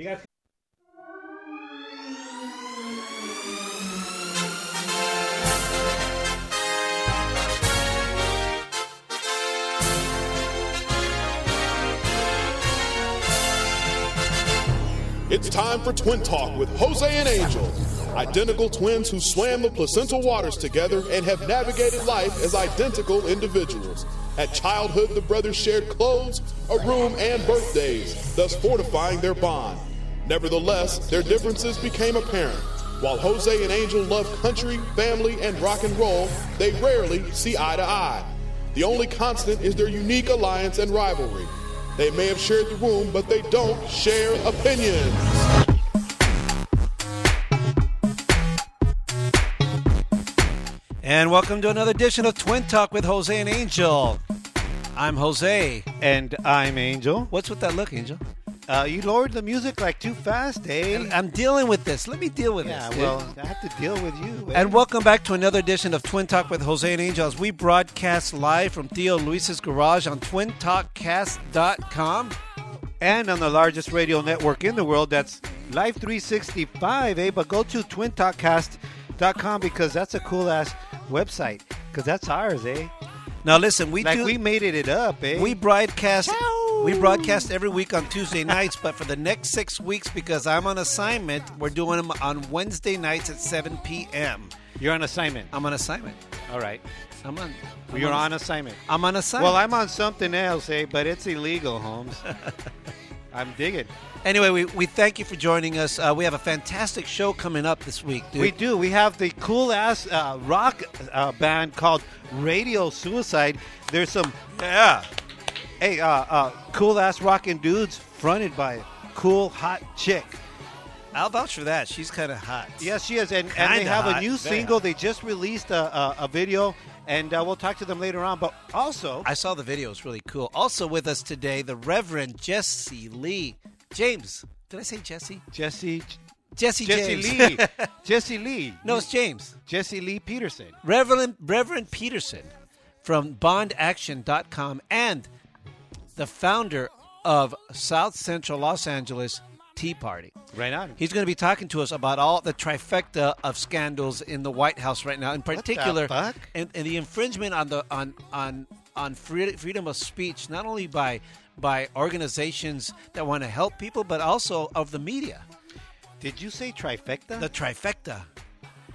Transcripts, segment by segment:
You guys. It's time for Twin Talk with Jose and Angel. Identical twins who swam the placental waters together and have navigated life as identical individuals. At childhood, the brothers shared clothes, a room, and birthdays, thus fortifying their bond. Nevertheless, their differences became apparent. While Jose and Angel love country, family, and rock and roll, they rarely see eye to eye. The only constant is their unique alliance and rivalry. They may have shared the room, but they don't share opinions. And welcome to another edition of Twin Talk with Jose and Angel. I'm Jose. And I'm Angel. What's with that look, Angel? Uh, you lowered the music like too fast, eh? I'm dealing with this. Let me deal with yeah, this. dude. well, I have to deal with you. eh? And welcome back to another edition of Twin Talk with Jose and Angel as we broadcast live from Theo Luis's garage on twintalkcast.com. and on the largest radio network in the world, that's Live 365, eh? But go to twintalkcast.com because that's a cool ass website. Because that's ours, eh? Now listen, we like do we made it up, eh? we broadcast Ciao. we broadcast every week on Tuesday nights, but for the next six weeks because I'm on assignment, we're doing them on Wednesday nights at 7 p.m. You're on assignment. I'm on assignment. All right. I'm on. I'm You're on assignment. I'm on assignment. Well, I'm on something else, eh? But it's illegal, Holmes. I'm digging. Anyway, we, we thank you for joining us. Uh, we have a fantastic show coming up this week, dude. We do. We have the cool ass uh, rock uh, band called Radio Suicide. There's some Yeah. hey uh, uh, cool ass rockin' dudes fronted by a cool hot chick. I'll vouch for that. She's kind of hot. Yes, she is, and, and they have a new single. hot. They just released a, a, a video, and uh, we'll talk to them later on. But also, I saw the video. It's really cool. Also with us today, the Reverend Jesse Lee. James. Did I say Jesse? Jesse Jesse Jesse James. Lee, Jesse Lee, no, it's James. Jesse Lee Peterson. Reverend Reverend Peterson from bondaction.com and the founder of South Central Los Angeles Tea Party. Right on. He's going to be talking to us about all the trifecta of scandals in the White House right now, in particular? And, and the infringement on the on on on free, freedom of speech, not only by by organizations that want to help people, but also of the media. Did you say trifecta? The trifecta.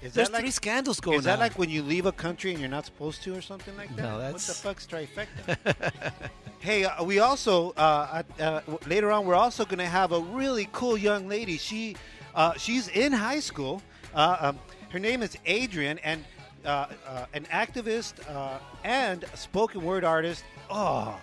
Is There's that like three scandals going on. Is that on. like when you leave a country and you're not supposed to, or something like that? No, What the that's- fuck's trifecta? hey, uh, we also uh, uh, uh, later on we're also going to have a really cool young lady. She uh, she's in high school. Uh, um, her name is Adrian, and uh, uh, an activist uh, and a spoken word artist. Oh,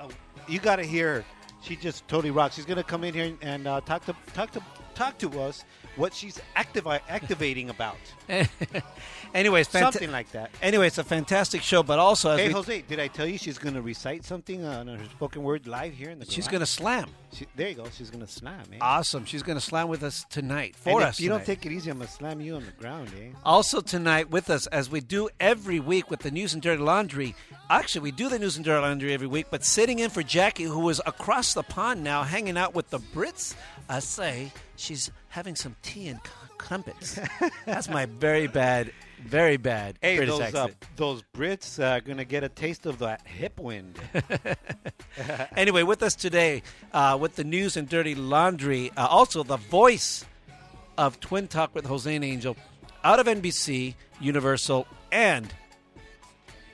uh, you got to hear her. She just totally rocks. She's going to come in here and uh, talk to talk to talk to us what she's activi- activating about. Anyways, fanta- Something like that. Anyway, it's a fantastic show, but also Hey, we- Jose, did I tell you she's going to recite something on her spoken word live here in the she's going to slam. She, there you go. She's going to slam, eh? Awesome. She's going to slam with us tonight And for if us. you don't take it easy, I'm going to slam you on the ground, eh? Also tonight with us, as we do every week with the News and Dirty Laundry. Actually, we do the News and Dirty Laundry every week, but sitting in for Jackie, who is across the pond now, hanging out with the Brits. I say she's having some tea and crumpets. That's my very bad, very bad Hey, British those, uh, those Brits are going to get a taste of that hip wind. anyway, with us today uh, with the News and Dirty Laundry, uh, also the voice of Twin Talk with Jose and Angel, out of NBC, Universal, and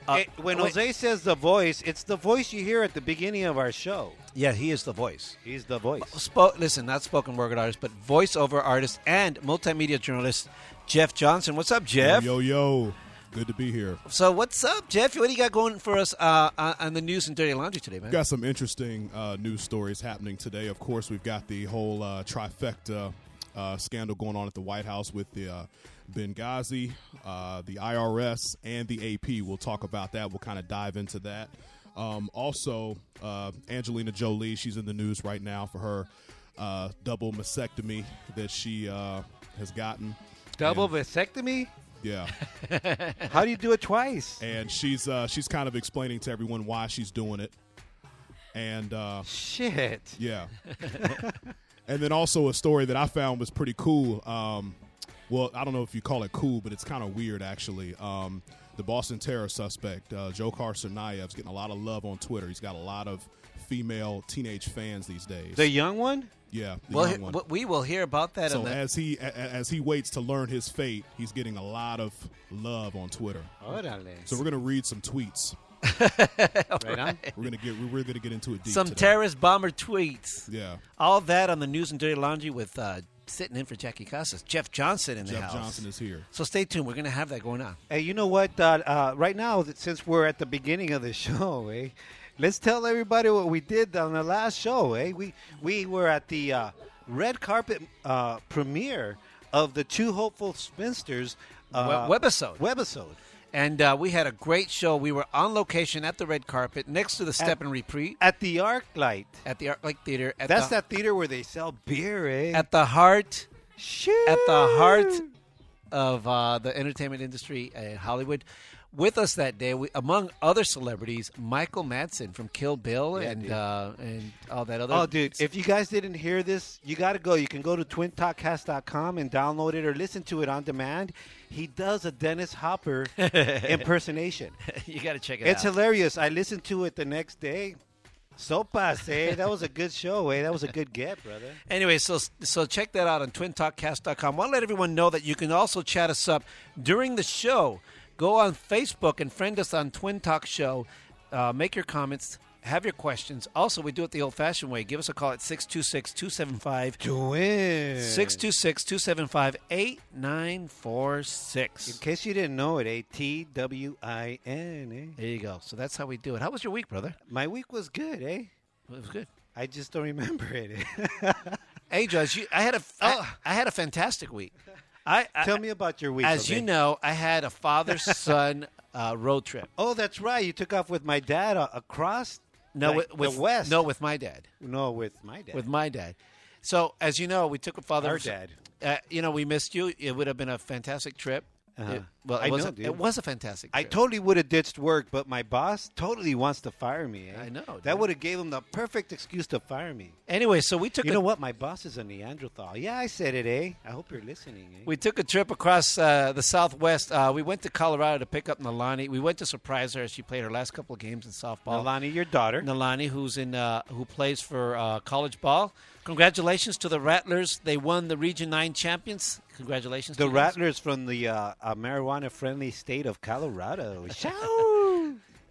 uh, Hey, when wait. Jose says the voice, it's the voice you hear at the beginning of our show. Yeah, he is the voice. He's the voice. Spo- listen, not spoken word artist, but voiceover artist and multimedia journalist Jeff Johnson. What's up, Jeff? Yo, yo. Good to be here. So, what's up, Jeff? What do you got going for us uh, on on the news and dirty laundry today, man? Got some interesting uh, news stories happening today. Of course, we've got the whole uh, trifecta uh, scandal going on at the White House with the uh, Benghazi, uh, the IRS, and the AP. We'll talk about that. We'll kind of dive into that. Um, also, uh, Angelina Jolie, she's in the news right now for her uh, double mastectomy that she uh, has gotten. Double And- vasectomy? Yeah. How do you do it twice? and she's uh, she's kind of explaining to everyone why she's doing it. And uh, Shit. yeah, and then also a story that I found was pretty cool. Um, well, I don't know if you call it cool, but it's kind of weird actually. Um, the Boston terror suspect, uh, Dzhokhar Tsarnaev's getting a lot of love on Twitter. He's got a lot of female teenage fans these days. The young one? yeah, the Well, young he- one. we will hear about that. So in the, as he a- a- as he waits to learn his fate, he's getting a lot of love on Twitter. Órale. So we're gonna read some tweets. right on. We're gonna get we're gonna get into it deep. some today. terrorist bomber tweets. Yeah, All that on the news and dirty laundry with uh, sitting in for Jackie Casas, Jeff Johnson in the house. Jeff house. Johnson is here. So stay tuned. We're going to have that going on. Hey, you know what? Uh, uh, right now, since we're at the beginning of the show, eh, let's tell everybody what we did on the last show. Eh, we we were at the uh, red carpet uh, premiere of the Two Hopeful Spinsters uh, webisode. Webisode. And uh, we had a great show. We were on location at the red carpet next to the Step and Repeat at the ArcLight. at the Lake Theater. At That's the, that theater where they sell beer, eh? At the heart Shoot. at the heart of uh, the entertainment industry in Hollywood. With us that day, we, among other celebrities, Michael Madsen from Kill Bill Yeah, and uh, and all that other. Oh, dude! If you guys didn't hear this, you got to go. You can go to twintalkcast.com and download it or listen to it on demand. He does a Dennis Hopper impersonation. you got to check it out. It's out. hilarious. I listened to it the next day. Sopas, eh? That was a good show, eh? That was a good get, brother. Anyway, so so check that out on twintalkcast.com. I want to let everyone know that you can also chat us up during the show. Go on Facebook and friend us on Twin Talk Show. Uh, make your comments. Have your questions. Also, we do it the old fashioned way. Give us a call at 626 275 Twin. 626 275 In case you didn't know it, A T W I N, eh? There you go. So that's how we do it. How was your week, brother? My week was good, eh? It was good. I just don't remember it. Hey, Judge, you, I had a I, I had a fantastic week. I, I Tell me about your week. As Jose. you know, I had a father son uh, road trip. Oh, that's right. You took off with my dad uh, across No, like, with, with the west. No, with my dad. no, with my dad. With my dad. So, as you know, we took a father. Our dad. Uh, you know, we missed you. It would have been a fantastic trip. Uh-huh. It- well, it I know, was a, dude. it was a fantastic. I totally would have ditched work, but my boss totally wants to fire me. Eh? I know, dude. That would have gave him the perfect excuse to fire me. Anyway, so we took You a, know what? My boss is a Neanderthal. Yeah, I said it, eh? I hope you're listening, eh? We took a trip across uh, the Southwest. Uh, we went to Colorado to pick up Nalani. We went to surprise her as she played her last couple of games in softball. Nalani, your daughter. Nalani, who's in uh, who plays for uh, college ball. Congratulations to the Rattlers. They won the Region Nine champions. Congratulations. The to you guys. Rattlers from the uh, uh, marijuana-friendly state of Colorado. Shout!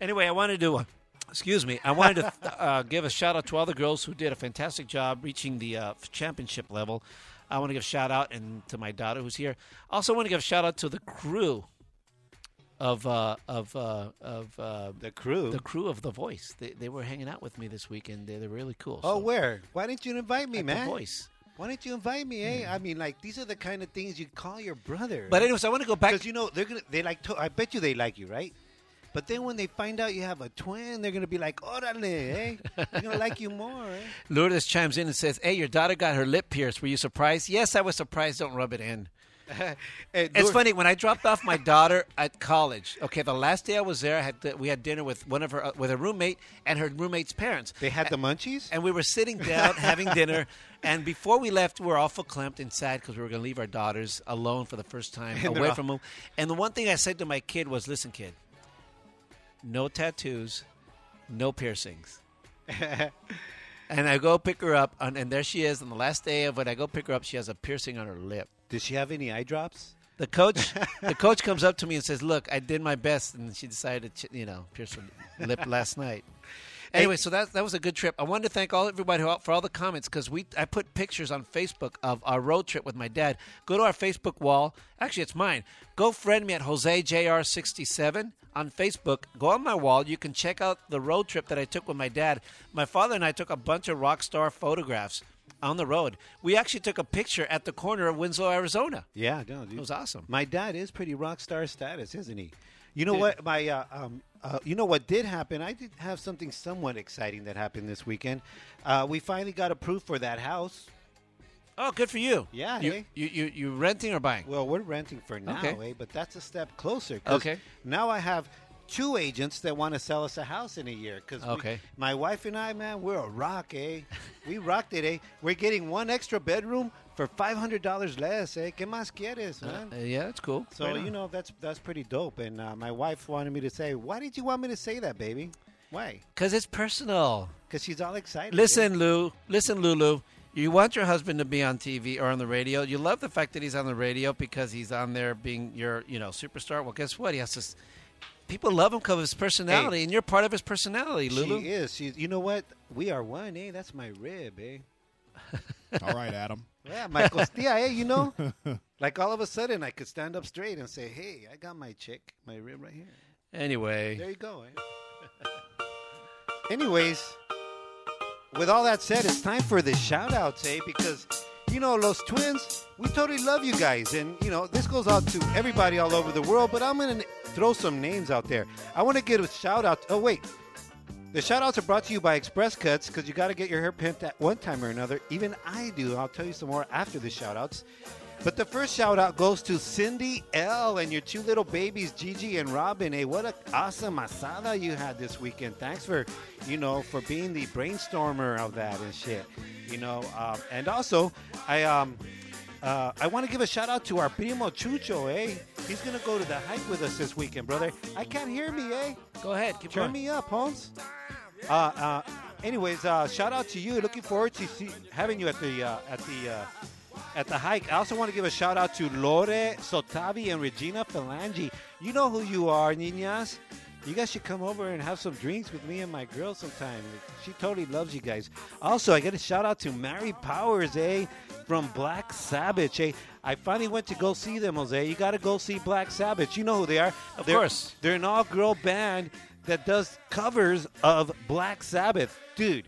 Anyway, I wanted to. Uh, excuse me. I wanted to uh, give a shout out to all the girls who did a fantastic job reaching the uh, championship level. I want to give a shout out and to my daughter who's here. Also, want to give a shout out to the crew of uh, of uh, of uh, the crew. the crew of The Voice. They, they were hanging out with me this weekend. They, they're really cool. oh, So, where? Why didn't you invite me, man? The Voice. Why didn't you invite me, eh? I mean, like these are the kind of things you call your brother. But anyways, I want to go back. because you know they're gonna they like to, I bet you they like you, right? But then when they find out you have a twin, they're gonna be like, "Orale, eh? They're gonna like you more." Eh? Lourdes chimes in and says, "Hey, your daughter got her lip pierced. Were you surprised?" Yes, I was surprised. Don't rub it in. Hey, It's funny when I dropped off my daughter at college. Okay, the last day I was there, I had to, we had dinner with one of her uh, with her roommate and her roommate's parents, They had the munchies. and we were sitting down having dinner. And before we left, we were awful clamped and sad because we were going to leave our daughters alone for the first time And away all- from them. And the one thing I said to my kid was, "Listen, kid, no tattoos, no piercings." and I go pick her up, and, and there she is. On the last day of it, I go pick her up. She has a piercing on her lip. Did she have any eye drops? The coach, the coach comes up to me and says, "Look, I did my best," and she decided to, you know, pierce her lip last night. Anyway, so that that was a good trip. I wanted to thank all everybody who, for all the comments because we I put pictures on Facebook of our road trip with my dad. Go to our Facebook wall. Actually, it's mine. Go friend me at josejr67 on Facebook. Go on my wall. You can check out the road trip that I took with my dad. My father and I took a bunch of rock star photographs on the road. We actually took a picture at the corner of Winslow, Arizona. Yeah, no, dude. It was awesome. My dad is pretty rock star status, isn't he? You know Dude. what? My uh, um, uh, you know what did happen? I did have something somewhat exciting that happened this weekend. Uh, we finally got approved for that house. Oh, good for you. Yeah, You, eh? you, you, you renting or buying? Well, we're renting for now, Okay. eh? But that's a step closer. Okay. Now I have two agents that want to sell us a house in a year. Because Okay. my wife and I, man, we're a rock, eh? we rocked it, eh? We're getting one extra bedroom for five hundred dollars less, eh? ¿Qué más quieres, man? Uh, yeah, that's cool. So Right you know that's that's pretty dope. And uh, my wife wanted me to say, "Why did you want me to say that, baby? Why? Because it's personal. Because she's all excited." Listen, Lou. Listen, Lulu. You want your husband to be on TV or on the radio. You love the fact that he's on the radio because he's on there being your, you know, superstar. Well, guess what? He has to. S- People love him because of his personality, and you're part of his personality, Lulu. She is. She's. You know what? We are one, eh? That's my rib, eh? All right, Adam. Yeah, my costilla, eh? You know, like all of a sudden I could stand up straight and say, "Hey, I got my chick, my rib right here." Anyway, There you go. Eh? Anyways, with all that said, it's time for the shout outs, eh? Because, you know, Los Twins, we totally love you guys. And, you know, this goes out to everybody all over the world, but I'm going to throw some names out there. I want to give a shout out. Oh, wait. The shout outs are brought to you by Express Cuts because you got to get your hair pimped at one time or another. Even I do. I'll tell you some more after the shout outs. But the first shout out goes to Cindy L and your two little babies, Gigi and Robin. Hey, what an awesome asada you had this weekend. Thanks for, you know, for being the brainstormer of that and shit. You know, um, and also, I um, uh, I want to give a shout out to our primo Chucho, eh? He's gonna go to the hike with us this weekend, brother. I can't hear me, eh? go ahead. Keep Turn going. me up, Holmes. Uh, uh, anyways, uh, shout out to you. Looking forward to see, having you at the uh, at the uh, at the hike. I also want to give a shout out to Lore Sotavi and Regina Falangi. You know who you are, niñas. You guys should come over and have some drinks with me and my girl sometime. She totally loves you guys. Also, I got a shout out to Mary Powers, eh, from Black Sabbitch. Eh, I finally went to go see them, Jose. You got to go see Black Sabbitch. You know who they are. Of They're- course. they're an all-girl band that does covers of Black Sabbath, dude.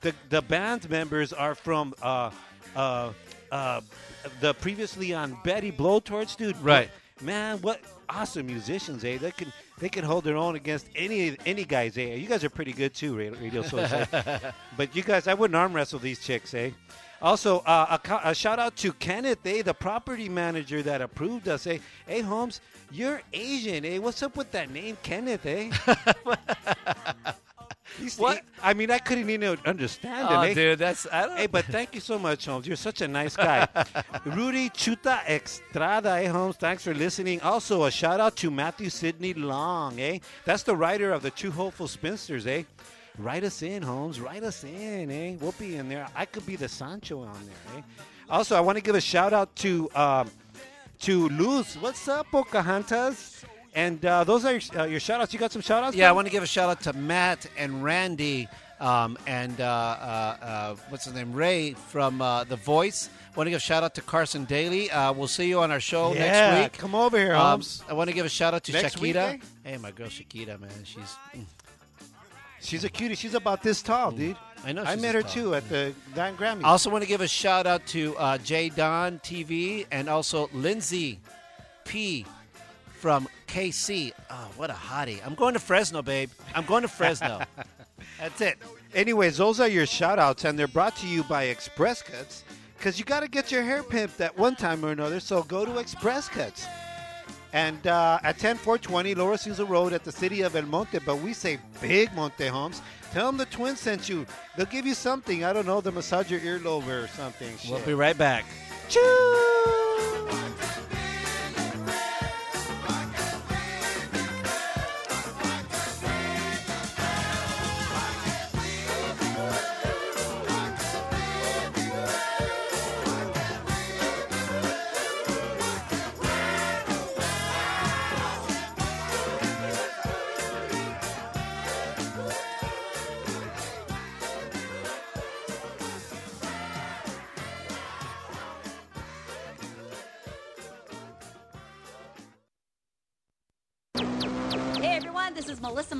The the band members are from uh, uh, uh, the previously on Betty Blowtorch, dude. Right. man. What awesome musicians, eh? They can they can hold their own against any any guys, eh? You guys are pretty good too, Radio, radio Social. but you guys, I wouldn't arm wrestle these chicks, eh? Also, uh, a, a shout out to Kenneth, eh, the property manager that approved us, eh? Hey, Holmes, you're Asian, eh? What's up with that name, Kenneth, eh? What? I mean, I couldn't even understand it, Oh, eh? dude, that's I don't. Hey, but thank you so much, Holmes. You're such a nice guy. Rudy Chuta Estrada, eh, Holmes? Thanks for listening. Also, a shout out to Matthew Sidney Long, eh? That's the writer of the Two Hopeful Spinsters, eh? Write us in, Holmes. Write us in, eh? We'll be in there. I could be the Sancho on there, eh? Also, I want to give a shout out to um, to Luz. What's up, Pocahontas? And uh, those are your, uh, your shout outs. You got some shout outs? Yeah, I want to give a shout out to Matt and Randy um, and uh, uh, uh, what's his name, Ray from uh, The Voice. I want to give a shout out to Carson Daly. Uh, we'll see you on our show yeah, next week. Come over here, Um, Holmes. I want to give a shout out to Next Shakira. eh? Hey, my girl Shakira, man, she's. mm, She's a cutie. She's about this tall, dude. I know I she's met her tall. too at the Don Grammy. I also want to give a shout out to uh, J Don TV and also Lindsay P from KC. Oh, what a hottie! I'm going to Fresno, babe. I'm going to Fresno. That's it. Anyways, those are your shout outs, and they're brought to you by Express Cuts because you got to get your hair pimped at one time or another. So go to Express Cuts. And uh, at 10420 Lower Azusa Road at the city of El Monte, but we say Big Monte Homes. Tell them the twins sent you. They'll give you something. I don't know, the massage your earlobe or something. We'll be right back. Choo!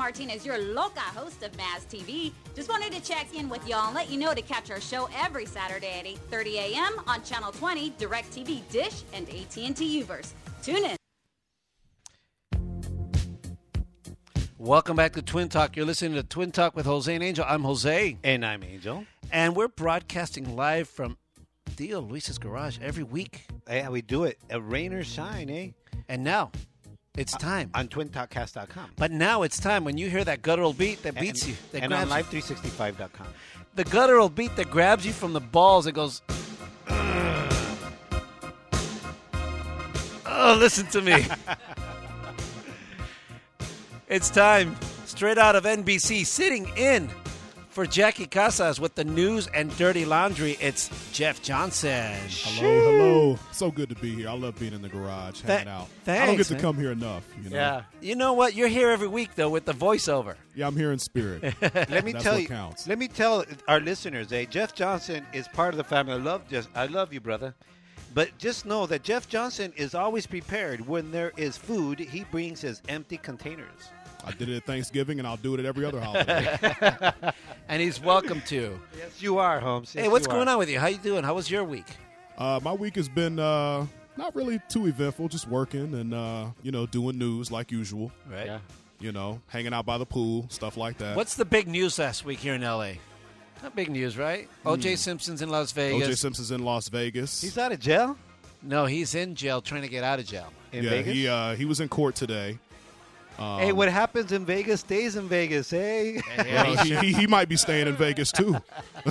Martinez, your loca host of Maz TV. Just wanted to check in with y'all and let you know to catch our show every Saturday at 8:30 a.m. on Channel 20, DirecTV Dish, and AT&T Uverse. Tune in. Welcome back to Twin Talk. You're listening to Twin Talk with Jose and Angel. I'm Jose, And I'm Angel. and we're broadcasting live from Theo Luis's garage every week. Yeah, we do it. A rain or shine, eh? And now, It's uh, time. on twintalkcast.com. But now it's time when you hear that guttural beat that beats and, you, that and on grabs you. live365.com. the guttural beat that grabs you from the balls. It goes. oh, listen to me. it's time, straight out of NBC, sitting in for Jackie Casas with the news and dirty laundry. It's Jeff Johnson. Hello, hello. So good to be here. I love being in the garage, hanging Tha- out. I don't thanks, get to come here enough. You know? Yeah. You know what? You're here every week though with the voiceover. Yeah, I'm here in spirit. Let me That's tell what you. counts. Let me tell our listeners, eh, Jeff Johnson is part of the family. I love just I love you, brother. But just know that Jeff Johnson is always prepared. When there is food, he brings his empty containers. I did it at Thanksgiving, and I'll do it at every other holiday. And he's welcome to. Yes, you are, Holmes. Hey, what's going on with you? How you doing? How was your week? uh, my week has been uh, not really too eventful, just working and uh, you know doing news like usual. Right. Yeah. You know, hanging out by the pool, stuff like that. What's the big news last week here in LA? Not big news, right? O.J. Simpson's in Las Vegas. OJ Simpson's in Las Vegas. He's out of jail no, he's in jail trying to get out of jail. in yeah, Vegas. he uh, he was in court today. Um, hey, what happens in Vegas stays in Vegas. Hey, Well, he, he, he might be staying in Vegas too.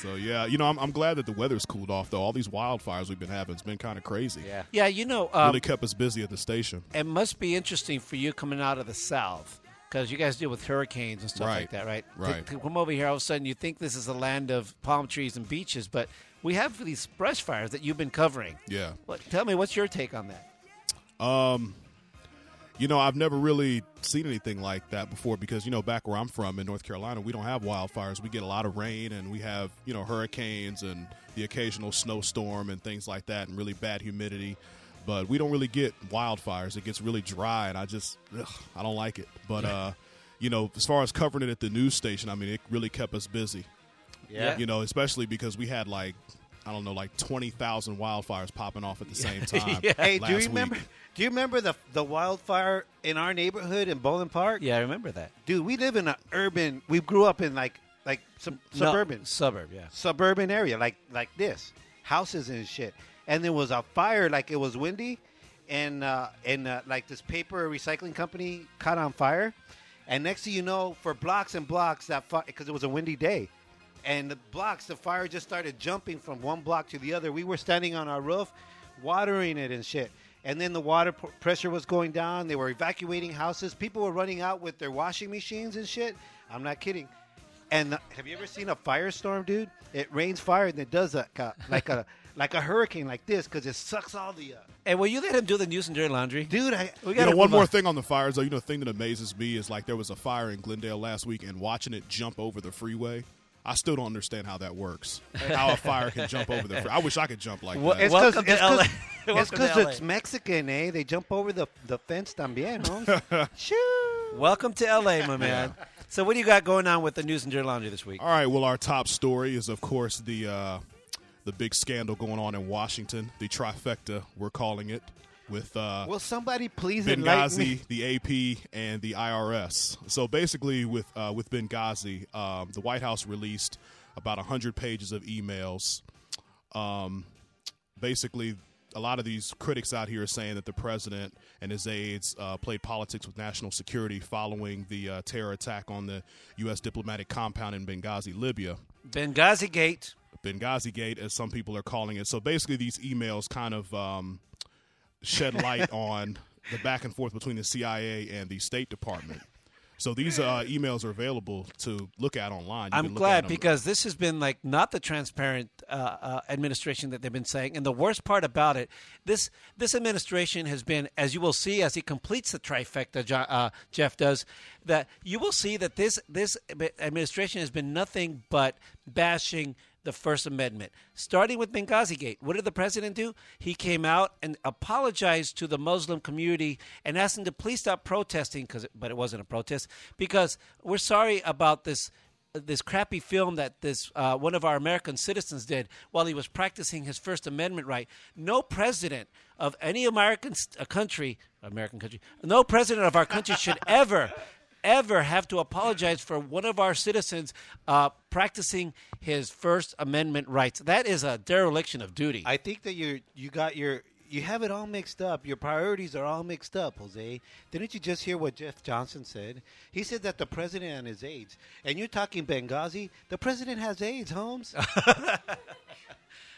so yeah, you know, I'm, I'm glad that the weather's cooled off though. All these wildfires we've been having, it's been kind of crazy. yeah. Yeah, you know, um, really kept us busy at the station. it must be interesting for you coming out of the South because you guys deal with hurricanes and stuff like that, right? To- Right. To, come over here, all of a sudden, you think this is a land of palm trees and beaches, but we have these brush fires that you've been covering. Yeah. What, tell me, what's your take on that? You know, I've never really seen anything like that before because, you know, back where I'm from in North Carolina, we don't have wildfires. We get a lot of rain and we have, you know, hurricanes and the occasional snowstorm and things like that and really bad humidity. But we don't really get wildfires. It gets really dry and I just, ugh, I don't like it. But, uh, you know, as far as covering it at the news station, I mean, it really kept us busy. Yeah. You know, especially because we had like, I don't know, like 20,000 wildfires popping off at the same time. Yeah. Hey, do you remember? week. Do you remember the the wildfire in our neighborhood in Baldwin Park? Yeah, I remember that. Dude, we live in an urban. We grew up in like like sub, No, suburban suburb, yeah. suburban area, like like this, houses and shit. And there was a fire, like it was windy, and uh, and uh, like this paper recycling company caught on fire. And next thing you know, for blocks and blocks, that because it was a windy day, and the blocks, the fire just started jumping from one block to the other. We were standing on our roof, watering it and shit. And then the water p- pressure was going down. They were evacuating houses. People were running out with their washing machines and shit. I'm not kidding. And the, have you ever seen a firestorm, dude? It rains fire and it does a, like a like a hurricane like this because it sucks all the. Uh, Hey, will you let him do the news and dirty laundry? dude, I We gotta know, one more on. thing on the fires, though. You know, the thing that amazes me is like there was a fire in Glendale last week, and watching it jump over the freeway. I still don't understand how that works. How a fire can jump over the. Free- I wish I could jump like Well, that. It's Welcome because to LA. it's because it's Mexican, eh? They jump over the the fence también, Holmes. Shoo. Welcome to LA, my man. So, what do you got going on with the news and dirty laundry this week? All right. Well, our top story is, of course, the uh, the big scandal going on in Washington, the trifecta we're calling it, with uh, Will somebody please enlighten me? Benghazi, the AP, and the IRS. So basically, with uh, with Benghazi, um, the White House released about hundred pages of emails. Um, basically, a lot of these critics out here are saying that the president and his aides uh, played politics with national security following the uh, terror attack on the U.S. diplomatic compound in Benghazi, Libya. Benghazi Gate. Benghazi Gate, as some people are calling it. So basically, these emails kind of um, shed light on the back and forth between the CIA and the State Department. So these uh, emails are available to look at online. You I'm can look glad because this has been like not the transparent uh, uh, administration that they've been saying, and the worst part about it, this this administration has been, as you will see as he completes the trifecta, uh, Jeff does, that you will see that this this administration has been nothing but bashing the First Amendment, starting with Benghazi Gate. What did the president do? He came out and apologized to the Muslim community and asked them to please stop protesting, because but it wasn't a protest, because we're sorry about this this crappy film that this uh, one of our American citizens did while he was practicing his First Amendment right. No president of any American st- uh, country, American country, no president of our country should ever, ever have to apologize for one of our citizens uh, practicing his First Amendment rights. That is a dereliction of duty. I think that you you got your you have it all mixed up. Your priorities are all mixed up, Jose. Didn't you just hear what Jeff Johnson said? He said that the president has AIDS, and you're talking Benghazi. The president has AIDS, Holmes.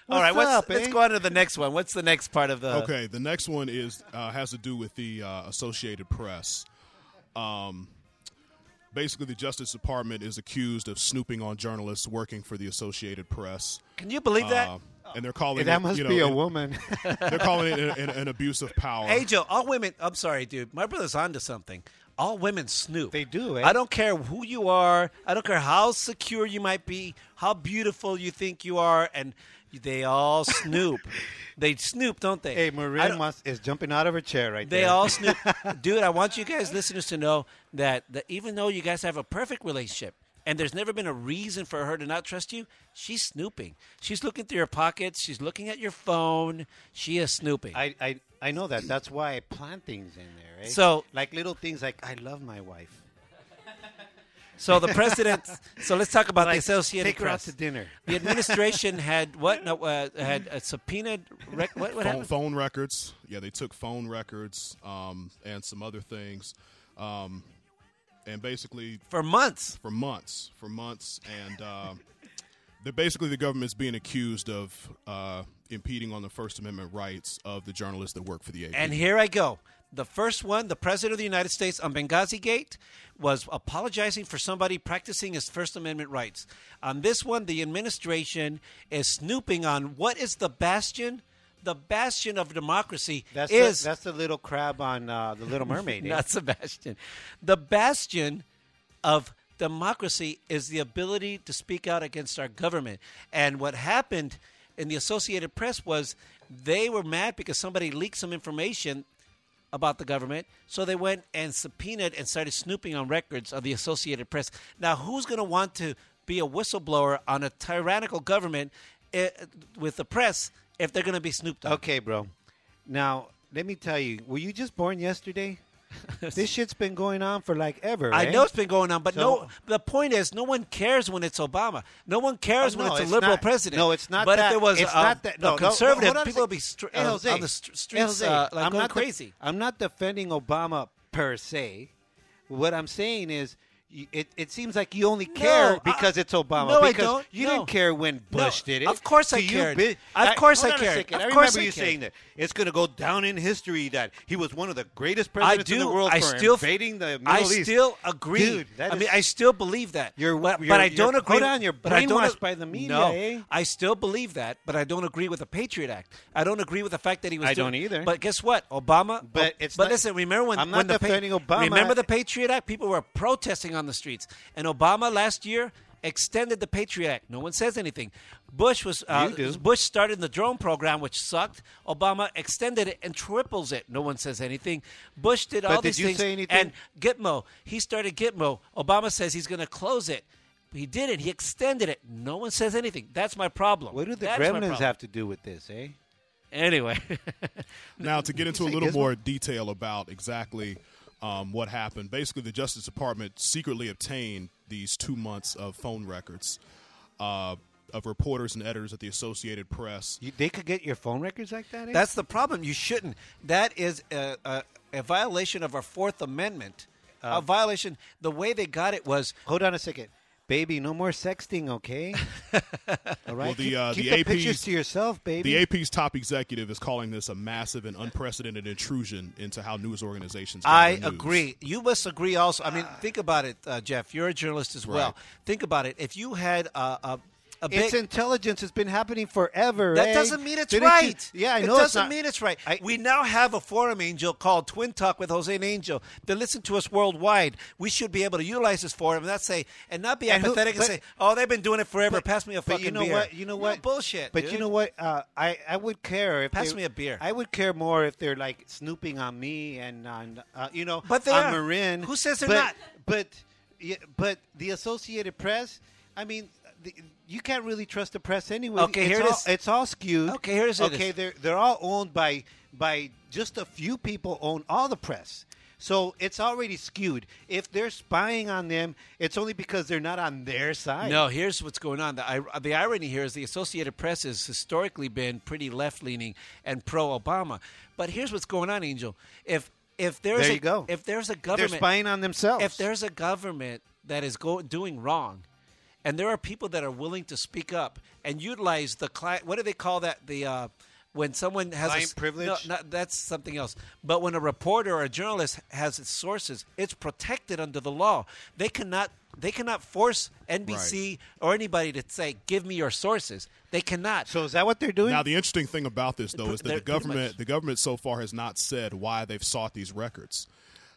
All right, What's what's, up, let's eh? go on to the next one. What's the next part of the? Okay, the next one is uh, has to do with the uh, Associated Press. Um, basically, the Justice Department is accused of snooping on journalists working for the Associated Press, Can you believe that? Uh, and they're calling that it, must you know, be a an- woman. They're calling it an, an, an abuse of power. Hey Joe, all women. I'm sorry, dude. My brother's onto something. All women snoop. They do, eh? I don't care who you are. I don't care how secure you might be, how beautiful you think you are, and they all snoop. they snoop, don't they? hey, Maria Marin is jumping out of her chair right They there. They all snoop. Dude, I want you guys, listeners, to know that, that even though you guys have a perfect relationship and there's never been a reason for her to not trust you, she's snooping. She's looking through your pockets. She's looking at your phone. She is snooping. I, I I know that. That's why I plant things in there. Eh? So- like little things like I love my wife. So the president. so let's talk about Like, the Associated take her out Press. to dinner. The administration had what? No, uh, had a subpoenaed. Rec- what, what phone, happened? phone records. Yeah, they took phone records um, and some other things, um, and basically For months. for months, for months, and uh, they're basically the government's being accused of uh, impeding on the First Amendment rights of the journalists that work for the AP. And here I go. The first one, the president of the United States on Benghazi Gate, was apologizing for somebody practicing his First Amendment rights. On this one, the administration is snooping on what is the bastion? The bastion of democracy That's is the, that's the little crab on uh, the Little Mermaid. eh? not Sebastian. The bastion of democracy is the ability to speak out against our government. And what happened in the Associated Press was they were mad because somebody leaked some information about the government, so they went and subpoenaed and started snooping on records of the Associated Press. Now, who's going to want to be a whistleblower on a tyrannical government eh, with the press if they're going to be snooped on? Okay, bro. Now let me tell you, were you just born yesterday? this shit's been going on for like ever. I eh? know it's been going on, but So- no. The point is, no one cares when it's Obama. No one cares Oh, when no, it's a liberal not. president. No, it's not But that. if it was It's a, not that. No, no, no, conservative, hold people would be str- Hey, Jose. on the st- streets Jose, uh, like I'm going crazy. I'm not defending Obama per se. What I'm saying is, it, it seems like you only care I- because it's Obama. no, I don't. You No. didn't care when Bush No, did it. of course I you, cared. bi- Of course I a cared. Of I remember I you cared. saying that it's going to go down in history that he was one of the greatest I presidents in the world I for still invading the Middle I East. still agree. Dude, I mean, I still believe that. You're- but, you're- but I don't agree. hold on, you're I brainwashed by the media, No, eh? I still believe that, but I don't agree with the Patriot Act. I don't agree with the fact that he was. I doing- don't either. But guess what, Obama. But it's but not- listen. Remember when I'm not when defending Obama. Remember the Patriot Act? People were protesting on the streets, and Obama last year extended the Patriot Act. No one says anything. Bush was uh, Bush started the drone program, which sucked. Obama extended it and triples it. No one says anything. Bush did all But did these you things. say anything? And Gitmo, he started Gitmo. Obama says he's going to close it. He did it. He extended it. No one says anything. That's my problem. What do the That is gremlins have to do with this, eh? Anyway, Now, to get into a little more detail about exactly um, what happened, basically, the Justice Department secretly obtained these two months of phone records uh, of reporters and editors at the Associated Press. You, they could get your phone records like that. Eh? that's the problem. You shouldn't. That is a, a, a violation of our Fourth Amendment. Uh, a violation. The way they got it was Hold on a second, baby. No more sexting, okay? All right. Well, the, keep uh, keep the the, AP's pictures to yourself, baby. The AP's top executive is calling this a massive and unprecedented intrusion into how news organizations. I news. agree. You must agree also. I mean, think about it, uh, Jeff. You're a journalist as well. Right. Think about it. If you had a, a, a big. it's intelligence. It's been happening forever. that eh? doesn't mean it's Didn't you- right. yeah, I know. It doesn't mean it's right. I- we now have a forum angel called Twin Talk with Jose and Angel. They listen to us worldwide. We should be able to utilize this forum and not say and not be And who- apathetic and say, "Oh, they've been doing it forever. But- Pass me a but fucking you know beer." what? You know No, what? bullshit. But dude. you know what? Uh, I I would care if Pass they- me a beer. I would care more if they're like snooping on me and on uh, you know But they on are. Marin. Who says they're but, not? But yeah, but the Associated Press. I mean. The, you can't really trust the press anyway. Okay, it's here it all, is. It's all skewed. Okay, here it is. Okay, they're they're all owned by by just a few people own all the press. So it's already skewed. If they're spying on them, it's only because they're not on their side. No, here's what's going on. The, the irony here is the Associated Press has historically been pretty left leaning and pro Obama. But here's what's going on, Angel. If if there's There a, you go. if there's a they're government spying on themselves. if there's a government that is go, doing wrong, and there are people that are willing to speak up and utilize the client, what do they call that? The uh, when someone has a Client s- privilege? No, not, that's something else. But when a reporter or a journalist has its sources, it's protected under the law. They cannot they cannot force NBC or anybody to say, "Give me your sources." They cannot. so is that what they're doing? Now, the interesting thing about this, though, is that They're the government the government so far has not said why they've sought these records.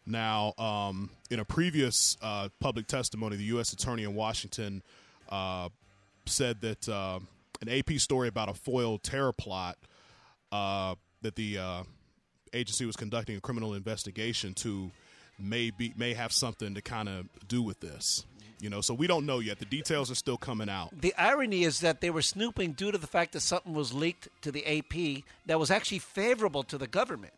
Now, um, in a previous uh, public testimony, the U.S. Attorney in Washington uh, said that uh, an AP story about a foiled terror plot uh, that the uh, agency was conducting a criminal investigation to may be may have something to kind of do with this. You know, so we don't know yet. The details are still coming out. The irony is that they were snooping due to the fact that something was leaked to the AP that was actually favorable to the government.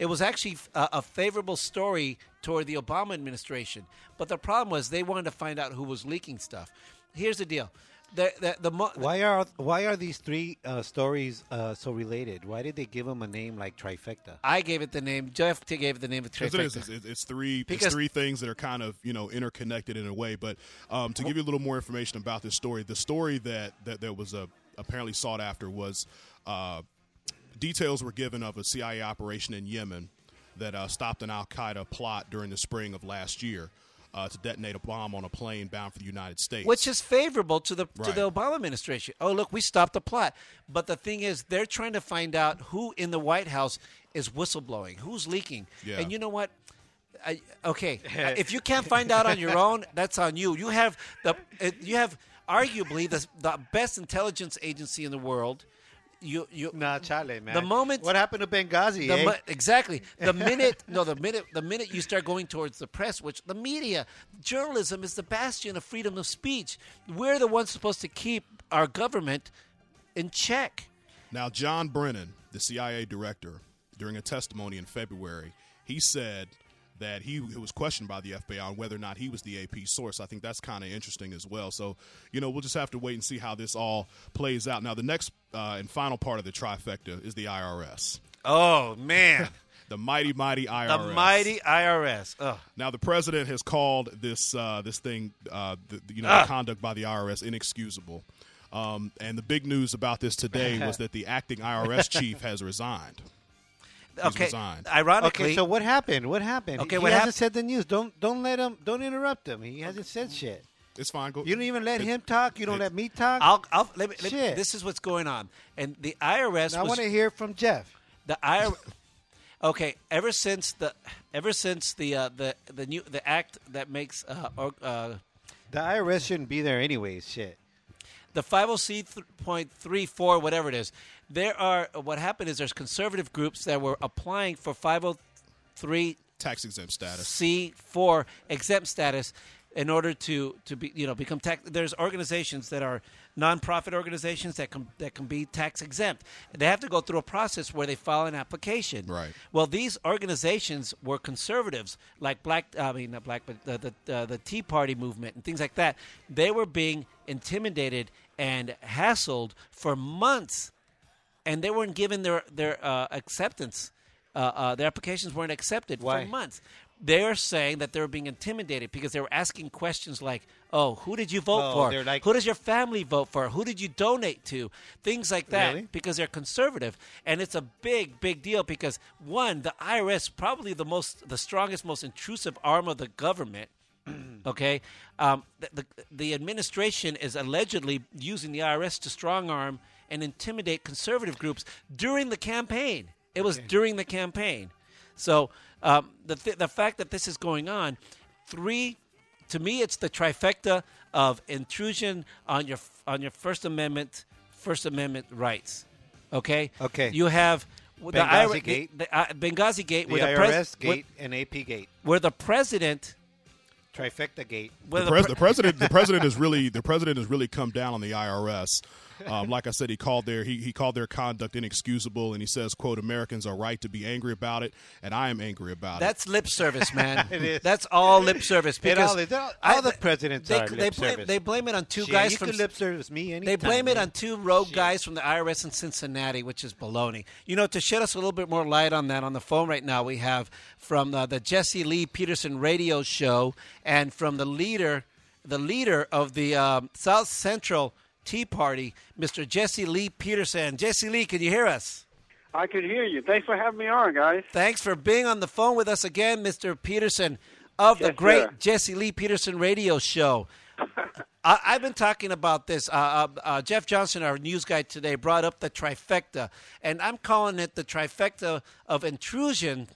It was actually a, a favorable story toward the Obama administration. But the problem was they wanted to find out who was leaking stuff. Here's the deal. The, the, the, mo- why are why are these three uh, stories uh, so related? Why did they give them a name like trifecta? I gave it the name. Jeff T gave it the name of Because it is. trifecta. It's, it's three. Because- it's three things that are kind of you know interconnected in a way. But um, to give you a little more information about this story, the story that that, that was uh, apparently sought after was uh, details were given of a CIA operation in Yemen that uh, stopped an Al Qaeda plot during the spring of last year uh, to detonate a bomb on a plane bound for the United States. which is favorable to the to the Obama administration. Oh, look, we stopped the plot. But the thing is, they're trying to find out who in the White House is whistleblowing, who's leaking. Yeah. And you know what? I, okay, if you can't find out on your own, that's on you. You have the uh, you have arguably the the best intelligence agency in the world. You you Nah, chale, man. The moment- what happened to Benghazi? the eh? mo- exactly the minute no the minute the minute you start going towards the press which the media journalism is the bastion of freedom of speech we're the ones supposed to keep our government in check Now, John Brennan, the CIA director, during a testimony in February, he said that he was questioned by the FBI on whether or not he was the AP source. I think that's kind of interesting as well. So, you know, we'll just have to wait and see how this all plays out. Now, the next uh, and final part of the trifecta is the IRS, oh man the mighty, mighty IRS. the mighty irs oh Now, the president has called this uh, this thing, uh, the, you know, the conduct by the IRS inexcusable. Um, and the big news about this today was that the acting IRS chief has resigned. Okay resigned. ironically Okay, so what happened? What happened? Okay, he what hasn't hap- said the news. Don't don't let him. Don't interrupt him. He hasn't said shit. It's fine. Go. You don't even let it- him talk. You don't it- let me talk. I'll, I'll let me, let me- Shit. this is what's going on and the irs I was, want to hear from Jeff. the IRS. Okay, ever since the ever since the uh, the the new the act that makes uh, or, uh, The IRS shouldn't be there anyways. Shit. the 503.34 whatever it is there are what happened is there's conservative groups that were applying for 503 tax exempt status. C4 exempt status in order to to be you know become tax there's organizations that are nonprofit organizations that can that can be tax exempt they have to go through a process where they file an application Right. well these organizations were conservatives like black I mean not black but the the, uh, the Tea Party movement and things like that they were being intimidated and hassled for months and they weren't given their their uh, acceptance. Uh, uh, their applications weren't accepted Why? for months. They are saying that they're being intimidated because they were asking questions like, "Oh, who did you vote Oh, for? like- who does your family vote for? Who did you donate to?" Things like that Really? because they're conservative, and it's a big, big deal because one, the IRS probably the most, the strongest, most intrusive arm of the government. okay, um, the, the the administration is allegedly using the IRS to strong arm and intimidate conservative groups during the campaign. It was during the campaign. So um, the th- the fact that this is going on, three, to me, it's the trifecta of intrusion on your on your First Amendment First Amendment rights. Okay. Okay. You have the Benghazi IRA Gate. the, uh, Benghazi Gate, The where the, IRS pres- where, gate and AP gate. where the president, Trifecta gate. where The, the, pres- pre- the president, the president is really, the president has really come down on the IRS. Um, like I said, he called their he, he called their conduct inexcusable, and he says, "quote Americans are right to be angry about it, and I am angry about That's it." That's lip service, man. It is. That's all lip service. It Because all all, all the presidents they, are they lip blame, service. they blame it on two Shit, guys you from can lip service me They anytime. blame it on two rogue guys from the IRS in Cincinnati, which is baloney. You know, to shed us a little bit more light on that, on the phone right now, we have from uh, the Jesse Lee Peterson radio show and from the leader, the leader of the um, South Central Tea Party, Mr. Jesse Lee Peterson. Jesse Lee, can you hear us? I can hear you. Thanks for having me on, guys. Thanks for being on the phone with us again, Mr. Peterson of the great sir. Jesse Lee Peterson radio show. I, I've been talking about this. Uh, uh, uh, Jeff Johnson, our news guy today, brought up the trifecta, and I'm calling it the trifecta of intrusion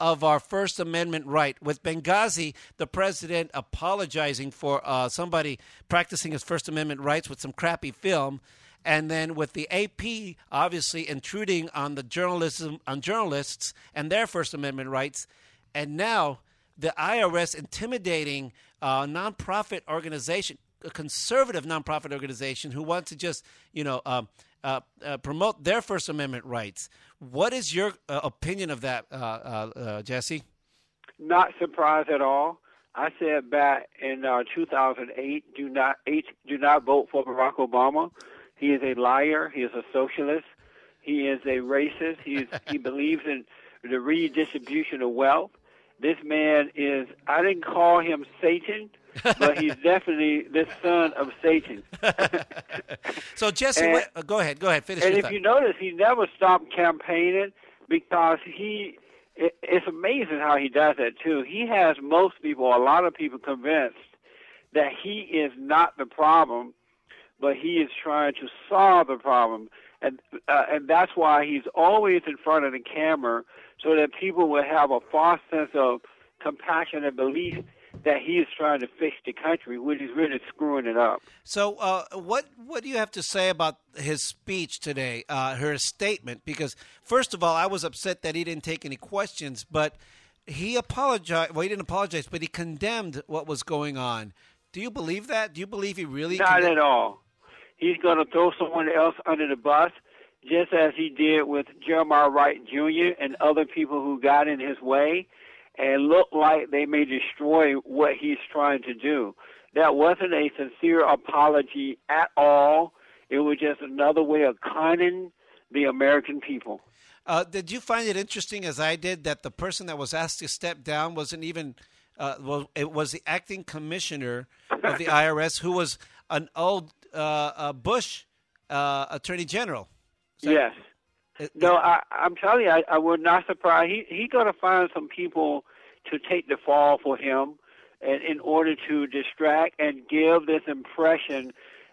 of our First Amendment right. With Benghazi, the president apologizing for uh, somebody practicing his First Amendment rights with some crappy film, and then with the AP obviously intruding on the journalism on journalists and their First Amendment rights, and now the IRS intimidating a nonprofit organization, a conservative nonprofit organization who wants to just you know. Um, uh, uh, promote their First Amendment rights. What is your uh, opinion of that, uh, uh, uh, Jesse? Not surprised at all. I said back in uh, 2008, do not eight, do not vote for Barack Obama. He is a liar. He is a socialist. He is a racist. He is, he believes in the redistribution of wealth. This man is. I didn't call him Satan, but he's definitely the son of Satan. So, Jesse, And- wait, uh, go ahead. Go ahead. Finish And if thought. you notice, he never stopped campaigning because he. It, it's amazing how he does that too. He has most people, a lot of people, convinced that he is not the problem, but he is trying to solve the problem, and uh, and that's why he's always in front of the camera, so that people will have a false sense of compassion and belief that he is trying to fix the country, when he's really screwing it up. So, uh, what what do you have to say about his speech today, uh, her statement? Because first of all, I was upset that he didn't take any questions, but he apologized. Well, he didn't apologize, but he condemned what was going on. Do you believe that? Do you believe he really? Not condemned- at all. He's going to throw someone else under the bus, just as he did with Jeremiah Wright Jr. and other people who got in his way and look like they may destroy what he's trying to do. That wasn't a sincere apology at all. It was just another way of conning the American people. Uh, did you find it interesting, as I did, that the person that was asked to step down wasn't even uh, well? It was the acting commissioner of the IRS, who was an old uh, uh, Bush uh, attorney general. Yes. It- No, I, I'm telling you, I, I would not surprise. He he's going to find some people to take the fall for him, and in order to distract and give this impression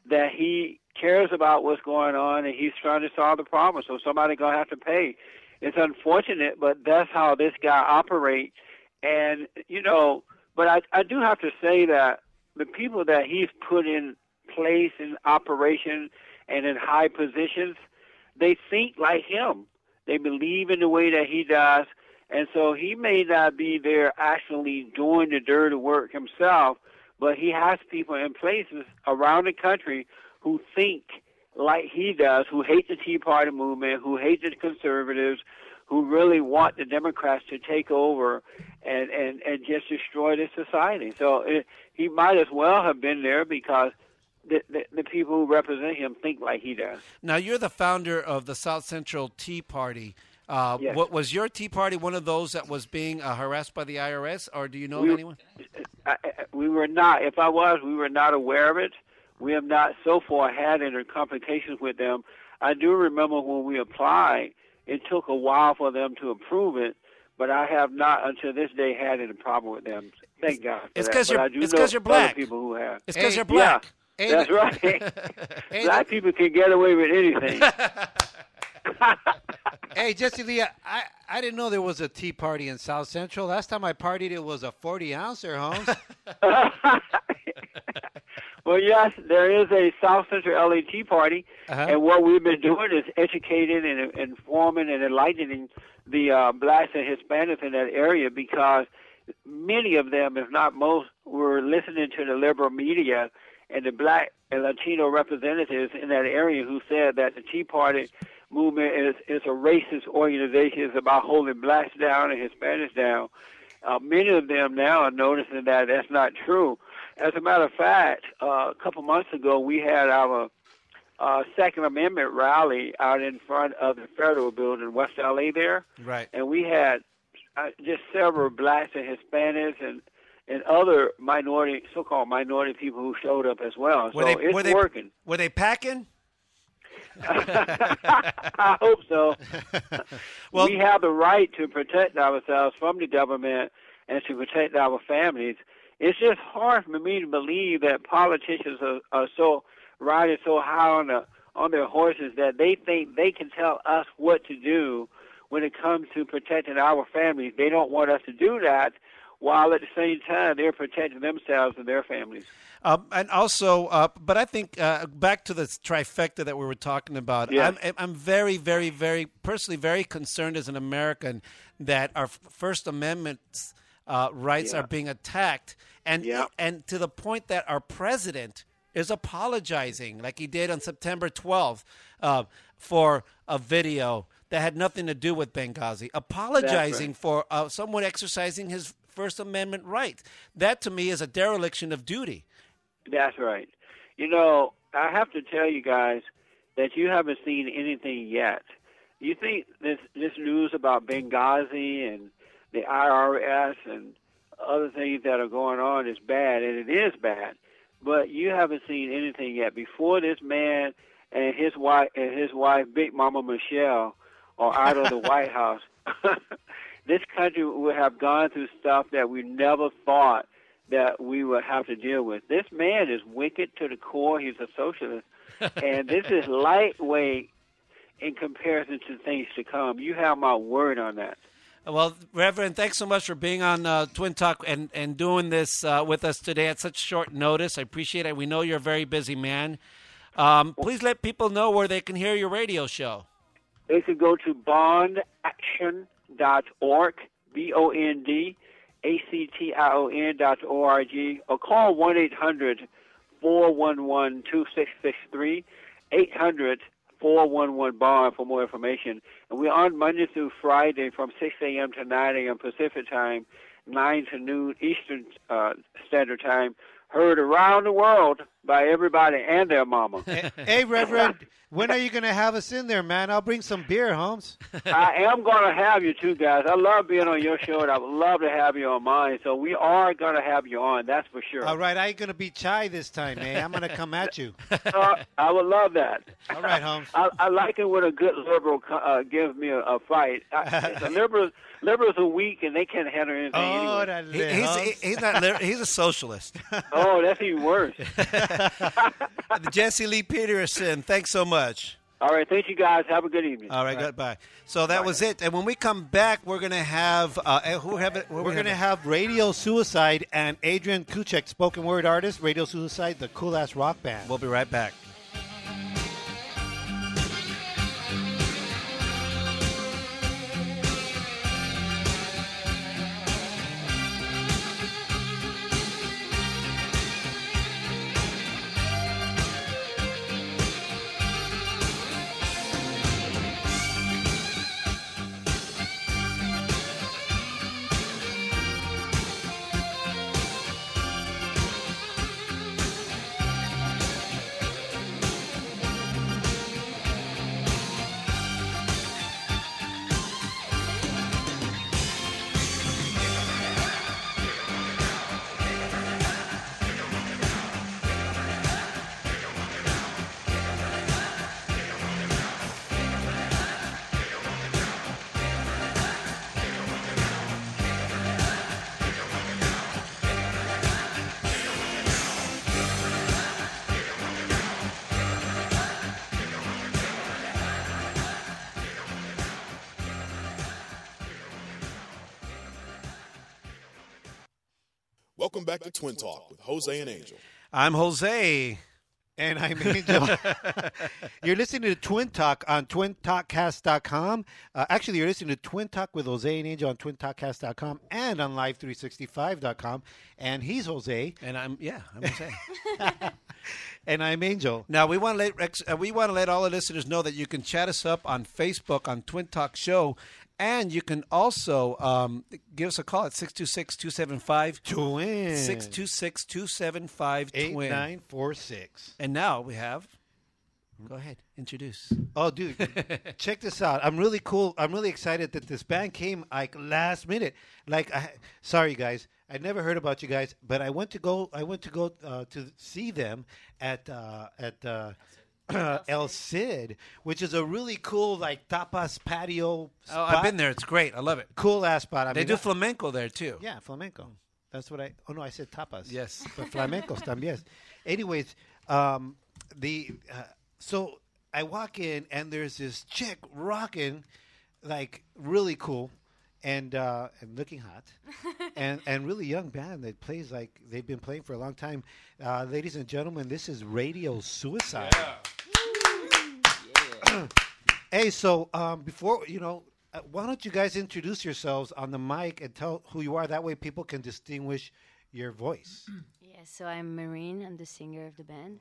that he cares about what's going on and he's trying to solve the problem. So somebody's going to have to pay. It's unfortunate, but that's how this guy operates. And you know, but I I do have to say that the people that he's put in place in operation and in high positions they think like him. They believe in the way that he does. And so he may not be there actually doing the dirty work himself, but he has people in places around the country who think like he does, who hate the Tea Party movement, who hate the conservatives, who really want the Democrats to take over and, and, and just destroy the society. So it, he might as well have been there because the, the, the people who represent him think like he does. Now, you're the founder of the South Central Tea Party. Uh, Yes. what, was your Tea Party one of those that was being uh, harassed by the IRS, or do you know We- of anyone? I, I- we were not. If I was, we were not aware of it. We have not so far had any complications with them. I do remember when we applied, it took a while for them to approve it, but I have not until this day had any problem with them. Thank God. For It's because you're- it's know 'cause you're black. people who have. It's because Hey, you're black. Hey, That's right. Hey, black people can get away with anything. Hey, Jesse Lee, I, I didn't know there was a tea party in South Central. Last time I partied, it was a 40 ouncer, Holmes. Well, yes, there is a South Central LA Tea Party, Uh-huh. and what we've been doing is educating and informing and enlightening the uh, blacks and Hispanics in that area because many of them, if not most, were listening to the liberal media and the black and Latino representatives in that area who said that the Tea Party movement is is a racist organization. It's about holding blacks down and Hispanics down. Uh, many of them now are noticing that that's not true. As a matter of fact, uh, a couple months ago, we had our uh, Second Amendment rally out in front of the federal building, West LA, there, Right. and we had uh, just several blacks and Hispanics and and other minority, so-called minority people who showed up as well. Were so they it's were they working. were they packing? I hope so. Well- we have the right to protect ourselves from the government and to protect our families. It's just hard for me to believe that politicians are, are so riding so high on the on their horses that they think they can tell us what to do when it comes to protecting our families. They don't want us to do that, while at the same time they're protecting themselves and their families. Um, and also, uh, but I think uh, back to the trifecta that we were talking about. I'm, I'm very, very, very personally very concerned as an American that our First Amendment uh, rights Yeah. are being attacked, and Yeah. and to the point that our president is apologizing, like he did on September 12th, uh, for a video that had nothing to do with Benghazi, apologizing for uh, someone exercising his First Amendment right. That to me is a dereliction of duty. That's right. You know, I have to tell you guys that you haven't seen anything yet. You think this this news about Benghazi and the IRS and other things that are going on is bad, and it is bad. But you haven't seen anything yet. Before this man and his wife and his wife, Big Mama Michelle, are out of the White House, this country would have gone through stuff that we never thought that we would have to deal with. This man is wicked to the core. He's a socialist, and this is lightweight in comparison to things to come. You have my word on that. Well, Reverend, thanks so much for being on uh, Twin Talk and, and doing this uh, with us today at such short notice. I appreciate it. We know you're a very busy man. Um, please let people know where they can hear your radio show. They could go to bondaction.org, B O N D A C T I O N dot O R G, or call 1 800 411 2663, 800 411 Bond for more information. And we're on Monday through Friday from 6 a.m. to 9 a.m. Pacific time, 9 to noon Eastern uh, Standard Time. Heard around the world by everybody and their mama. hey, Reverend, when are you going to have us in there, man? I'll bring some beer, Holmes. I am going to have you too, guys. I love being on your show, and I would love to have you on mine. So we are going to have you on, that's for sure. All right, I ain't going to be shy this time, man. I'm going to come at you. Uh, I would love that. All right, Holmes. I, I like it when a good liberal uh, gives me a, a fight. I, the liberals, liberals are weak and they can't handle anything Oh, anyway. that He, he's, he- he's not. He's a socialist. Oh, that's even worse. Jesse Lee Peterson, thanks so much. All right, thank you guys. Have a good evening. All right, goodbye. So that was it. And when we come back, we're going to have uh, eh, who have it? We're going to have Radio Suicide and Adrian Kuchek, spoken word artist, Radio Suicide, the cool ass rock band. We'll be right back. Welcome back to Twin Talk with Jose and Angel. I'm Jose. And I'm Angel. you're listening to Twin Talk on twintalkcast.com. Uh, actually, you're listening to Twin Talk with Jose and Angel on twintalkcast.com and on live365.com. And he's Jose. And I'm yeah, I'm Jose. and I'm Angel. Now we want to let ex- uh, we want to let all the listeners know that you can chat us up on Facebook on Twin Talk Show, and you can also um, give us a call at 626-275 Twin. 626-275 Eight twin. nine four six. And now we have. Go ahead, introduce. Oh, dude, check this out. I'm really cool. I'm really excited that this band came like last minute. Like, I, sorry guys, I never heard about you guys, but I went to go. I went to go uh, to see them at uh, at uh, El Cid, which is a really cool like tapas patio. Oh, I've been there. It's great. I love it. Cool ass spot. I They mean, do I- flamenco there too. yeah, flamenco. That's what I. Oh no, I said tapas. Yes. but flamencos también. Anyways, um, the uh, so I walk in and there's this chick rocking, like really cool, and uh, and looking hot, and and really young band that plays like they've been playing for a long time. Uh, ladies and gentlemen, this is Radio Suicide. Hey, so um, before you know. Uh, why don't you guys introduce yourselves on the mic and tell who you are? That way, people can distinguish your voice. Yeah, so I'm Marine. I'm the singer of the band.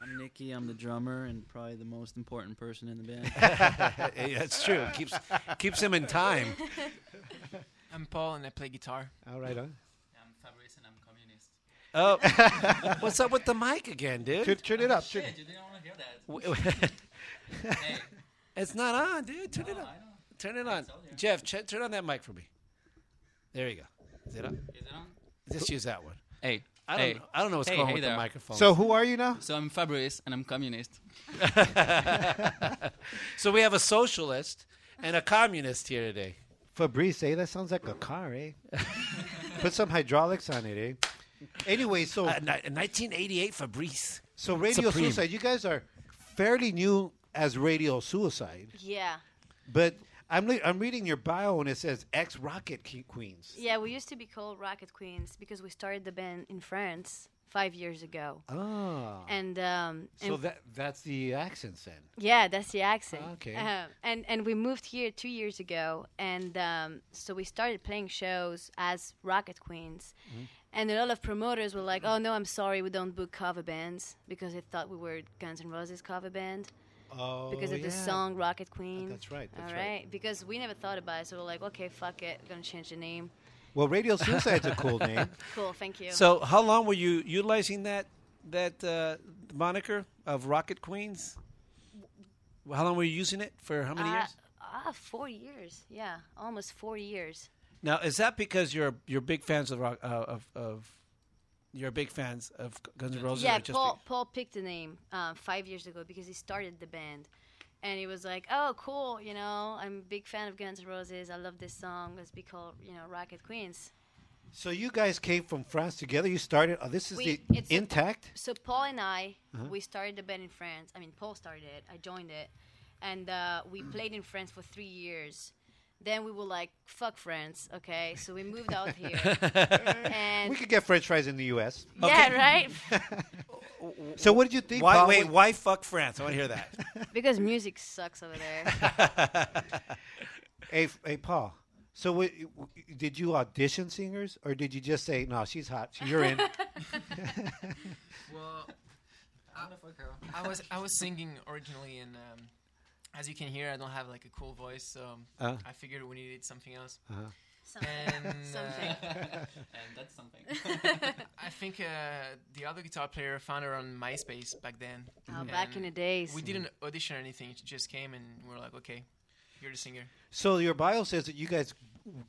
I'm Nicky. I'm the drummer and probably the most important person in the band. Hey, that's true. Keeps keeps him in time. I'm Paul and I play guitar. All right, on. I'm Fabrice and I'm communist. Oh, what's up with the mic again, dude? Turn, turn it up. Turn, you didn't want to hear that. Hey, it's not on, dude. Turn it on. Turn it on. Jeff, ch- turn on that mic for me. There you go. Is it on? is it on? Just use that one. Hey, I don't. hey. Know, I don't know what's Hey, going on hey with there. the microphone. So who are you now? So I'm Fabrice and I'm communist. so we have a socialist and a communist here today. Fabrice, eh? That sounds like a car, eh? Put some hydraulics on it, eh? Anyway, so Uh, ni- 1988 Fabrice. so Radio Supreme. Suicide, you guys are fairly new as Radio Suicide, Yeah. but I'm I'm reading your bio and it says ex Rocket Ke- Queens. Yeah, we used to be called Rocket Queens because we started the band in France five years ago. Ah, And um, so that that's the accent then. yeah, that's the accent. Okay. Uh, and and we moved here two years ago, and um, so we started playing shows as Rocket Queens. Mm-hmm. And a lot of promoters were like, "Oh no, I'm sorry, we don't book cover bands because they thought we were Guns N' Roses cover band Oh, because of the song Rocket Queen." That's right, that's All right. right. Because we never thought about it, so we're like, "Okay, fuck it, we're gonna change the name." Well, Radio Suicide's a cool name. Cool, thank you. So how long were you utilizing that that uh, moniker of Rocket Queens? How long were you using it for? How many Uh, years? Ah, four years. Yeah, almost four years. Now, is that because you're you're big fans of rock uh, of of you're big fans of Guns N' Roses? yeah, Paul be- Paul picked the name uh, five years ago because he started the band, and he was like, "Oh, cool, you know, I'm a big fan of Guns N' Roses. I love this song. Let's be called, you know, Rocket Queens." So you guys came from France together. You started. Oh, this is We- the it's a- intact. So Paul and I, Uh-huh. we started the band in France. I mean, Paul started it. I joined it, and uh, we played in France for three years. Then we were like, "Fuck France," okay? So we moved out here, and we could get French fries in the U.S. yeah, right. So what did you think? Why Paul? wait? Why fuck France? I want to hear that. because music sucks over there. Hey, hey, Paul. So what, did you audition singers, or did you just say, "No, she's hot. You're in"? Well, I, I was I was singing originally, in um, as you can hear, I don't have like a cool voice, so Uh. I figured we needed something else. Something. And Something. uh, and that's something. I think uh, the other guitar player found her on MySpace back then. Oh, back in the days. We didn't audition or anything; she just came, and we are like, "Okay, you're the singer." so your bio says that you guys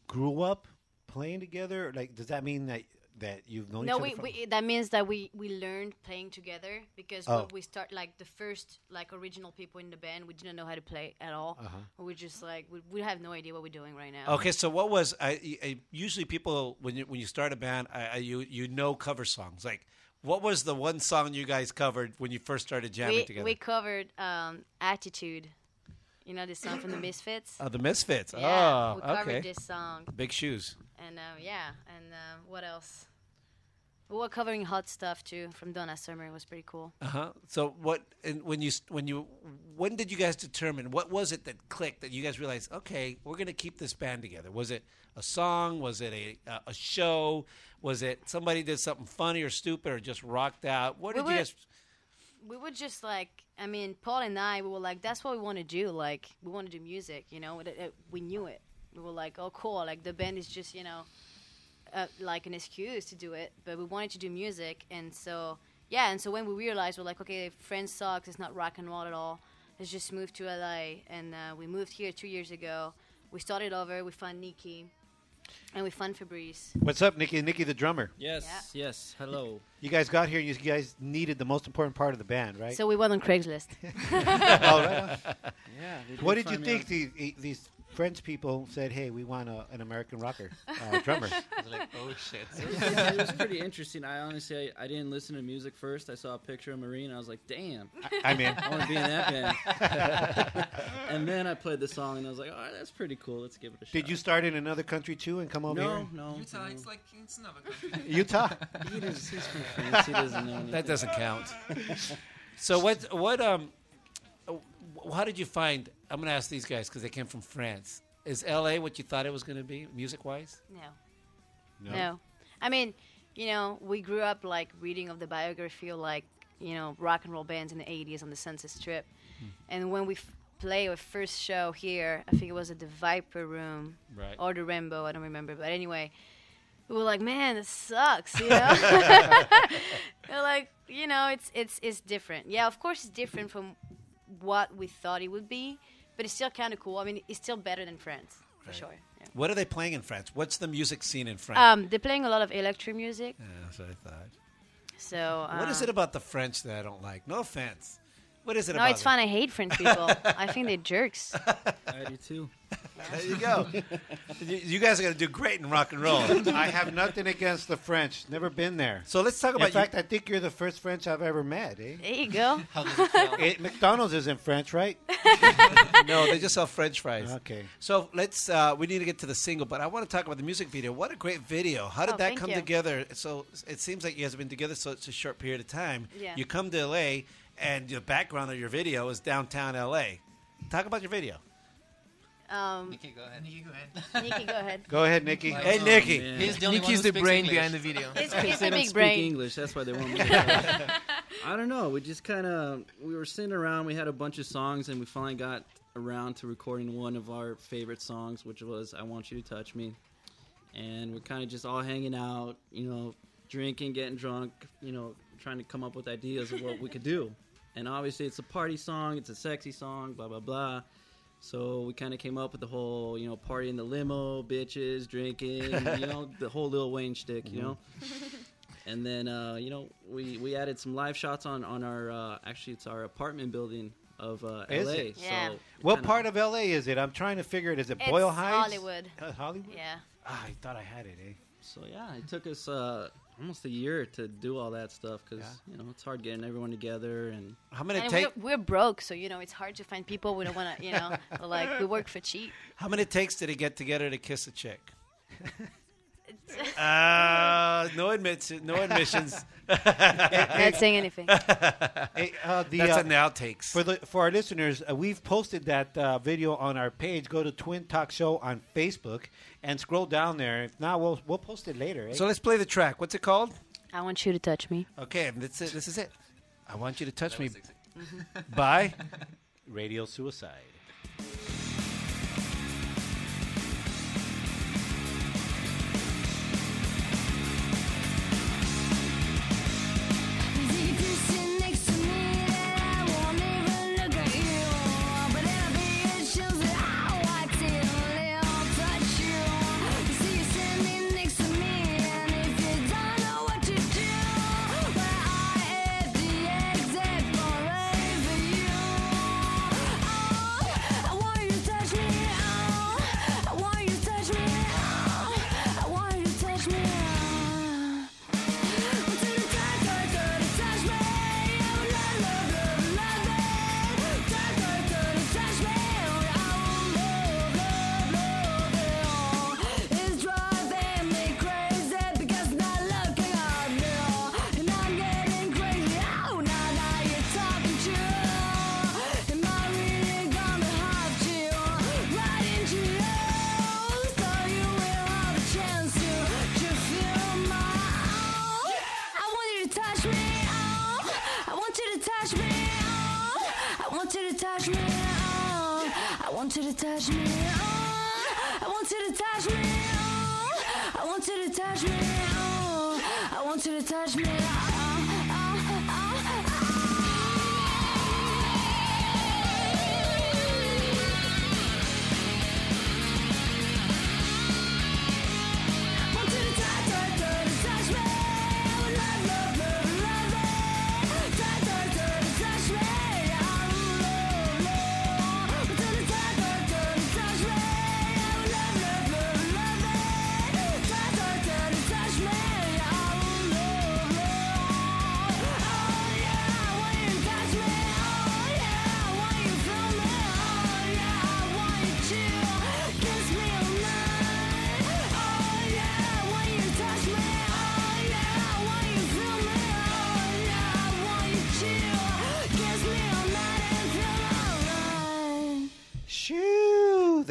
grew up playing together. Like, does that mean that that you've known no, each we, other? from- we that means that we we learned playing together because Oh. when we start like the first like original people in the band, we didn't know how to play at all. Uh-huh. We just like we, we have no idea what we're doing right now. Okay, so what was I, I usually people when you when you start a band, I, I, you you know cover songs. Like, what was the one song you guys covered when you first started jamming we together? we covered um, "Attitude." You know this song from the Misfits. oh, the Misfits. yeah, oh, we covered okay. this song, Big shoes. and uh, yeah, and uh, what else? We were covering hot stuff too from Donna Summer. It was pretty cool. Uh huh. So what? And when you when you when did you guys determine what was it that clicked that you guys realized? Okay, we're gonna keep this band together. Was it a song? Was it a a, a show? Was it somebody did something funny or stupid or just rocked out? What We did you guys? we were just like, I mean, Paul and I, we were like, that's what we want to do. Like, we want to do music, you know. It, it- we knew it. We were like, oh, cool. Like the band is just, you know, uh, like an excuse to do it, but we wanted to do music, and so yeah. And so when we realized, we're like, okay, France sucks. It's not rock and roll at all. Let's just move to LA, and uh, we moved here two years ago. We started over. We found Nikki, and we found Fabrice. What's up, Nikki? Nikki, the drummer. Yes, yes. Hello. You guys got here. You guys needed the most important part of the band, right? So we went on Craigslist. All right. Yeah. they What did you think? on- These, these French people said, "Hey, we want a, an American rocker uh, drummer." I was like, oh shit. It was, it was pretty interesting. I honestly, I, I didn't listen to music first. I saw a picture of Marine. I was like, damn, I'm in. I want to be in that band. and then I played the song, and I was like, all right, that's pretty cool. Let's give it a shot. Did you start in another country too and come over No, here? no. Utah, no. it's like it's another country. Utah. He does, he's from France. He doesn't know anything. That doesn't count. so what? What? Um, uh, how did you find? I'm going to ask these guys because they came from France. Is L.A. what you thought it was going to be, music-wise? No. No. I mean, you know, we grew up like reading of the biography of like, you know, rock and roll bands in the 80s on the Sunset Strip. Hmm. And when we f- play our first show here, I think it was at the Viper Room Right. or the Rainbow, I don't remember. But anyway, we were like, man, this sucks, you know? We're like, you know, it's, it's, it's different. Yeah, of course it's different from what we thought it would be, but it's still kind of cool. I mean, it's still better than France, for sure. Yeah. What are they playing in France? What's the music scene in France? Um, they're playing a lot of electro music. yeah, that's what I thought. So what is uh, it about the French that I don't like? No offense. What is it No, about? it's them? fun. I hate French people. I think they're jerks. I do too. There you go. you, you guys are going to do great in rock and roll. I have nothing against the French. Never been there. So let's talk In about you- fact, I think you're the first French I've ever met. Eh? There you go. Eh, McDonald's isn't French, right? no, they just sell French fries. Okay. So let's. Uh, we need to get to the single, but I want to talk about the music video. What a great video! How did Oh, that come you. together? So it seems like you guys have been together so it's a short period of time. Yeah. You come to LA, and the background of your video is downtown LA. Talk about your video. Um, Nikki, go ahead. Nikki, go ahead. Nikki, go ahead. Go ahead, Nikki. Hey, Oh, Nikki. man. He's the only Nikki's one who the brain English. behind the video. He's, They he's don't a big speak brain. English. That's why they want me. To I don't know. We just kind of we were sitting around. We had a bunch of songs, and we finally got around to recording one of our favorite songs, which was "I Want You to Touch Me." And we're kind of just all hanging out, you know, drinking, getting drunk, you know, trying to come up with ideas of what we could do. And obviously, it's a party song. It's a sexy song. Blah blah blah. So we kind of came up with the whole, you know, party in the limo, bitches, drinking, you know, the whole Lil Wayne shtick, you know. And then, uh, you know, we, we added some live shots on on our uh, actually it's our apartment building of uh, Is LA. it? Yeah. So What kinda- part of LA is it? I'm trying to figure it. Is it It's Boyle Heights? Hollywood. Uh, Hollywood? Yeah. Ah, I thought I had it, eh? So yeah, it took us uh, almost a year to do all that stuff because you know it's hard getting everyone together and How many And take? we're, we're broke, so you know it's hard to find people. We don't want to, you know, like we work for cheap. How many takes did it get together to kiss a chick? Uh, no admits, no admissions. Not saying anything. Hey, uh, the, That's uh, a now takes. For the for our listeners, uh, we've posted that uh, video on our page. Go to Twin Talk Show on Facebook and scroll down there. If not, we'll we'll post it later. Eh? So let's play the track. What's it called? I want you to touch me. Okay, and this is, this is it. I want you to touch me. Bye. Radio Suicide.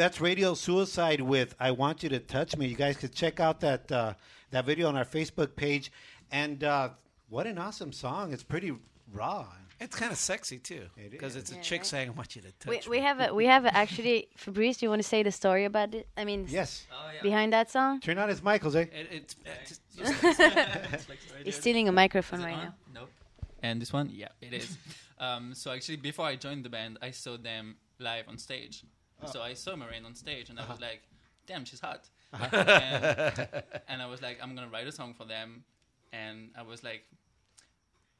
That's Radio Suicide with "I Want You to Touch Me." You guys could check out that uh, that video on our Facebook page. And uh, what an awesome song! It's pretty raw. It's kind of sexy too, because is. it's a Yeah, chick right? saying, "I want you to touch We, me." we have a we have a, actually Fabrice. Do you want to say the story about it? I mean, Yes. behind that song, Turn on his mic, Jose. It, it's, it's just- he's stealing a microphone right on? now. Nope. And this one? Yeah, it is. um, so actually, before I joined the band, I saw them live on stage. So ah. I saw Marine on stage, and I was ah. like, "Damn, she's hot." Ah. and, and I was like, "I'm gonna write a song for them." And I was like,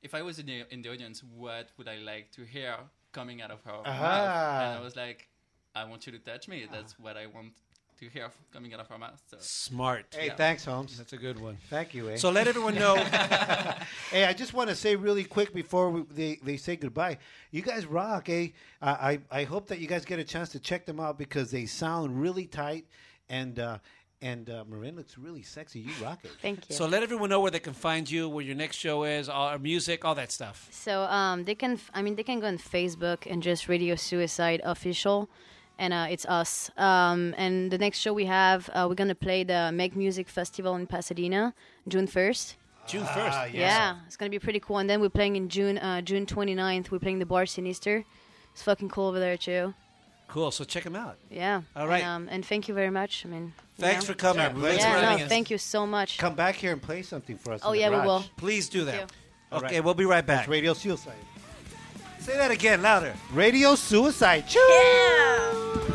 "If I was in the in the audience, what would I like to hear coming out of her mouth?" Ah. And I was like, "I want you to touch me. That's what I want to hear f- coming out of her mouth." So smart. Hey, Yeah. thanks, Holmes. That's a good one. Thank you. Eh? So let everyone know. hey, I just want to say really quick before we, they, they say goodbye. You guys rock, eh? Uh, I I hope that you guys get a chance to check them out because they sound really tight, and uh, and uh, Marin looks really sexy. You rock it. Thank you. so let everyone know where they can find you, where your next show is, all our music, all that stuff. So um, they can, f- I mean, they can go on Facebook and just Radio Suicide Official, and uh, it's us. Um, and the next show we have, uh, we're gonna play the Make Music Festival in Pasadena, June first. June first. Ah, yes. Yeah, it's gonna be pretty cool. And then we're playing in June, uh, June 29th. We're playing the Bar Sinister. It's fucking cool over there too. Cool. So check them out. Yeah. All right. And, um, and thank you very much. I mean. you Thanks know. for coming. Yeah, Thanks Yeah, for no, us. thank you so much. Come back here and play something for us. Oh in the yeah, we will. Please do that. Okay, right. we'll be right back. That's Radio Suicide. Say that again, louder. Radio Suicide. Choo! Kiss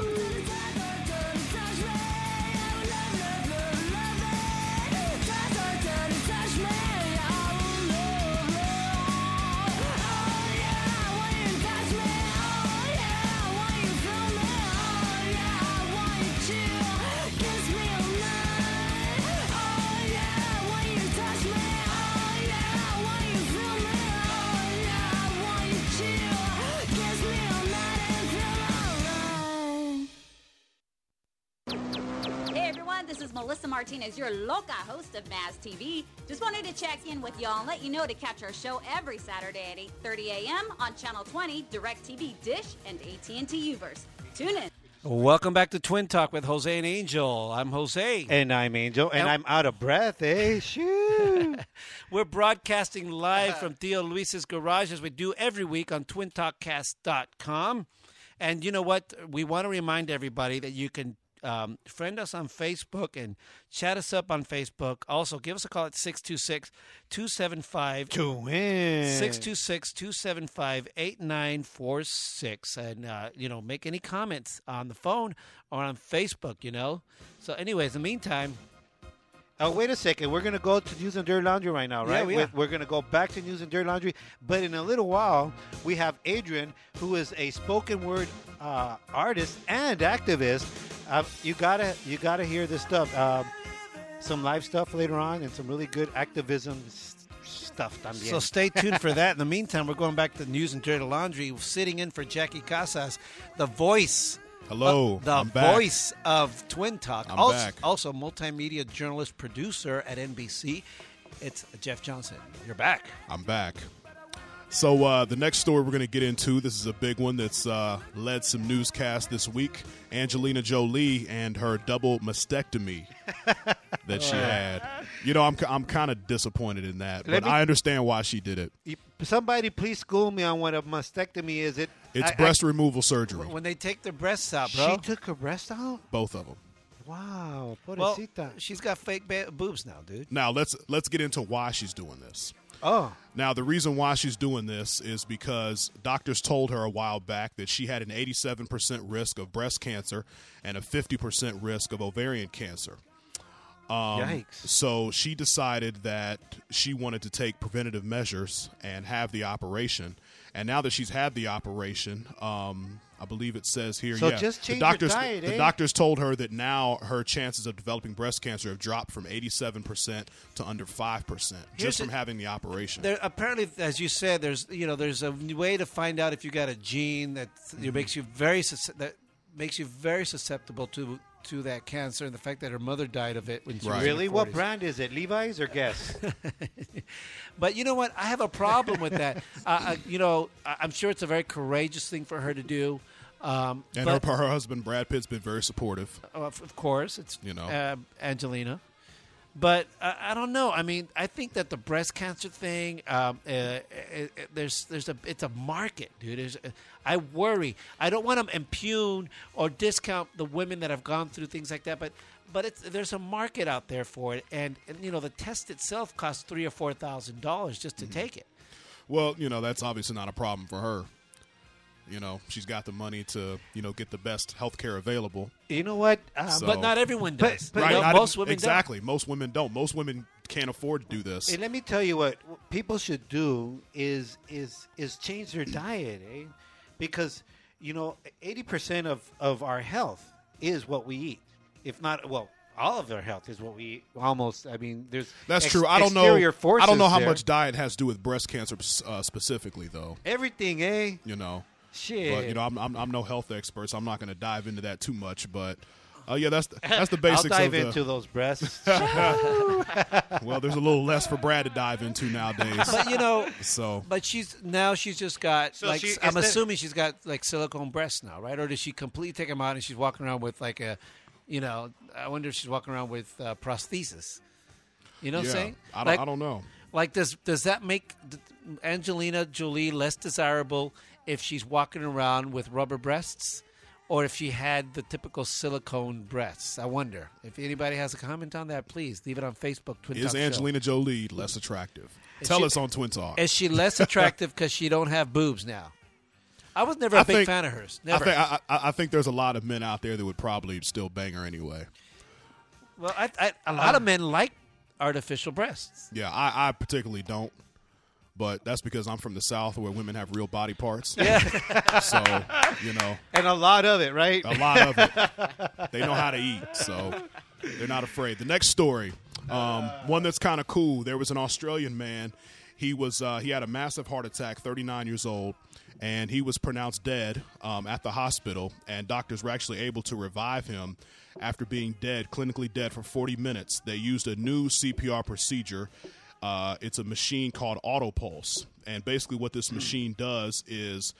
host of Maz TV. Just wanted to check in with y'all and let you know to catch our show every Saturday at 8:30 a.m. on Channel 20, DirecTV Dish, and AT&T Uverse. Tune in. Welcome back to Twin Talk with Jose and Angel. I'm Jose. And I'm Angel, and And- I'm out of breath, eh? Shoo! We're broadcasting live from Theo Luis's garage as we do every week on twintalkcast.com. And you know what? We want to remind everybody that you can um, friend us on Facebook and chat us up on Facebook. Also, give us a call at 626 275 to win. 626 275 8946. And, uh, you know, make any comments on the phone or on Facebook, you know. So, anyways, in the meantime, Oh, wait a second. We're going to go to News and Dirt Laundry right now, right? we We're- are. We're going to go back to News and Dirt Laundry. But in a little while, we have Adrian, who is a spoken word uh, artist and activist. Uh, you gotta, you gotta hear this stuff. Um, some live stuff later on, and some really good activism s- stuff. También. So stay tuned for that. In the meantime, we're going back to news and dirty laundry. Sitting in for Jackie Casas, the voice. Hello, uh, the I'm back. voice of Twin Talk. I'm also, back. also multimedia journalist producer at NBC. It's Jeff Johnson. You're back. I'm back. So uh, the next story we're going to get into, this is a big one that's uh, led some newscasts this week. Angelina Jolie and her double mastectomy that she had. you know, I'm I'm kind of disappointed in that, Let but me- I understand why she did it. Somebody please school me on what a mastectomy is. It It's I- breast removal surgery, When they take their breasts out, bro. She took her breast out. both of them. Wow, well, pobrecita. she's got fake ba- boobs now, dude. Now let's let's get into why she's doing this. Oh, Now, the reason why she's doing this is because doctors told her a while back that she had an 87% risk of breast cancer and a 50% risk of ovarian cancer. Um, Yikes. So she decided that she wanted to take preventative measures and have the operation. And now that she's had the operation, um, I believe it says here, So yeah, just the change your doctors, diet, the eh? doctors told her that now her chances of developing breast cancer have dropped from 87% to under 5% just from the- having the operation. There apparently, as you said, there's you know there's a way to find out if you got a gene that Mm-hmm. makes you very that makes you very susceptible to to that cancer, and the fact that her mother died of it when she was in her really? What brand is it? Levi's or Guess? But you know what? I have a problem with that. uh, uh, you know, I- I'm sure it's a very courageous thing for her to do. Um, and but, her, her husband Brad Pitt's been very supportive. of, of course, it's You know. uh, Angelina. But uh, I don't know. I mean, I think that the breast cancer thing, um, uh, uh, uh, there's, there's a, it's a market, dude. There's, uh, I worry. I don't want to impugn or discount the women that have gone through things like that, but, but it's, there's a market out there for it, and, and you know, the test itself costs three or four thousand dollars just Mm-hmm. to take it. Well, you know, that's obviously not a problem for her. You know, she's got the money to, you know, get the best health care available. you know what? Um, So- but not everyone But- does. but- know, not- most women don't. exactly. Most women don't. Most women can't afford to do this. And let me tell you what, what people should do is is is change their diet, eh? Because you know, eighty percent of of our health is what we eat. If not, well, all of our health is what we eat. Almost. I mean, there's That's ex- true. I don't know. I don't know how there. much diet has to do with breast cancer uh, specifically, though. everything, eh? You know, Shit. but you know, I'm, I'm, I'm no health expert, so I'm not going to dive into that too much. But uh, yeah, that's the, that's the basics. I'll dive of the, into those breasts. well, there's a little less for Brad to dive into nowadays. But you know, so But she's now she's just got So like she- I'm instead- assuming she's got like silicone breasts now, right? Or does she completely take them out and she's walking around with like a, you know, I wonder if she's walking around with uh, prosthesis. You know what yeah, I'm saying? I don't, like, I don't know. Like does does that make Angelina Jolie less desirable if she's walking around with rubber breasts? Or if she had the typical silicone breasts, I wonder. If anybody has a comment on that, please leave it on Facebook. Twin Is Talk Show. Angelina Jolie less attractive? Is Tell she- us on Twin Talk. Is she less attractive because she don't have boobs now? I was never a I big think- fan of hers. I Never. think I, I, I think there's a lot of men out there that would probably still bang her anyway. well, I, I, a lot of men like artificial breasts. Yeah, I, I particularly don't, but that's because I'm from the South where women have real body parts. Yeah. so you know, and a lot of it, right? a lot of it. They know how to eat, so they're not afraid. The next story, um, one that's kind of cool. There was an Australian man. He was uh, he had a massive heart attack, 39 years old, and he was pronounced dead um, at the hospital. And doctors were actually able to revive him after being dead, clinically dead for 40 minutes. They used a new CPR procedure. Uh, it's a machine called Autopulse, and basically what this machine does is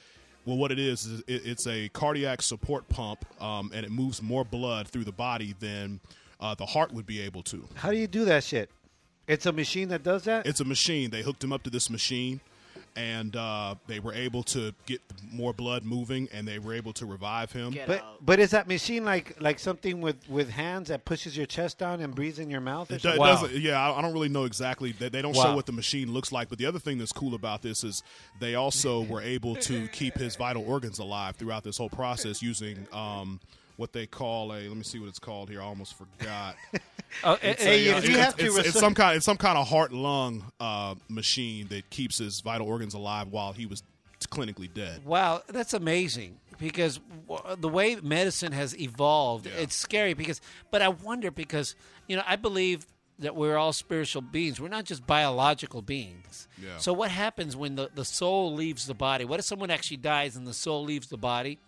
well, what it is is it, it's a cardiac support pump, um, and it moves more blood through the body than uh, the heart would be able to. How do you do that shit? It's a machine that does that. It's a machine. They hooked him up to this machine, and uh, they were able to get more blood moving, and they were able to revive him. Get But out. but is that machine like like something with with hands that pushes your chest down and breathes in your mouth? Or It, do- it something? Yeah, I, I don't really know exactly. They, they don't Wow. show what the machine looks like. But the other thing that's cool about this is they also were able to keep his vital organs alive throughout this whole process using um, what they call a. Let me see what it's called here. I almost forgot. Oh, It's Hey, a, if uh, you have to it's, it's some kind. It's some kind of heart lung uh, machine that keeps his vital organs alive while he was clinically dead. Wow, that's amazing because w- the way medicine has evolved, Yeah. it's scary because but I wonder because you know, I believe that we're all spiritual beings. We're not just biological beings. Yeah. So what happens when the, the soul leaves the body? What if someone actually dies and the soul leaves the body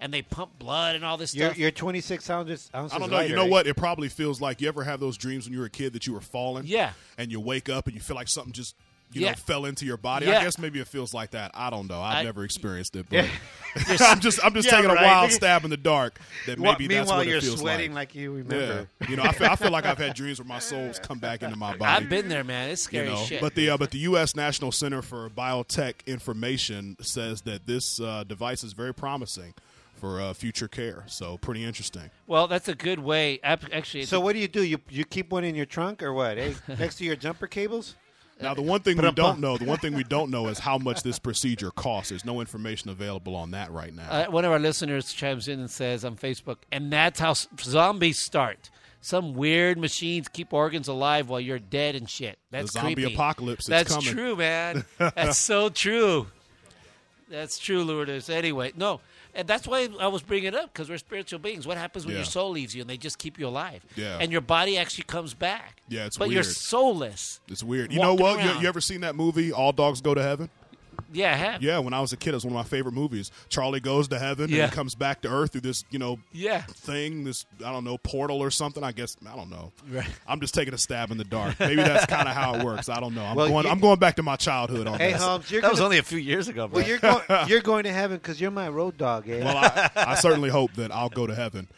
and they pump blood and all this You're, stuff? you're 26 ounces. ounces I don't know. lighter, you know eh? what? It probably feels like you ever have those dreams when you were a kid that you were falling. Yeah. And you wake up and you feel like something just you Yeah. know fell into your body. Yeah. I guess maybe it feels like that. I don't know. I've I- never experienced it, but I'm just I'm just Yeah, taking right. a wild stab in the dark. That Well, maybe that's meanwhile, what you're it feels sweating like. like you Yeah, remember. you know, I feel, I feel like I've had dreams where my soul's come back into my body. I've been there, man. It's scary you know, shit. but the uh, but the U.S. National Center for Biotech Information says that this uh, device is very promising for uh, future care. So pretty interesting. well, that's a good way. Actually, So what do you do? You you keep one in your trunk or what? Eh? Next to your jumper cables? Now, the one thing we don't know, the one thing we don't know is how much this procedure costs. There's no information available on that right now. uh, one of our listeners chimes in and says on Facebook, and that's how zombies start. Some weird machines keep organs alive while you're dead and shit. That's zombie creepy. apocalypse is That's coming. true, man. That's so true. That's true, Lourdes. Anyway, no, and that's why I was bringing it up because we're spiritual beings. What happens when Yeah. your soul leaves you and they just keep you alive? Yeah. and your body actually comes back. Yeah, it's but you're soulless. It's weird. You know what? You, you ever seen that movie, All Dogs Go to Heaven? Yeah, I have. Yeah, when I was a kid, it was one of my favorite movies. Charlie goes to heaven Yeah. and he comes back to Earth through this, you know, Yeah. thing, this I don't know portal or something. I guess I don't know. Right. I'm just taking a stab in the dark. Maybe that's kind of how it works. I don't know. I'm Well, going. you- I'm going back to my childhood on Hey, this. Holmes, you're That was gonna, only a few years ago, bro. well, you're going you're going to heaven because you're my road dog, eh? Well, I, I certainly hope that I'll go to heaven.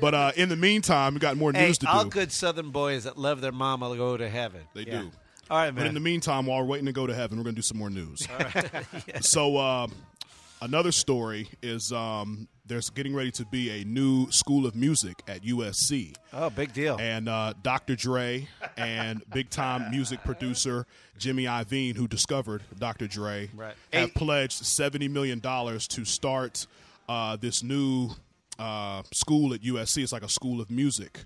But uh, in the meantime, we got more hey, news to all do. All good Southern boys that love their mama go to heaven. They Yeah. do. All right, But in the meantime, while we're waiting to go to heaven, we're going to do some more news. So, um, another story is um, there's getting ready to be a new school of music at USC. oh, big deal. And uh, Dr. Dre and big time music producer Jimmy Iovine, who discovered Dr. Dre, Right. have pledged $70 million to start uh, this new uh, school at USC. It's like a school of music.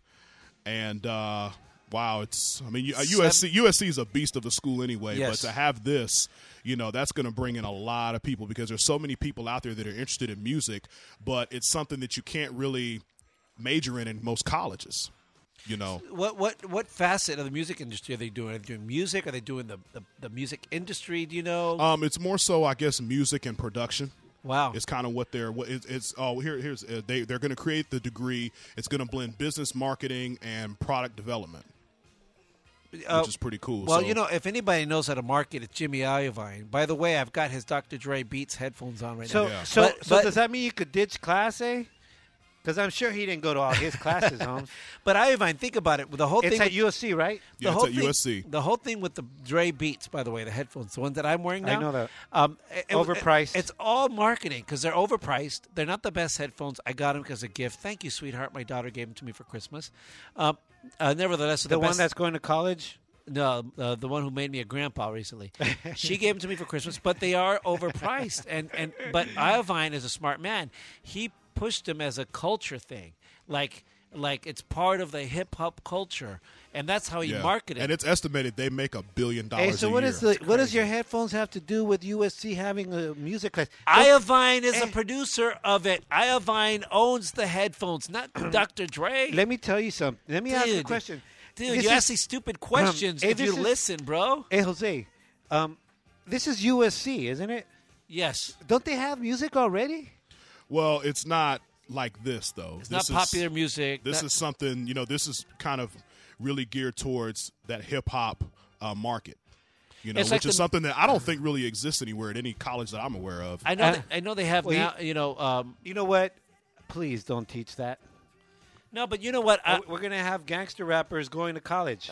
And uh, wow, it's, I mean, uh, USC, USC is a beast of a school anyway, Yes. but to have this, you know, that's going to bring in a lot of people because there's so many people out there that are interested in music, but it's something that you can't really major in in most colleges. You know, What what what facet of the music industry are they doing? Are they doing music? Are they doing the, the, the music industry? Do you know? um, it's more so, I guess, music and production. wow. It's kind of what they're. What it's, it's oh here here's uh, they they're going to create the degree. It's going to blend business marketing and product development, Uh, which is pretty cool. well, So- you know, if anybody knows how to market, it's Jimmy Iovine. By the way, I've got his Dr. Dre Beats headphones on right so now. Yeah. so But- so but- does that mean you could ditch class, eh? Because I'm sure he didn't go to all his classes, Holmes. But Iovine, think about it. The whole It's thing at with- USC, right? Yeah, the it's whole at thing, USC. The whole thing with the Dre Beats, by the way, the headphones, the ones that I'm wearing now. I know that. Um, it- it- Overpriced. it's all marketing because they're overpriced. They're not the best headphones. I got them because a gift. Thank you, sweetheart. My daughter gave them to me for Christmas. Um, uh, nevertheless, The, the, one that's going to college. no, uh, the one who made me a grandpa recently. she gave them to me for Christmas, but they are overpriced. And and but Iovine is a smart man. He pushed them as a culture thing, like like it's part of the hip hop culture, and that's how he yeah. marketed. and it's estimated they make a billion dollars. Hey, so a what year. is the what does your headphones have to do with USC having a music class? Iovine is a Eh. producer of it. Iovine owns the headphones, not Dr. Dre. Let me tell you something. Let me ask you a question. Dude, This you is- ask these stupid questions hey, if you is- listen, bro. Hey, Jose, um, this is USC, isn't it? Yes. Don't they have music already? Well, it's not like this though. It's This not is- popular music. This not- is something you know. This is kind of really geared towards that hip hop uh, market. You know, It's which like is the- something that I don't think really exists anywhere at any college that I'm aware of. I know. Uh, that, I know they have well, you- now. You know. Um, You know what? Please don't teach that. no, but you know what? I, We're going to have gangster rappers going to college.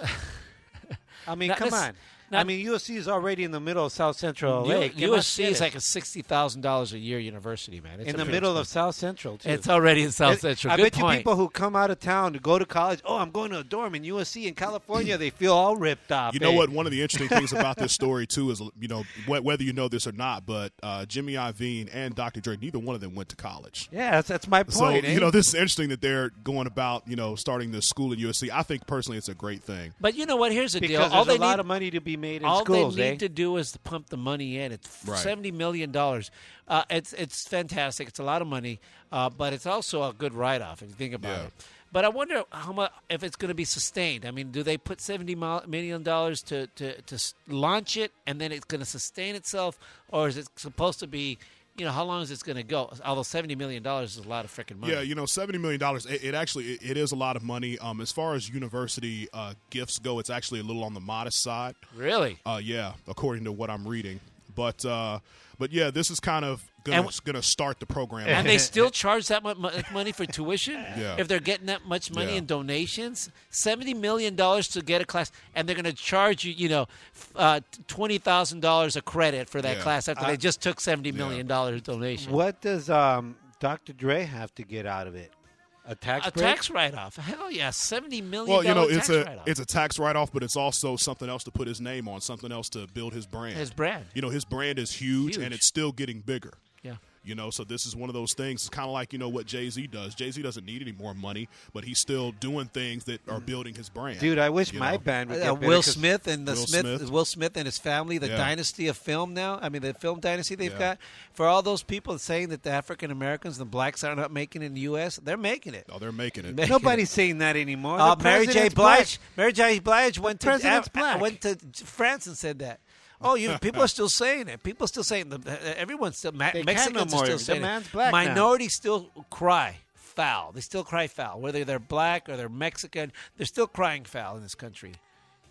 I mean, come necess- on. I mean, USC is already in the middle of South Central U- LA. Get my USC is like a sixty thousand dollars a year university, man. It's in the pretty middle of South Central, too. It's already in South It- Central. I Good bet point. you people who come out of town to go to college, oh, I'm going to a dorm in USC in California, they feel all ripped off. You know eh? what? One of the interesting things about this story too is you know wh- whether you know this or not, but uh, Jimmy Iovine and Dr. Dre, neither one of them went to college. Yeah, that's, that's my So point. eh? you know this is interesting that they're going about you know starting this school at USC. I think personally it's a great thing. but you know what? Here's the because deal. there's All a lot need, of money to be made in all schools, they need eh? to do is to pump the money in. It's Right. seventy million dollars. Uh, it's it's fantastic. It's a lot of money, uh, but it's also a good write off if you think about Yeah. it. But I wonder how much if it's going to be sustained. I mean, do they put seventy million dollars to, to to launch it and then it's going to sustain itself, or is it supposed to be? You know, how long is this going to go? Although seventy million dollars is a lot of freaking money. Yeah, you know, seventy million dollars. It, it actually it, it is a lot of money. Um, as far as university uh, gifts go, it's actually a little on the modest side. Really? Uh, yeah, according to what I'm reading. But uh, but yeah, this is kind of gonna And- gonna start the program. And they still charge that much money for tuition? Yeah. If they're getting that much money Yeah. in donations, seventy million dollars to get a class, and they're going to charge you, you know, uh, twenty thousand dollars a credit for that Yeah. class after I- they just took seventy million dollars donation. What does um, Dr. Dre have to get out of it? A tax A break? tax write-off? Hell yeah, seventy million. well, you know, it's a write-off. it's a tax write off, but it's also something else to put his name on, something else to build his brand. His brand. You know, his brand is huge, Huge. and it's still getting bigger. Yeah. You know, so this is one of those things. It's kind of like you know what Jay Z does. Jay Z doesn't need any more money, but he's still doing things that are building his brand. Dude, I wish my know? band would Uh, get better Will 'cause- Smith and the Will Smith, Smith. Will Smith and his family, the Yeah. dynasty of film now. I mean, the film dynasty they've Yeah. got. For all those people saying that the African Americans, the blacks, are not making it in the U.S., they're making it. Oh, they're making it. Making Nobody's it. saying that anymore. Uh, Mary J. Blige. black. Mary J. Blige went to Af- black. went to France and said that. Oh, you people are still saying it. People are still saying the, uh, everyone's still Ma- They Mexicans no more. are still The saying man's it. black now. Minorities still cry foul. They still cry foul, whether they're black or they're Mexican. They're still crying foul in this country.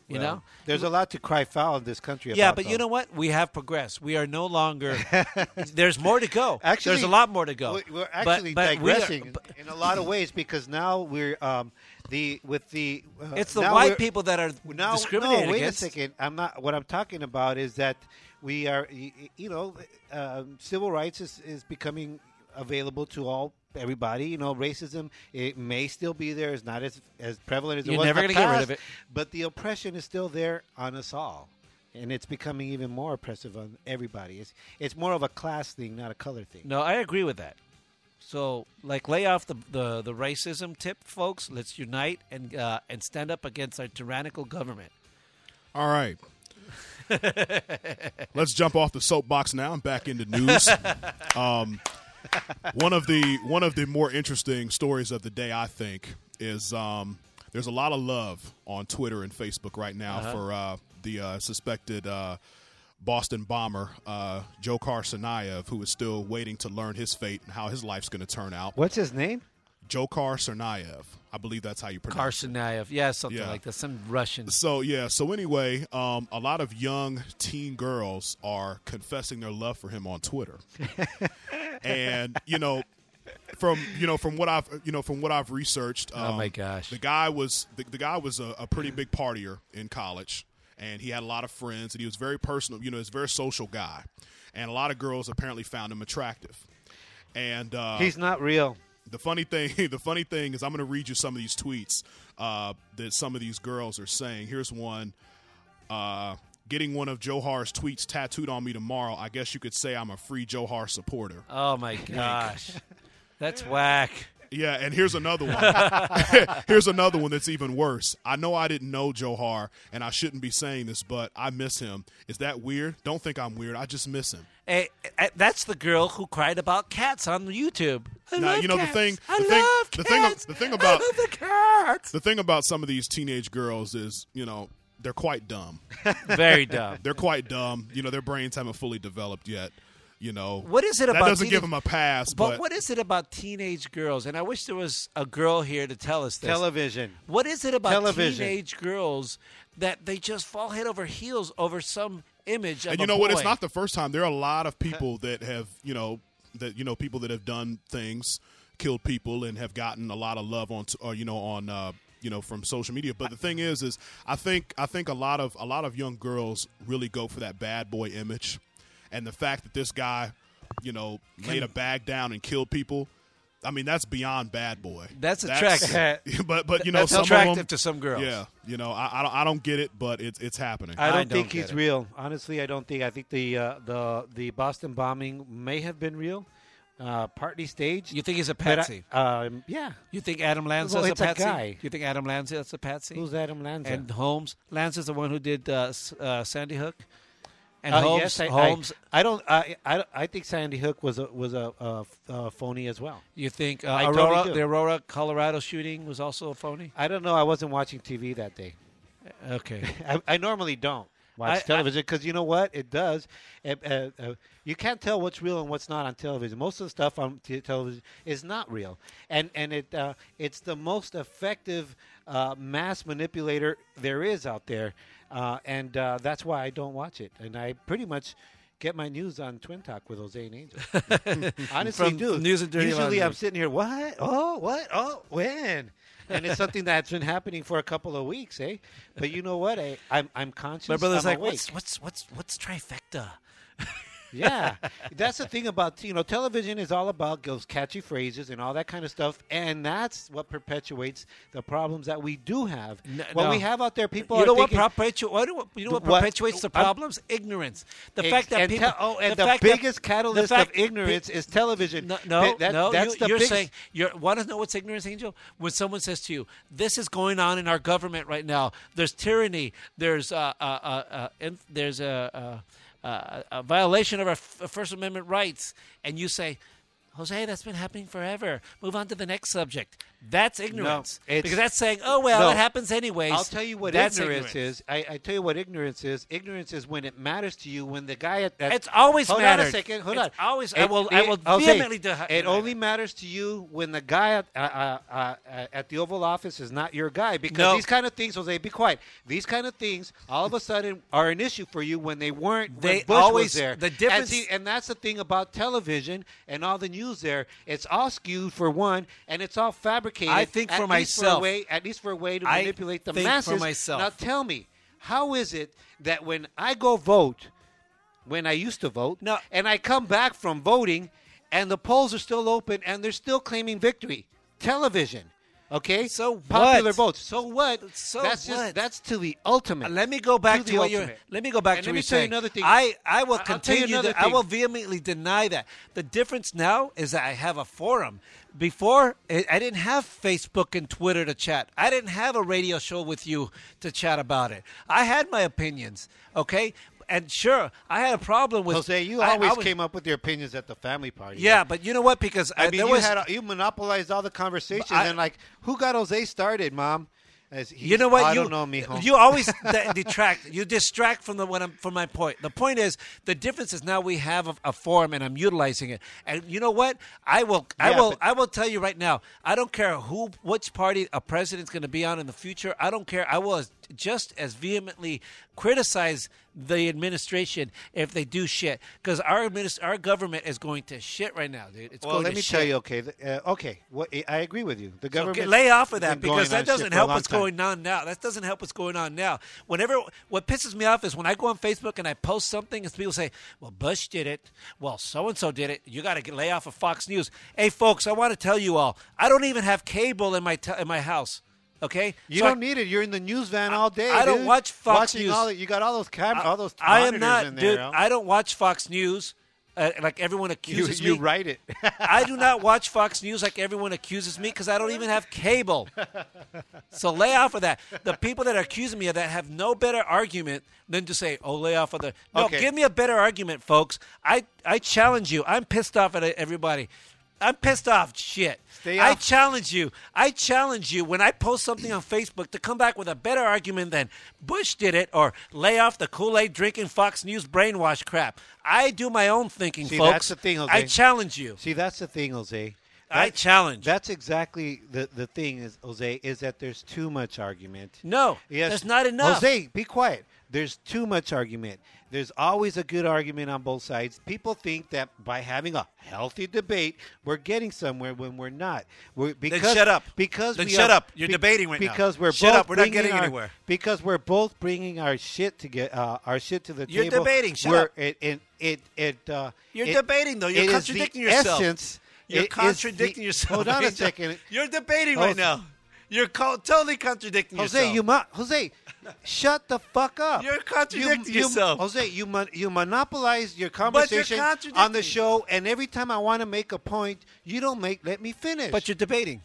You Well, know, there's a lot to cry foul in this country. yeah, but though. you know what? We have progressed. We are no longer. there's more to go. Actually, there's a lot more to go. we- We're But- actually but we are- digressing in a lot of ways because now we're um, the with the. Uh, It's the white people that are now, discriminated no, wait against. a second. I'm not. What I'm talking about is that we are. You know, um, civil rights is, is becoming available to all everybody. You know, racism it may still be there. It's not as as prevalent as it You're was. in never gonna get rid of it. But the oppression is still there on us all. And it's becoming even more oppressive on everybody. It's it's more of a class thing, not a color thing. No, I agree with that. So, like, lay off the the, the racism tip, folks. Let's unite and uh, and stand up against our tyrannical government. All right. Let's jump off the soapbox now and back into news. Um, one of the one of the more interesting stories of the day, I think, is um, there's a lot of love on Twitter and Facebook right now Uh-huh. for uh, the uh, suspected uh, Boston bomber uh, Joe Tsarnaev, who is still waiting to learn his fate and how his life's going to turn out. What's his name? Joe Tsarnaev. I believe that's how you pronounce it. Karsanayev, yeah, something Yeah. like that. Some Russian. So yeah. So anyway, um, a lot of young teen girls are confessing their love for him on Twitter, and you know, from you know from what I've you know from what I've researched. Um, Oh, my gosh. the guy was the, the guy was a, a pretty big partier in college, and he had a lot of friends, and he was very personal. You know, he's a very social guy, and a lot of girls apparently found him attractive. And uh, He's not real. the funny thing, the funny thing is, I'm going to read you some of these tweets uh, that some of these girls are saying. Here's one: uh, Getting one of Jahar's tweets tattooed on me tomorrow. I guess you could say I'm a free Jahar supporter. Oh my gosh, that's whack. Yeah, and here's another one. here's another one that's even worse. I know I didn't know Jahar, and I shouldn't be saying this, but I miss him. Is that weird? Don't think I'm weird. I just miss him. Hey, eh, that's the girl who cried about cats on YouTube. I now love you know cats. the thing. I the thing, love the thing. cats. The thing about I the cats. the thing about some of these teenage girls is, you know, they're quite dumb. Very dumb. they're quite dumb. You know, their brains haven't fully developed yet. You know, What is it about that about doesn't teenage- give them a pass? But, But, what is it about teenage girls? And I wish there was a girl here to tell us this. Television. What is it about Television. teenage girls that they just fall head over heels over some image of and you a know what? It's not the first time. There are a lot of people that have, you know, that you know, people that have done things, killed people, and have gotten a lot of love on, t- or you know, on. Uh, you know from social media but the thing is is i think i think a lot of a lot of young girls really go for that bad boy image and the fact that this guy you know laid a bag down and killed people i mean that's beyond bad boy That's attractive. but but you know That's some attractive of them, to some girls. yeah you know i i don't, I don't get it but it's it's happening I don't, I don't think get he's it. real. Honestly, I don't think. I think the uh, the the Boston bombing may have been real, uh, partly staged. You think he's a but I- patsy? um, yeah. You think Adam Lanza's Well, a it's a patsy? guy. You think Adam Lanza's a patsy? Who's Adam Lanza? And Holmes. Lanza's the one who did uh, uh, Sandy Hook. And Uh, Holmes. yes, I, Holmes. I, I don't. I, I I think Sandy Hook was a was a, uh uh phony as well. you think uh, Aurora, totally the Aurora, Colorado shooting was also a phony? I don't know. I wasn't watching TV that day. Okay. I, I normally don't. watch television because you know what it does. Uh, uh, uh, you can't tell what's real and what's not on television. Most of the stuff on t- television is not real, and and it uh, it's the most effective uh, mass manipulator there is out there, uh, and uh, that's why I don't watch it. And I pretty much. Get my news on Twin Talk with Jose and Angel. Honestly, From do. News and Dirty Usually, Laundry. I'm sitting here. What? Oh, what? Oh, when? and it's something that's been happening for a couple of weeks, eh? But you know what? I, I'm I'm conscious. My brother's I'm like, awake. what's what's what's what's trifecta? yeah, that's the thing about you know television is all about those catchy phrases and all that kind of stuff, and that's what perpetuates the problems that we do have. N- what no. we have out there, people you are know what, perpetu- what, you know what What- perpetuates the I'm- problems? Ignorance. The Ex- fact that people. te- oh, and the, fact biggest the catalyst fact of ignorance is television. No, no, That- that- no. that's you, the you're biggest- saying you want to know what's ignorance, Angel? When someone says to you, "This is going on in our government right now. There's tyranny. There's uh, uh, uh, uh, there's a, uh uh, Uh, a violation of our f- uh, First Amendment rights," and you say. Jose, that's been happening forever. Move on to the next subject. That's ignorance. it's- because that's saying, oh, well, No. it happens anyways. I'll tell you what That's ignorance, is. I, I tell you what ignorance is. Ignorance is when it matters to you. When the guy at, at It's always hold on a second. Hold It's on. always- I will- I will I'll say, vehemently de- It only matters to you when the guy at, uh, uh, uh, at the Oval Office is not your guy. Because No. these kind of things, Jose, be quiet. These kind of things, all of a sudden, are an issue for you when they weren't. They when Bush always- was there. the And, difference- see, and that's the thing about television and all the news. There, it's all skewed for one, and it's all fabricated. I think for least For myself- way, at least for a way to I manipulate the think for masses. myself. Now tell me, how is it that when I go vote, when I used to vote, No. and I come back from voting, and the polls are still open, and they're still claiming victory? Television, okay? So popular what? votes. So what? So that's what? just that's to the ultimate. Let me go back To to, what you're. Let me go back And to let me tell you another thing. I I will I'll continue. to- I will vehemently deny that. The difference now is that I have a forum. Before I didn't have Facebook and Twitter to chat. I didn't have a radio show with you to chat about it. I had my opinions. Okay. And sure, I had a problem with Jose, you I- I always was- came up with your opinions at the family party. Yeah, but you know what? Because I uh, mean, there you was, had you monopolized all the conversations, and like, who got Jose started, Mom? You know what? I you, don't know, mijo. You always de- detract. You distract from the what I'm, from my point. The point is the difference is now we have a, a forum and I'm utilizing it. And you know what? I will. I Yeah, will. but- I will tell you right now. I don't care who, which party a president's going to be on in the future. I don't care. I will as, just as vehemently criticize the administration if they do shit because our adminis- our government is going to shit right now, dude. It's well, going let me shit. tell you, okay, uh, okay, what, I agree with you. The government So get, lay off of that because that doesn't help what's time. going on now. That doesn't help what's going on now. Whenever what pisses me off is when I go on Facebook and I post something and people say, "Well, Bush did it. Well, so and so did it. You got to lay off of Fox News." Hey, folks, I want to tell you all, I don't even have cable in my te- in my house. Okay, You So don't need it. You're in the news van all day. I don't dude. watch Fox Watching News. All the, you got all those cameras, all those I am not, in there. dude. huh? I don't watch Fox News. Uh, like everyone you, accuses you me. You write it. I do not watch Fox News like everyone accuses me because I don't even have cable. So lay off of that. The people that are accusing me of that have no better argument than to say, "Oh, lay off of the." No, Okay. give me a better argument, folks. I I challenge you. I'm pissed off at everybody. I'm pissed off. Shit. Stay I off- challenge you. I challenge you when I post something on Facebook to come back with a better argument than Bush did it or lay off the Kool Aid drinking Fox News brainwash crap. I do my own thinking, See, folks. that's the thing, Jose. I challenge you. See, that's the thing, Jose. I challenge. That's exactly the the thing is, Jose, is that there's too much argument. No, Yes, there's not enough. Jose, be quiet. There's too much argument. There's always a good argument on both sides. People think that by having a healthy debate, we're getting somewhere when we're not. We're, because, shut up. Because Then we shut are- up. You're debating right now. because we're Shut both up. We're not bringing getting our- anywhere. Because we're both bringing our shit to get uh, our shit to the You're table. debating. Shut We're- up. It it it, it uh, You're it- debating, though. You're it is the contradicting yourself. Essence. You're contradicting the- yourself. Hold on a second. You're debating Jose- right now. You're co- totally contradicting Jose, yourself. you mo- Jose, shut the fuck up. You're contradicting You- you- yourself. Jose, you mon- you monopolize your conversation on the show, and every time I want to make a point, you don't make. Let me finish. But you're debating.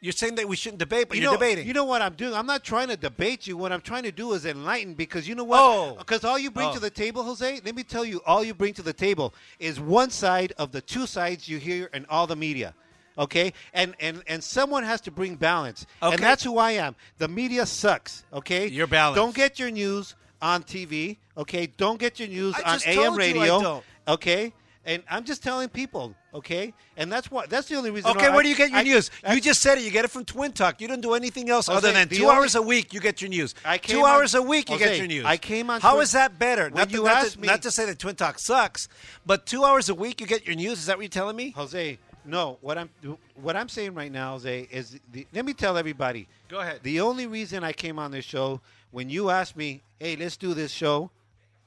You're saying that we shouldn't debate, but you you're know, debating. You know what I'm doing? I'm not trying to debate you. What I'm trying to do is enlighten because you know what? Oh. Because all you bring Oh. to the table, Jose, let me tell you, all you bring to the table is one side of the two sides you hear in all the media. Okay, and and and someone has to bring balance, Okay. and that's who I am. The media sucks. Okay, You're balanced. Don't get your news on TV. Okay, don't get your news I on AM told you I radio. Okay, and I'm just telling people. Okay, and that's what that's the only reason. Okay, where I- do you get your I- news? You just said it. You get it from Twin Talk. You don't do anything else Jose, other than two only- hours a week. You get your news. I came two on- hours a week. You get your news. I came on How Twin- is that better? Not you to, not, to, me- not to say that Twin Talk sucks, but two hours a week you get your news. Is that what you're telling me? Jose, no. What I'm what I'm saying right now, Jose, is the, let me tell everybody. Go ahead. The only reason I came on this show when you asked me, "Hey, let's do this show,"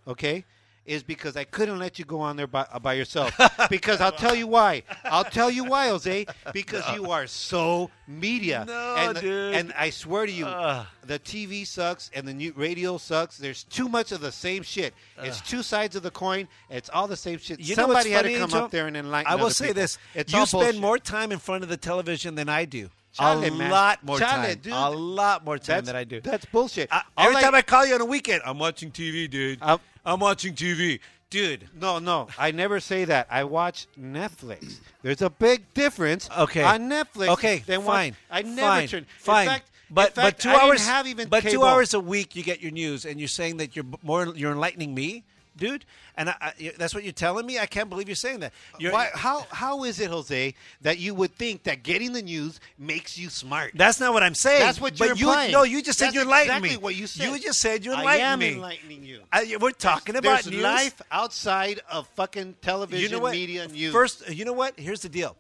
okay, is because I couldn't let you go on there by, uh, by yourself. because I'll tell you why. I'll tell you why, Jose. Because you are so media. No, and, dude. And I swear to you, Ugh. the TV sucks and the new radio sucks. There's too much of the same shit. It's two sides of the coin. It's all the same shit. You know what's Somebody had to come Angel? up there and enlighten. I will other say people. this: It's you all spend bullshit. more time in front of the television than I do. Chale, a man. lot more Chale, time. dude. A lot more time That's- than I do. That's bullshit. I, All every I- time I call you on a weekend, I'm watching TV, dude. I'm watching TV, dude. No, no, I never say that. I watch Netflix. There's a big difference. Okay. On Netflix. Okay, than fine. I never fine, turn. Fine. In fact, but fact, but two I hours have even but two hours a week you get your news, and you're saying that you're more you're enlightening me, dude. And I, I, that's what you're telling me. I can't believe you're saying that. Uh, you're, Why, how how is it, Jose, that you would think that getting the news makes you smart? That's not what I'm saying. That's what but you're you, implying. No, you just said That's you enlightened exactly me. what you said. You just said you I am me. enlightening you. I, we're talking about There's news. life outside of fucking television, you know media, news. First, you know what? Here's the deal.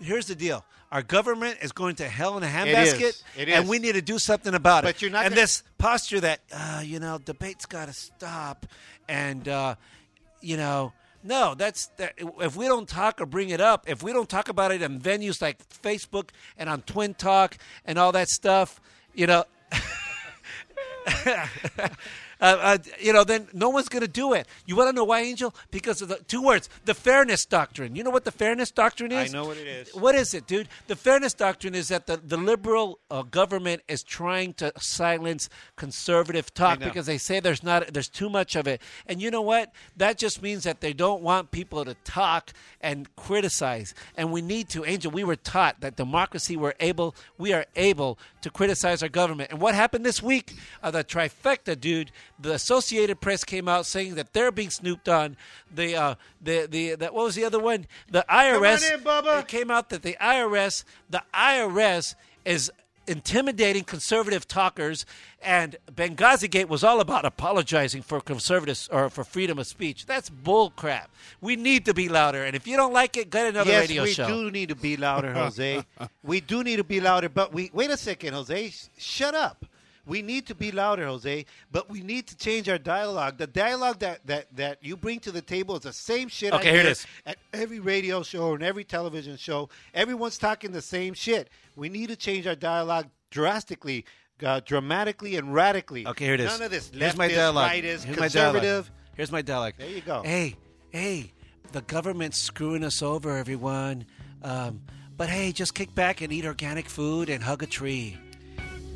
Here's the deal. Our government is going to hell in a handbasket, and we need to do something about it. But you're not And gonna- this posture that uh, you know, debate's got to stop, and uh, you know, no, that's that, if we don't talk or bring it up, if we don't talk about it in venues like Facebook and on Twin Talk and all that stuff, you know. Uh, uh, you know, then no one's going to do it. You want to know why, Angel? Because of the two words, the fairness doctrine. You know what the fairness doctrine is? I know what it is. What is it, dude? The fairness doctrine is that the, the liberal uh, government is trying to silence conservative talk because they say there's not there's too much of it. And you know what? That just means that they don't want people to talk and criticize. And we need to, Angel. We were taught that democracy we're able we are able to criticize our government. And what happened this week? Uh, the trifecta, dude. The Associated Press came out saying that they're being snooped on. The uh, the the that what was the other one? The IRS. in. It came out that the IRS, the IRS is intimidating conservative talkers, and Benghazi Gate was all about apologizing for conservatives or for freedom of speech. That's bull crap. We need to be louder, and if you don't like it, get another yes, radio we show. do need to be louder, Jose. we do need to be louder, but we wait a second, Jose. Shut up. We need to be louder, Jose, but we need to change our dialogue. The dialogue that, that, that you bring to the table is the same shit. Okay, I here it hear. At every radio show and every television show, everyone's talking the same shit. We need to change our dialogue drastically, uh, dramatically, and radically. Okay, here it is. None of this Here's my dialogue. rightist, Here's my dialogue. conservative. Here's my dialogue. There you go. Hey, hey, the government's screwing us over, everyone. Um, but hey, just kick back and eat organic food and hug a tree.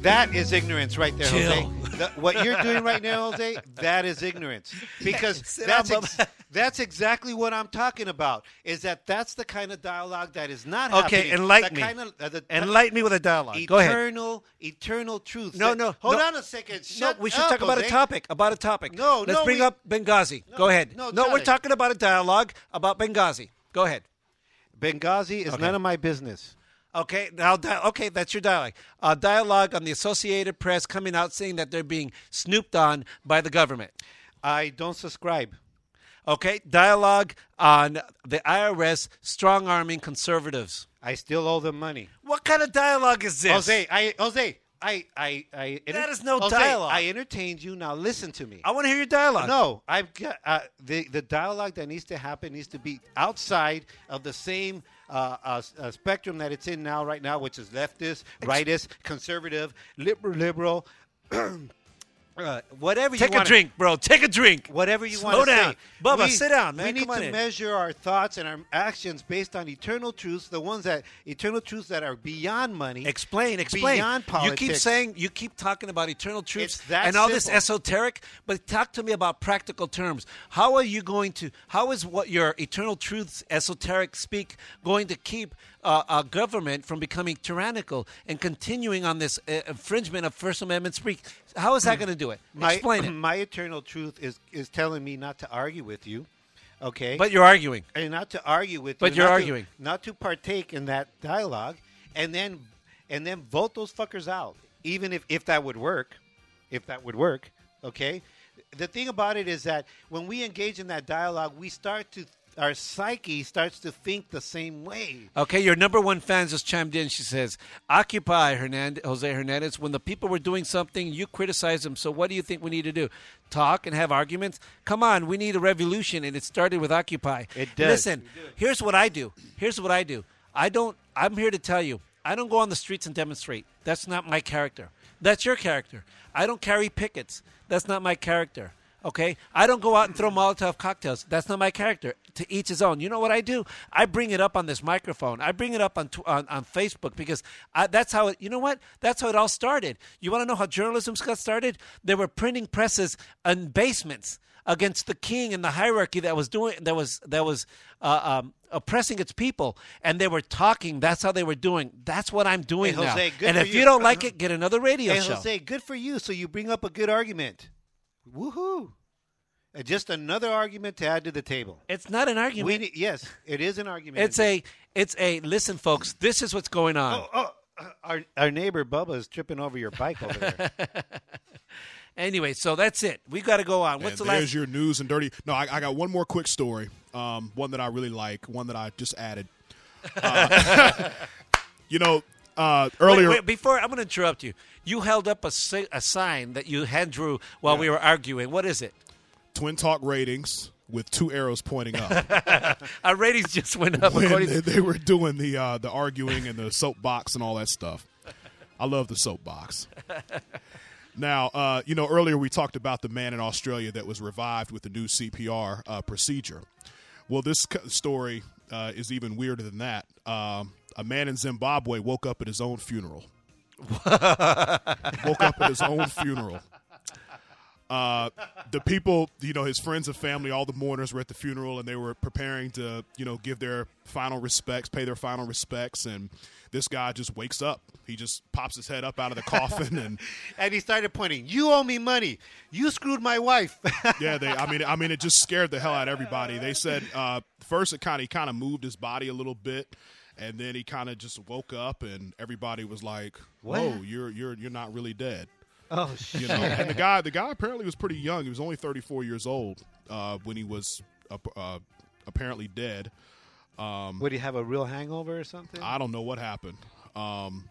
That is ignorance right there, Chill. Jose. The- what you're doing right now, Jose, that is ignorance. Because Sit that's ex- that's exactly what I'm talking about. Is that that's the kind of dialogue that is not Okay, happening. enlighten me. Kind of, uh, the, Enlighten me with a dialogue. Go ahead. Eternal, eternal truth. No, That- no. Hold no. on a second. No, we should up, talk about a topic. About a topic. No, Let's no, bring we- up Benghazi. No, Go ahead. no, no, we're talking about a dialogue about Benghazi. Go ahead. Benghazi is Okay. none of my business. Okay, now, di- okay, that's your dialogue. Uh, dialogue on the Associated Press coming out saying that they're being snooped on by the government. I don't subscribe. Okay, dialogue on the IRS strong arming conservatives. I still owe them money. What kind of dialogue is this? Jose, I, Jose, I, I, I. That is no Jose, dialogue. I entertained you. Now listen to me. I want to hear your dialogue. No, I've got uh, the the dialogue that needs to happen needs to be outside of the same uh, spectrum that it's in now, right now, which is leftist, rightist, conservative, liberal, liberal. Uh, whatever you want. Take a drink, bro. Take a drink. Whatever you want to down. say. Bubba, We- sit down, man. We need Come to in. measure our thoughts and our actions based on eternal truths, the ones that eternal truths that are beyond money. Explain, explain. Beyond politics. you keep saying, you keep talking about eternal truths and all this esoteric, but talk to me about practical terms. How are you going to? How is what your eternal truths, esoteric speak, going to keep uh, uh, government from becoming tyrannical and continuing on this uh, infringement of First Amendment speech. How is that going to do it? My, Explain it. My eternal truth is is telling me not to argue with you. Okay. But you're arguing. and not to argue with But you. you're not to- arguing. not to partake in that dialogue, and then and then vote those fuckers out. Even if if that would work, if that would work, okay. The thing about it is that when we engage in that dialogue, we start to our psyche starts to think the same way. Okay, your number one fan just chimed in. She says, "Occupy Hernandez, Jose Hernandez. When the people were doing something, you criticize them. So what do you think we need to do? Talk and have arguments? Come on, we need a revolution, and it started with Occupy. It does. Listen, here's what I do. Here's what I do. I don't. I'm here to tell you. I don't go on the streets and demonstrate. That's not my character. That's your character. I don't carry pickets. That's not my character. Okay, I don't go out and throw Molotov cocktails. That's not my character. To each his own. You know what I do? I bring it up on this microphone. I bring it up on on, on Facebook because I, that's how it. You know what? That's how it all started. You want to know how journalism got started? There were printing presses in basements against the king and the hierarchy that was doing that was that was uh, um, oppressing its people, and they were talking. That's how they were doing. That's what I'm doing Hey, Jose, now. And if you. you don't like it, get another radio Hey, show. Jose, good for you. So you bring up a good argument. Woohoo! Uh, Just another argument to add to the table. It's not an argument. We need, yes, it is an argument. It's a it's a listen, folks. This is what's going on. Oh, oh, uh, our our neighbor Bubba is tripping over your bike over there. Anyway, so that's it. We got to go on. What's and the there's last? your news and dirty. No, I, I got one more quick story. Um, one that I really like. One that I just added. Uh, you know, uh, earlier. Wait, wait, before I'm going to interrupt you. You held up a, si- a sign that you hand drew while we were arguing. What is it? Twin Talk ratings with two arrows pointing up. Our ratings just went up. when according they, to, they were doing the uh, the arguing and the soapbox and all that stuff. I love the soapbox. Now, uh, you know, earlier we talked about the man in Australia that was revived with the new CPR uh, procedure. Well, this story uh, is even weirder than that. Um, a man in Zimbabwe woke up at his own funeral. woke up at his own funeral. Uh, the people, you know, his friends and family, all the mourners were at the funeral, and they were preparing to, you know, give their final respects, pay their final respects, and this guy just wakes up. He just pops his head up out of the coffin, and and he started pointing. You owe me money. You screwed my wife. yeah, they. I mean, I mean, it just scared the hell out of everybody. They said uh, first it kind of he kind of moved his body a little bit, and then he kind of just woke up, and everybody was like, "Whoa, What? you're you're you're not really dead." oh you know. and the guy, the guy apparently was pretty young. He was only 34 years old uh, when he was uh, uh, apparently dead. Would he have a real hangover or something? I don't know what happened. Um,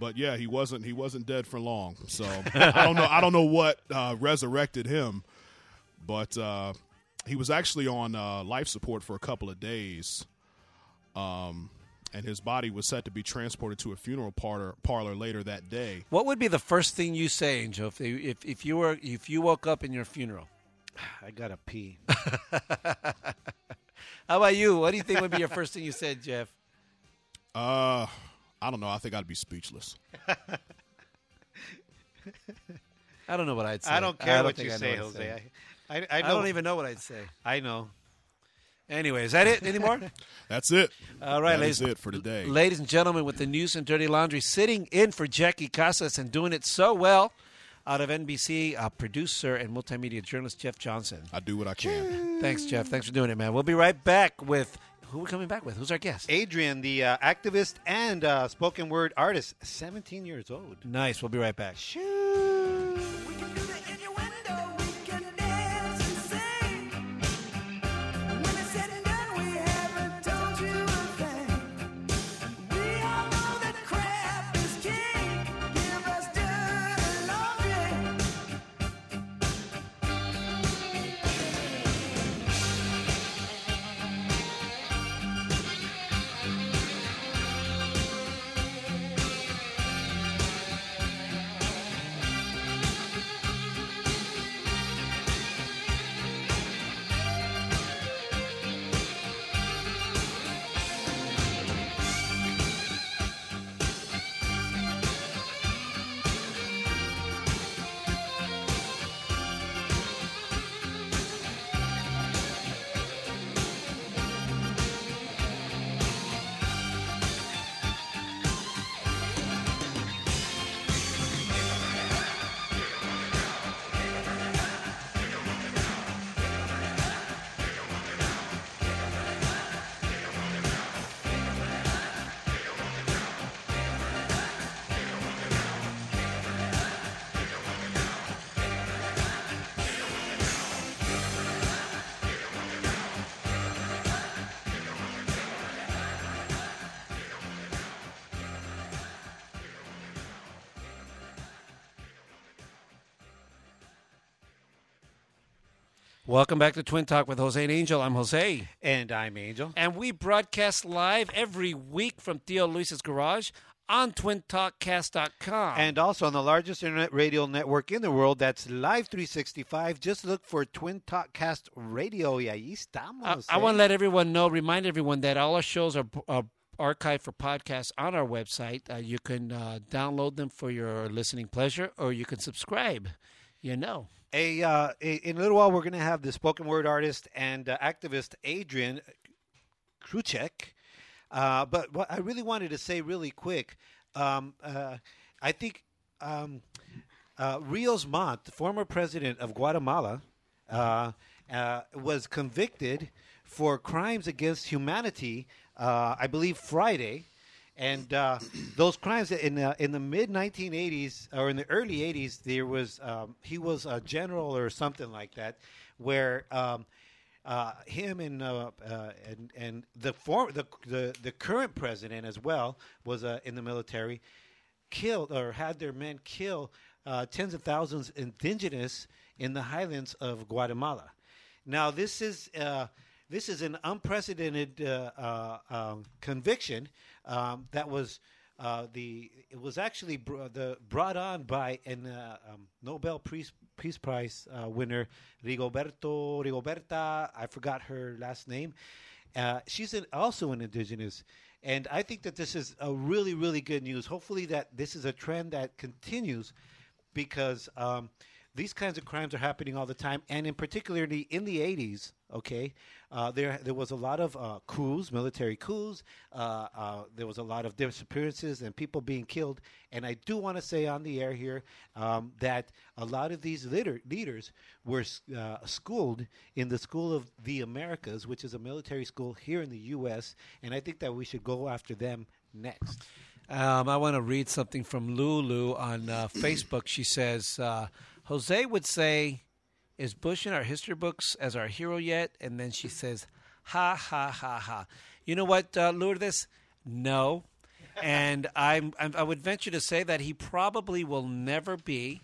but yeah, he wasn't he wasn't dead for long. So I don't know I don't know what uh, resurrected him, but uh, he was actually on uh, life support for a couple of days. Um, and his body was set to be transported to a funeral parlor, parlor later that day. what would be the first thing you say, Angel, if, you- if if you were if you woke up in your funeral? I gotta pee. How about you? What do you think would be your first thing you said, Jeff? Uh, I don't know. I think I'd be speechless. I don't know what I'd say. I don't care what you I say, Jose. I, I, I, I don't even know what I'd say. I know. Anyway, is that it anymore? That's it. All right, That ladies, is it for today. ladies and gentlemen, with the news and dirty laundry, sitting in for Jackie Casas and doing it so well, out of NBC, uh, producer and multimedia journalist Jeff Johnson. I do what I can. Thanks, Jeff. Thanks for doing it, man. We'll be right back with who we're coming back with. Who's our guest? Adrian, the uh, activist and uh, spoken word artist, 17 years old. Nice. We'll be right back. Thank Welcome back to Twin Talk with Jose and Angel. I'm Jose. And I'm Angel. And we broadcast live every week from Theo Luis's garage on twintalkcast.com. And also on the largest internet radio network in the world, that's Live 365. Just look for Twin Talk Cast Radio. Y ahí estamos. I, I eh? want to let everyone know, remind everyone that all our shows are, are archived for podcasts on our website. Uh, you can uh, download them for your listening pleasure, or you can subscribe. You know. A, uh, a, in a little while, we're going to have the spoken word artist and uh, activist Adrian Kruchek. Uh, but what I really wanted to say, really quick, um, uh, I think um, uh, Rios Montt, former president of Guatemala, uh, was convicted for crimes against humanity. I believe Friday. And uh, those crimes in uh, in the mid 1980s or in the early 80s, there was um, he was a general or something like that, where um, uh, him and uh, uh, and and the form the, the the current president as well was uh, in the military, killed or had their men kill uh, tens of thousands indigenous in the highlands of Guatemala. Now this is uh, this is an unprecedented um, conviction um, that was. Uh, the it was actually br- the brought on by an uh, um, Nobel Peace Peace Prize uh, winner Rigoberto Rigoberta I forgot her last name. Uh, she's an, also an indigenous, and I think that this is a really really good news. Hopefully that this is a trend that continues because um, these kinds of crimes are happening all the time, and in particularly in the '80s. Okay, uh, there there was a lot of uh, coups, military coups. Uh, uh, there was a lot of disappearances and people being killed. And I do want to say on the air here um, that a lot of these leader, leaders were uh, schooled in the School of the Americas, which is a military school here in the U.S. And I think that we should go after them next. Um, I want to read something from Lulu on uh, Facebook. She says, Jose would say, Is Bush in our history books as our hero yet? And then she says, Ha, ha, ha, ha. You know what, uh, Lourdes? No. And I'm, I'm, I would venture to say that he probably will never be.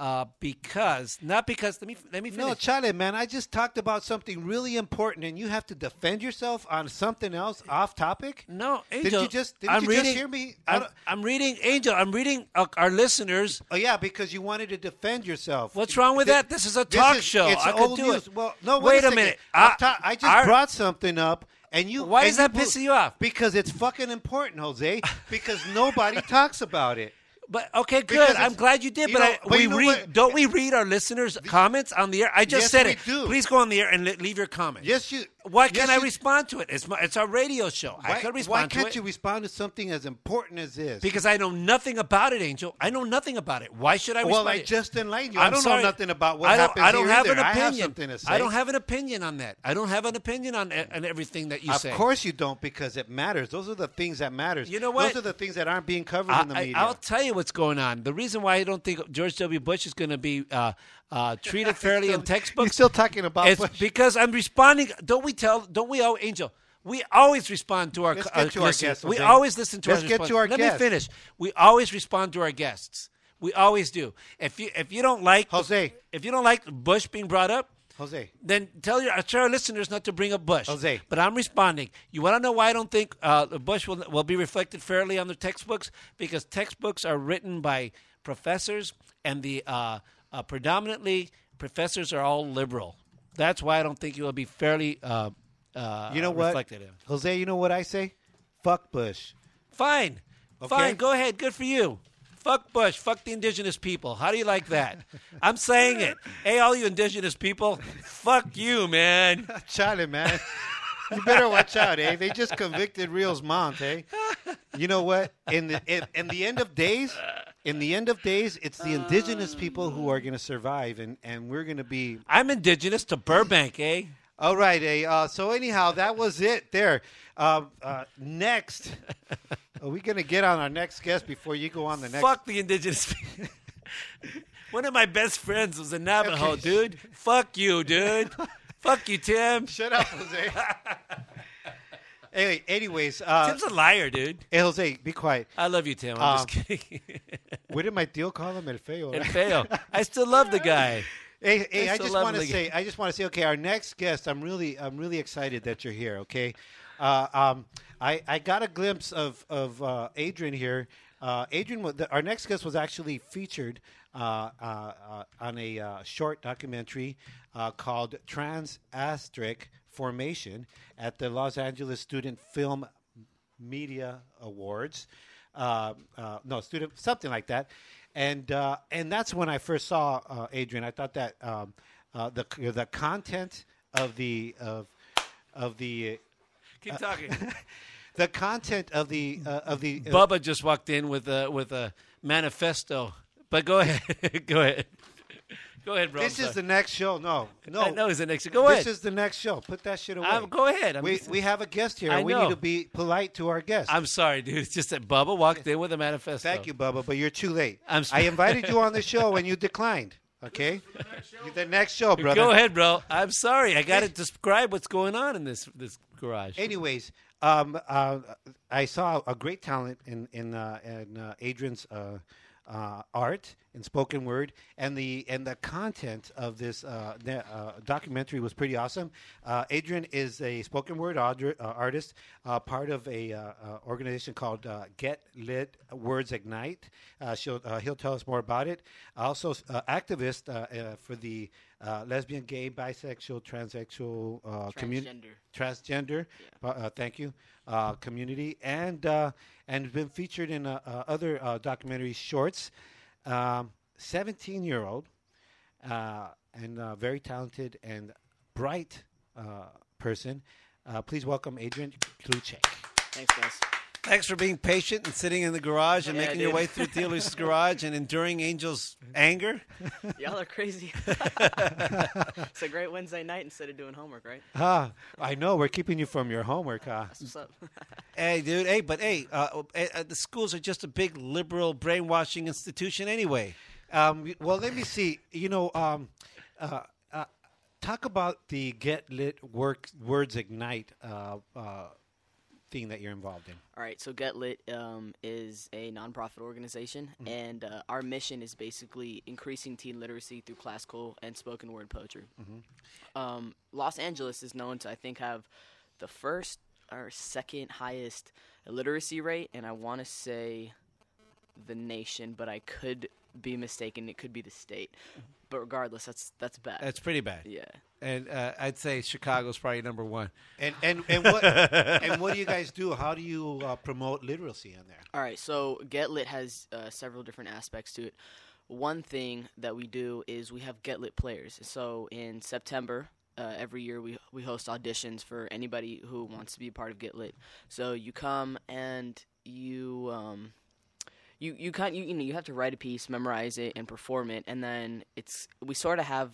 Uh, because not because let me let me finish. No, Chale, man, I just talked about something really important, and you have to defend yourself on something else off topic. No, Did you just- didn't I'm you just reading, hear me? I I'm, I'm reading Angel. I'm reading uh, our listeners. Oh yeah, because you wanted to defend yourself. What's wrong with Th- that? This is a talk is- show. It's I could old do news. it. Well, no, Wait wait, a second. minute. I'm ta- I just our- brought something up, and you. Why is that pissing you off? Because it's fucking important, Jose. Because nobody talks about it. But okay, good. I'm glad you did. you but know- I, but we read. what? Don't we read our listeners' comments on the air? I just Yes, said it. do. Please go on the air and leave your comment. Yes, you. Why can't I respond to it? It's my, it's our radio show. I Why, could why can't to it. you respond to something as important as this? because I know nothing about it, Angel. I know nothing about it. Why should I well. I it? just enlightened you. I I'm don't sorry. know nothing about what I don't, happens I don't have either. an I have opinion. something to say. I don't have an opinion on that. I don't have an opinion on, on everything that you of say. Of course you don't, because it matters. Those are the things that matters. You know what? Those are the things that aren't being covered I, in the media. I'll tell you what's going on. The reason why I don't think George W. Bush is going to be uh, uh, treated fairly in textbooks. You're still talking about it's Bush. because I'm responding. Don't we tell? Don't we, oh, Angel? We always respond to our, Let's our get to our guests, We always listen to Let's our get respons- to our Let guests. me finish. We always respond to our guests. We always do. If you if you don't like Jose. if you don't like Bush being brought up, Jose. then tell your tell our listeners not to bring up Bush. Jose. But I'm responding. You want to know why I don't think uh, Bush will, will be reflected fairly on the textbooks? Because textbooks are written by professors, and the uh, uh, predominantly professors are all liberal. That's why I don't think he will be fairly uh, uh, You know what, in. Jose? You know what I say? Fuck Bush. Fine. Okay. Fine. Go ahead. Good for you. Fuck Bush. Fuck the indigenous people. How do you like that? I'm saying it. Hey, all you indigenous people, fuck you, man. Charlie, man. You better watch out, eh? They just convicted Rios Montt, eh? You know what? In the in, in the end of days, in the end of days, it's the indigenous people who are going to survive, and and we're going to be. I'm indigenous to Burbank, eh? All right, eh? Uh, so anyhow, that was it. There. Uh, uh, next, are we going to get on our next guest before you go on the next? Fuck the indigenous people. One of my best friends was a Navajo, Okay. dude. Fuck you, dude. Fuck you, Tim. Shut up, Jose. Anyway, anyways, uh, Tim's a liar, dude. hey, Jose, be quiet. I love you, Tim. I'm Um, just kidding. What did my deal call him? El feo. and right? fail. I still love the guy. Hey, hey! I just want to lovely. say, I just want to say, okay, our next guest. I'm really, I'm really excited that you're here. Okay, uh, um, I, I got a glimpse of of uh, Adrian here. Uh, Adrian, wa- the, our next guest was actually featured uh, uh, uh, on a uh, short documentary uh, called Trans Asterisk Formation at the Los Angeles Student Film Media Awards. Uh, uh, no, student something like that, and uh, and that's when I first saw uh, Adrian. I thought that um, uh, the the content of the of of the Keep talking. the content of the uh, of the uh, Bubba just walked in with a with a manifesto. But go ahead, go ahead, go ahead, bro. This I'm is the next show. No, no, no. know it's the next. Go ahead. this ahead. is the next show. Put that shit away. Um, go ahead. I'm we just- we have a guest here. I we know. need to be polite to our guest. I'm sorry, dude. It's just that Bubba walked in with a manifesto. Thank you, Bubba, but you're too late. I'm I invited you on the show and you declined. Okay, the next show, brother. Go ahead, bro. I'm sorry. I got to describe what's going on in this this garage. Anyways, um, uh, I saw a great talent in in, uh, in uh, Adrian's uh, uh, art and spoken word, and the and the content of this uh, uh, documentary was pretty awesome. Uh, Adrian is a spoken word uh, artist, uh, part of a organization called Get Lit Words Ignite. She'll he'll tell us more about it. Also, activist for the uh, lesbian, gay, bisexual, transsexual uh, community Transgender. transgender. Uh, thank you, uh, community, and uh, and been featured in uh, other uh, documentary shorts. Seventeen-year-old uh, and uh, very talented and bright uh, person. Uh, please welcome Adrian Kluchek. Thanks, guys. Thanks for being patient and sitting in the garage and Yeah, making your way through Theolus's garage and enduring Angel's anger. Y'all are crazy. it's a great Wednesday night instead of doing homework, right? Ah, I know we're keeping you from your homework. Uh, That's what's up. Hey, dude. Hey, but hey, uh, uh, uh, the schools are just a big liberal brainwashing institution anyway. Um, well, let me see. You know, um, uh, uh, talk about the Get Lit Work Words Ignite uh, uh, thing that you're involved in. All right, so Get Lit um, is a nonprofit organization, and uh, our mission is basically increasing teen literacy through classical and spoken word poetry. Um, Los Angeles is known to, I think, have the first or second highest literacy rate, and I want to say the nation, but I could be mistaken. It could be the state, but regardless, that's that's bad. That's pretty bad. yeah. And uh, I'd say Chicago's probably number one. And and and what and what do you guys do? How do you uh, promote literacy in there? All right, so Get Lit has uh, several different aspects to it. One thing that we do is we have Get Lit players. So in September, uh, every year we we host auditions for anybody who wants to be a part of Get Lit. So you come and you um, you you kind you, you know you have to write a piece, memorize it, and perform it, and then it's we sort of have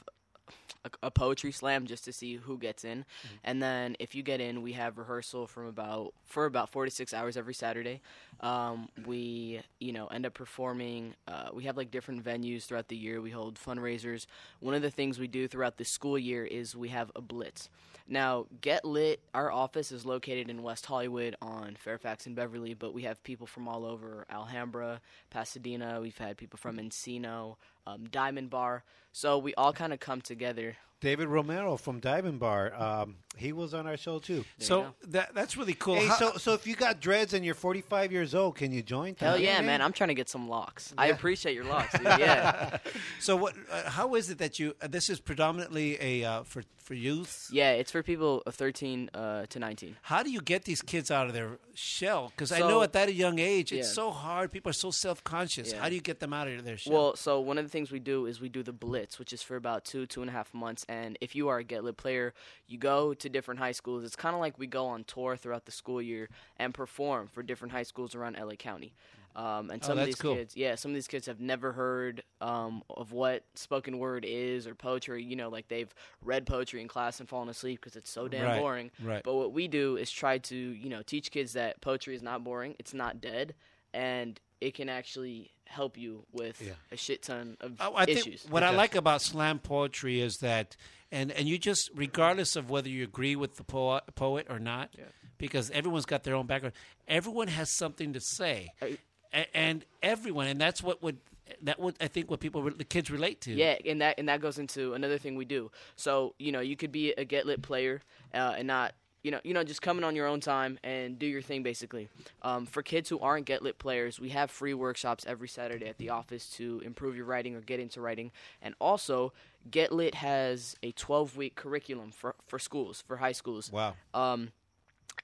a, a poetry slam just to see who gets in, and then if you get in, we have rehearsal from about for about four to six hours every Saturday. Um, we you know end up performing. Uh, we have like different venues throughout the year. We hold fundraisers. One of the things we do throughout the school year is we have a blitz. Now, Get Lit, our office is located in West Hollywood on Fairfax and Beverly, but we have people from all over Alhambra, Pasadena. We've had people from Encino, um, Diamond Bar. So we all kind of come together. David Romero from Diamond Bar. Um, he was on our show too. So that that's really cool. Hey, How- so so if you got dreads and you're 45 years old, can you join? Hell yeah, man! I'm trying to get some locks. I appreciate your locks, dude. Yeah, so what? Uh, how is it that you? Uh, this is predominantly a uh, for for youth. yeah. It's for people of 13 uh, to 19. How do you get these kids out of their shell? Because I So- know at that young age, it's Yeah. so hard. People are so self conscious. Yeah. How do you get them out of their shell? Well, so one of the things we do is we do the blitz, which is for about two, two and a half months. And if you are a Get Lit player, you go to different high schools. It's kind of like we go on tour throughout the school year and perform for different high schools around LA County. Um, and Oh, some of these cool. kids, yeah, some of these kids have never heard um, of what spoken word is or poetry. You know, like they've read poetry in class and fallen asleep because it's so damn Right, boring. right. But what we do is try to, you know, teach kids that poetry is not boring. It's not dead, and it can actually help you with Yeah. a shit ton of Oh, I issues. think what I like about slam poetry is that, and and you just regardless of whether you agree with the poet poet or not, because everyone's got their own background. Everyone has something to say, I- A- and everyone, and that's what would that would I think what people re- the kids relate to. Yeah, and that and that goes into another thing we do. So you know, you could be a get lit player uh, and not. You know, you know, just coming on your own time and do your thing, basically. Um, for kids who aren't get lit players, we have free workshops every Saturday at the office to improve your writing or get into writing. And also, Get Lit has a 12 week curriculum for, for schools, for high schools. Wow. Um,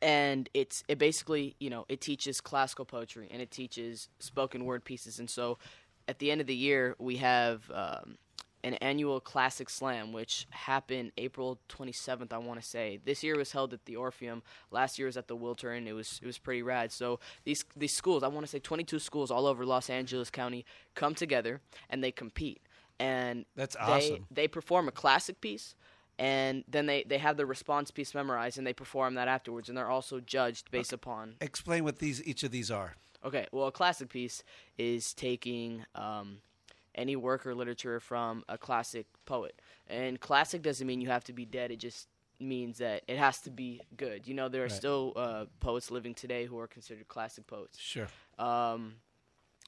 and it's it basically you know it teaches classical poetry and it teaches spoken word pieces and so at the end of the year we have um, an annual classic slam which happened april 27th i want to say. This year was held at the orpheum. Last year was at the wiltern it was it was pretty rad. So these these schools i want to say 22 schools all over los angeles county come together and they compete. And That's awesome. they they perform a classic piece and then they, they have the response piece memorized and they perform that afterwards and they're also judged based upon Explain what these each of these are. okay well a classic piece is taking um, any work or literature from a classic poet and classic doesn't mean you have to be dead it just means that it has to be good you know there are Right. still uh, poets living today who are considered classic poets Sure. um,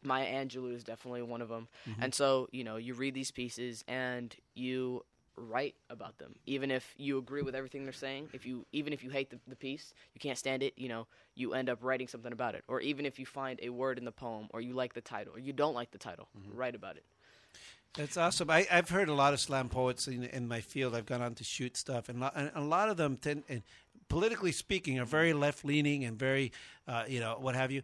Maya Angelou is definitely one of them. Mhm. And so, you know, you read these pieces and you write about them. Even if you agree with everything they're saying, if you even if you hate the, the piece, you can't stand it, you know, you end up writing something about it. Or even if you find a word in the poem or you like the title or you don't like the title, write about it. That's awesome. I, I've heard a lot of slam poets in, in my field. I've gone on to shoot stuff, and, lo- and a lot of them, tend, and politically speaking, are very left leaning and very, uh, you know, what have you.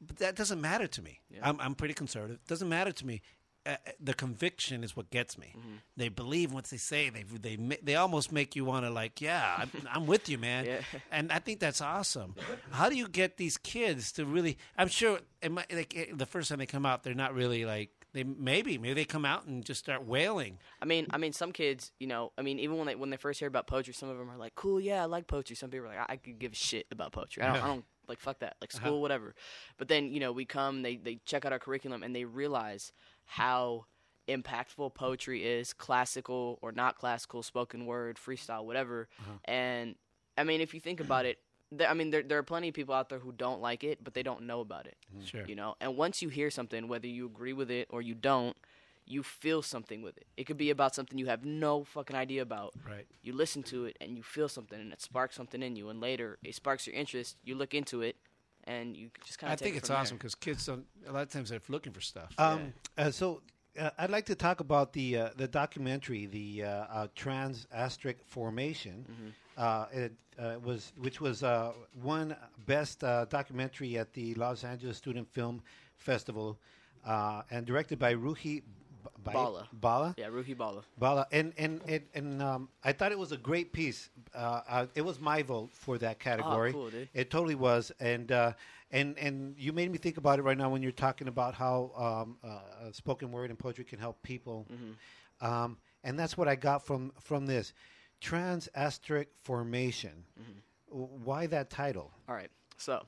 But that doesn't matter to me. I'm, I'm pretty conservative. It doesn't matter to me. Uh, the conviction is what gets me. They believe what they say. They they they almost make you want to like, yeah, I'm, I'm with you, man. Yeah. And I think that's awesome. How do you get these kids to really? I'm sure might, like eh, the first time they come out, they're not really like they maybe maybe they come out and just start wailing. I mean, I mean, some kids, you know, I mean, even when they when they first hear about poetry, some of them are like, "Cool, yeah, I like poetry." Some people are like, "I, I could give a shit about poetry. I don't, I don't like fuck that, like school, Uh-huh. whatever." But then, you know, we come, they they check out our curriculum, and they realize how impactful poetry is, classical or not classical, spoken word, freestyle, whatever. And I mean, if you think about it. There, I mean, there, there are plenty of people out there who don't like it, but they don't know about it. Sure. You know, and once you hear something, whether you agree with it or you don't, you feel something with it. It could be about something you have no fucking idea about. Right. You listen to it and you feel something, and it sparks something in you. And later, it sparks your interest. You look into it, and you just kind of. I of. think it's awesome because kids don't. A lot of times they're looking for stuff. Um, uh, so uh, I'd like to talk about the uh, the documentary, the uh, uh, Trans Asterisk Formation. Uh, it uh, was which was uh, one best uh, documentary at the Los Angeles Student Film Festival, uh, and directed by Ruhi B- Bala. Bala. Yeah, Ruhi Bala. Bala, and and and, and um, I thought it was a great piece. Uh, uh, it was my vote for that category. Oh, cool, dude. It totally was, and uh, and and you made me think about it right now when you're talking about how um, spoken word and poetry can help people, Mm-hmm. um, and that's what I got from from this trans asterisk formation. W- Why that title? All right. So,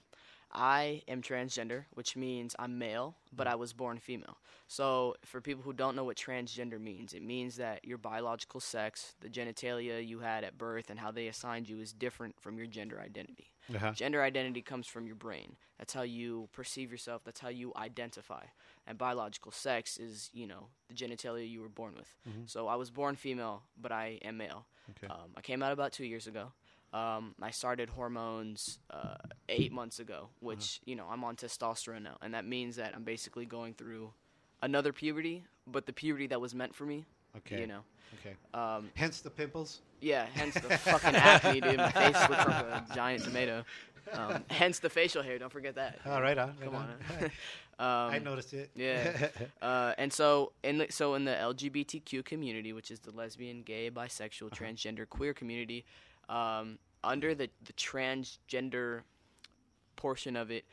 I am transgender, which means I'm male, but I was born female. So, for people who don't know what transgender means, it means that your biological sex, the genitalia you had at birth, and how they assigned you is different from your gender identity. Uh-huh. Gender identity comes from your brain. That's how you perceive yourself, that's how you identify. And biological sex is, you know, the genitalia you were born with. Mhm. So, I was born female, but I am male. Okay. Um, I came out about two years ago. Um, I started hormones uh, eight months ago, which you know I'm on testosterone now, and that means that I'm basically going through another puberty, but the puberty that was meant for me. Okay. You know. Okay. Um, Hence the pimples. yeah. Hence the fucking acne, dude. My face looks like a giant tomato. Um, hence the facial hair. Don't forget that. All right on, right Come on. on. Um, I noticed it. Yeah. uh, and so in the, so in the LGBTQ community, which is the lesbian, gay, bisexual, Uh-huh. transgender, queer community, um, under the the transgender portion of it,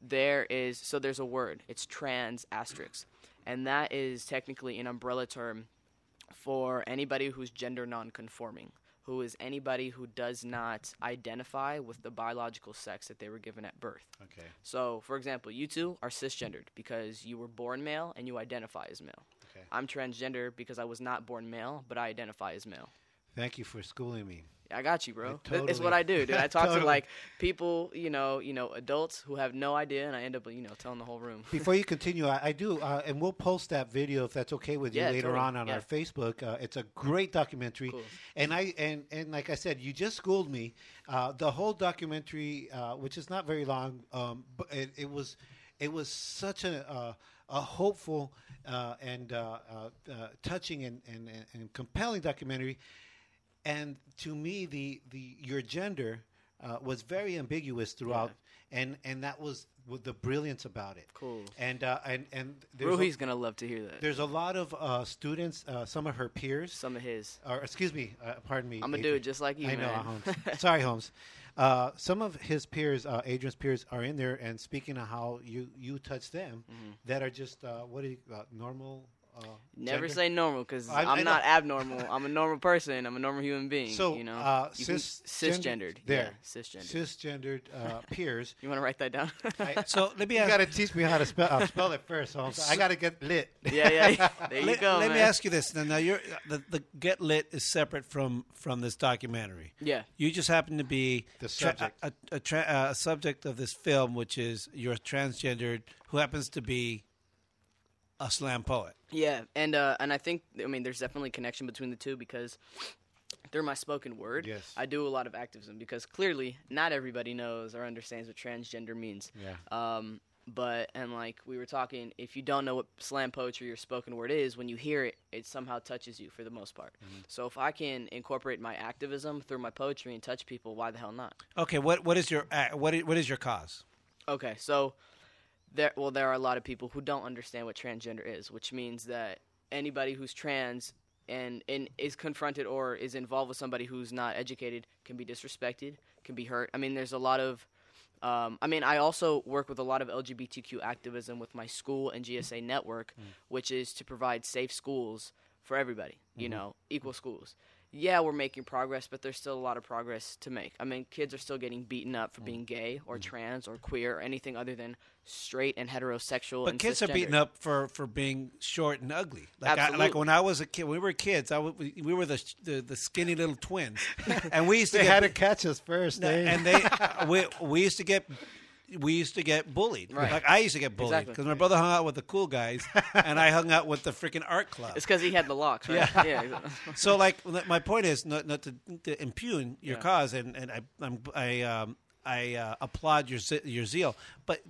there is so there's a word. It's trans asterisk, and that is technically an umbrella term for anybody who's gender non-conforming, who is anybody who does not identify with the biological sex that they were given at birth. Okay. So, for example, you two are cisgendered because you were born male and you identify as male. Okay. I'm transgender because I was not born male, but I identify as male. Thank you for schooling me. I got you, bro. Th- It's what I do, dude. I talk Totally. to like people, you know, you know, adults who have no idea, and I end up, you know, telling the whole room. Before you continue, I, I do, uh, and we'll post that video if that's okay with you Yeah, later totally. on on Yeah. our Facebook. Uh, it's a great documentary, Cool. and I and and like I said, you just schooled me. Uh, the whole documentary, uh, which is not very long, um, but it, it was it was such a uh, a hopeful uh, and uh, uh, uh, touching and, and, and compelling documentary. And to me, the the your gender uh, was very ambiguous throughout, and and that was the brilliance about it. Cool. And uh, and and Ruhi's a, gonna love to hear that. there's a lot of uh, students, uh, some of her peers, Some of his. or excuse me, uh, pardon me. I'm gonna Adrian. do it just like you, I know, man. Holmes. Sorry, Holmes. Uh, some of his peers, uh, Adrian's peers, are in there and speaking of how you you touch them, Mm-hmm. that are just uh, what do you normal. Uh, Never gender? say normal because I- I'm, I know. not abnormal. I'm a normal person. I'm a normal human being. So, you know, uh, You can- cis- cisgendered. There, Yeah, cisgendered. cisgendered uh, peers. you want to write that down? I- So let me you ask. got to teach me how to spell, uh, spell it first, Holmes. I got to get lit. yeah, yeah, yeah. There you let, go, let man. me ask you this. Now, now you're the, the Get Lit is separate from from this documentary. Yeah. You just happen to be The tra- subject. a, a, tra- uh, a subject of this film, which is you're transgendered, who happens to be a slam poet. Yeah, and uh, and I think I mean there's definitely a connection between the two because through my spoken word, Yes. I do a lot of activism because clearly not everybody knows or understands what transgender means. Yeah. Um, but and like we were talking, if you don't know what slam poetry or spoken word is, when you hear it, it somehow touches you for the most part. So if I can incorporate my activism through my poetry and touch people, why the hell not? Okay, what what is your uh, what is, what is your cause? Okay, so there well there are a lot of people who don't understand what transgender is, which means that anybody who's trans and, and is confronted or is involved with somebody who's not educated can be disrespected, can be hurt. I mean, there's a lot of um, I mean, I also work with a lot of LGBTQ activism with my school and GSA network, which is to provide safe schools for everybody, you know, equal schools. Yeah, we're making progress, but there's still a lot of progress to make. I mean, kids are still getting beaten up for being gay or trans or queer or anything other than straight and heterosexual. But and kids are beaten up for, for being short and ugly. Like I, like when I was a kid, when we were kids, I w- we, we were the, the the skinny little twins, and we used to They get had to catch us first. No, eh? and they we, we used to get we used to get bullied. Right. Like I used to get bullied Exactly. because my brother hung out with the cool guys, and I hung out with the freaking art club. It's because he had the locks, right? Yeah. yeah. so like my point is not not to, to impugn your Yeah. cause, and and I I'm, I um, I uh, applaud your your zeal, but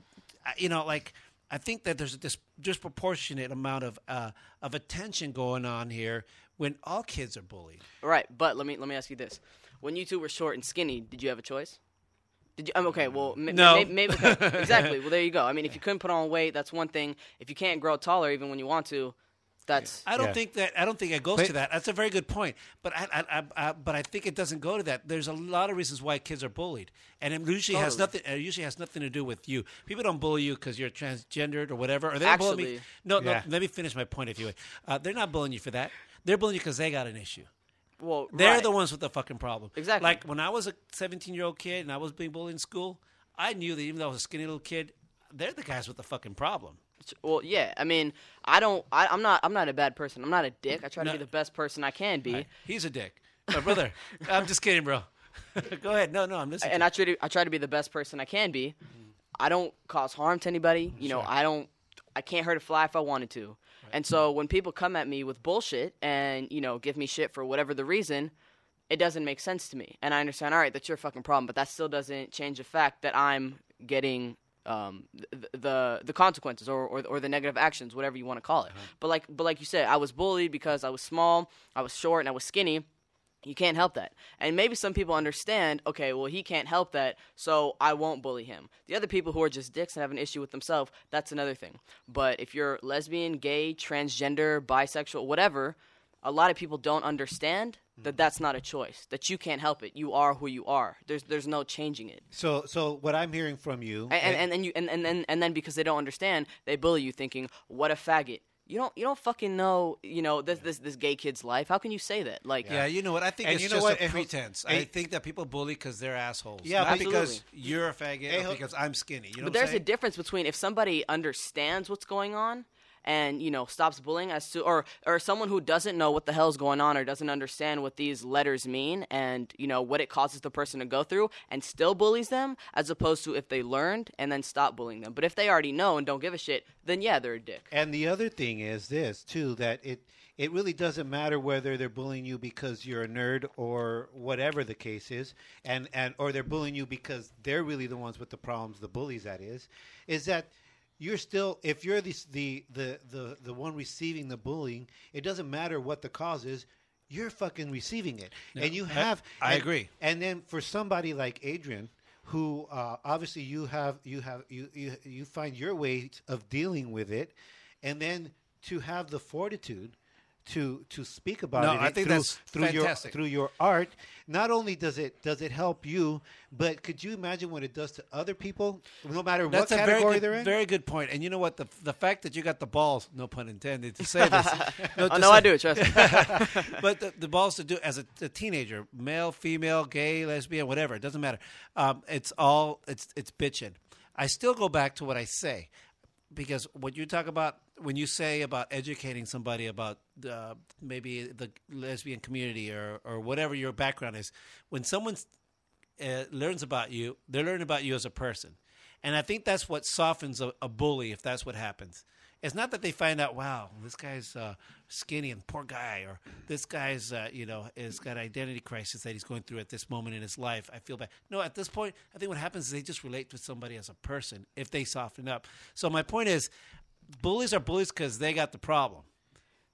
uh, you know like. I think that there's a dis- disproportionate amount of uh, of attention going on here when all kids are bullied. Right, but let me let me ask you this: When you two were short and skinny, did you have a choice? Did you? Um, okay, well, m- No. Maybe, maybe okay, exactly. Well, there you go. I mean, if you couldn't put on weight, that's one thing. If you can't grow taller even when you want to, that's I don't Yeah. think that. I don't think it goes But- to that. That's a very good point. But I, I, I, I, but I think it doesn't go to that. There's a lot of reasons why kids are bullied, and it usually has nothing. It usually has nothing to do with you. People don't bully you because you're transgendered or whatever. Or they don't bully me. Actually- No, no. Let me finish my point. If you would, uh, they're not bullying you for that. They're bullying you because they got an issue. Well, They're right. the ones with the fucking problem. Exactly. Like when I was a 17 year old kid and I was being bullied in school, I knew that even though I was a skinny little kid, they're the guys with the fucking problem. Well, yeah. I mean, I don't. I, I'm not. I'm not a bad person. I'm not a dick. I try No. to be the best person I can be. He's a dick. My brother. I'm just kidding, bro. Go ahead. No, no, I'm listening. and I try to I try to be the best person I can be. Mm-hmm. I don't cause harm to anybody. You know, I don't. I can't hurt a fly if I wanted to. And so when people come at me with bullshit and you know give me shit for whatever the reason, it doesn't make sense to me. And I understand. All right, that's your fucking problem, but that still doesn't change the fact that I'm getting. Um, the, the the consequences or, or or the negative actions, whatever you want to call it. But like but like you said, I was bullied because I was small, I was short, and I was skinny you can't help that. And maybe some people understand, okay, well, he can't help that, so I won't bully him. The other people who are just dicks and have an issue with themselves, that's another thing. But if you're lesbian, gay, transgender, bisexual, whatever, a lot of people don't understand that mm-hmm. that's not a choice, that you can't help it. You are who you are. There's, there's no changing it. so so what I'm hearing from you, And, and, and, then you, and, and, and, and then because they don't understand, they bully you thinking, what a faggot. You don't, you don't fucking know, you know, this, this, this gay kid's life. How can you say that? Like, Yeah, you know what? I think And it's you know just what? a pretense. and- I think that people bully because they're assholes. Yeah, not absolutely. because you're a faggot Hey, or because I'm skinny. You know but what I'm there's a difference between if somebody understands what's going on and you know stops bullying as to or or someone who doesn't know what the hell's going on or doesn't understand what these letters mean and you know what it causes the person to go through and still bullies them as opposed to if they learned and then stop bullying them. But if they already know and don't give a shit then yeah they're a dick. And the other thing is this too that it it really doesn't matter whether they're bullying you because you're a nerd or whatever the case is, and and or they're bullying you because they're really the ones with the problems, the bullies that is, is that you're still if you're the the the the, the one receiving the bullying, it doesn't matter what the cause is. You're fucking receiving it, Yeah, and you I- have. I and- agree. And then for somebody like Adrian, who uh, obviously you have you have you, you you find your way of dealing with it, and then to have the fortitude to to speak about No, it I think through, that's through fantastic. your through your art. Not only does it does it help you, but could you imagine what it does to other people, no matter That's what a very category good, they're in? very good point. And you know what? The the fact that you got the balls, no pun intended, to say this. Oh, to no, I say- do, trust me. but the, the balls to do as a, a teenager, male, female, gay, lesbian, whatever, it doesn't matter. Um, it's all it's it's bitching. I still go back to what I say because what you talk about when you say about educating somebody about uh, maybe the lesbian community or or whatever your background is, when someone uh, learns about you, they're learning about you as a person, and I think that's what softens a, a bully if that's what happens. It's not that they find out, wow, this guy's uh, skinny and poor guy, or this guy's, uh, you know, has got identity crisis that he's going through at this moment in his life. I feel bad. No, at this point, I think what happens is they just relate to somebody as a person if they soften up. So my point is, bullies are bullies because they got the problem.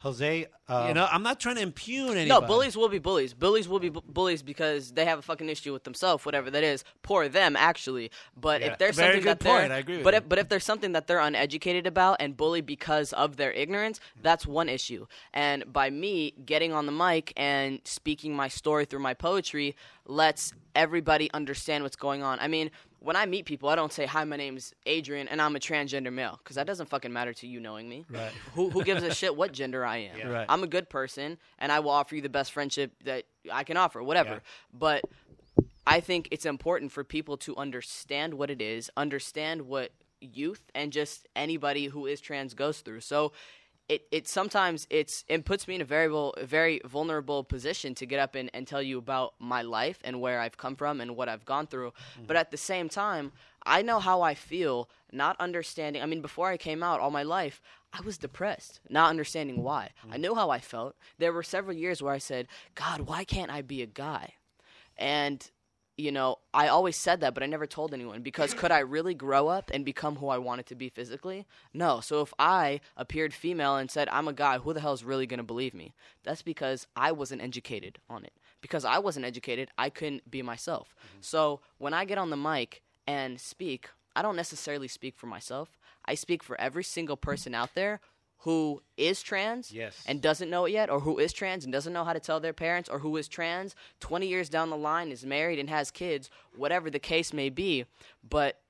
Jose, uh, you know, I'm not trying to impugn anybody. No, bullies will be bullies. Bullies will be bu- bullies because they have a fucking issue with themselves, whatever that is. Poor them, actually. But Yeah. if there's Very something good that they're, point. I agree with but you. if but if there's something that they're uneducated about and bully because of their ignorance, that's one issue. And by me getting on the mic and speaking my story through my poetry, lets everybody understand what's going on. I mean. When I meet people, I don't say, "Hi, my name's Adrian, and I'm a transgender male," because that doesn't fucking matter to you knowing me. Right. Who, who gives a shit what gender I am? Yeah. Right. I'm a good person, and I will offer you the best friendship that I can offer, whatever. Yeah. But I think it's important for people to understand what it is, understand what youth and just anybody who is trans goes through. So it, it sometimes it's it puts me in a very vul- very vulnerable position to get up and, and tell you about my life and where I've come from and what I've gone through. Mm-hmm. But at the same time, I know how I feel, not understanding. I mean, before I came out all my life, I was depressed, not understanding why. Mm-hmm. I knew how I felt. There were several years where I said, God, why can't I be a guy? And you know, I always said that, but I never told anyone because could I really grow up and become who I wanted to be physically? No. So if I appeared female and said I'm a guy, who the hell is really going to believe me? That's because I wasn't educated on it. Because I wasn't educated, I couldn't be myself. Mm-hmm. So when I get on the mic and speak, I don't necessarily speak for myself. I speak for every single person out there who is trans Yes. and doesn't know it yet, or who is trans and doesn't know how to tell their parents, or who is trans 20 years down the line, is married and has kids, whatever the case may be. But,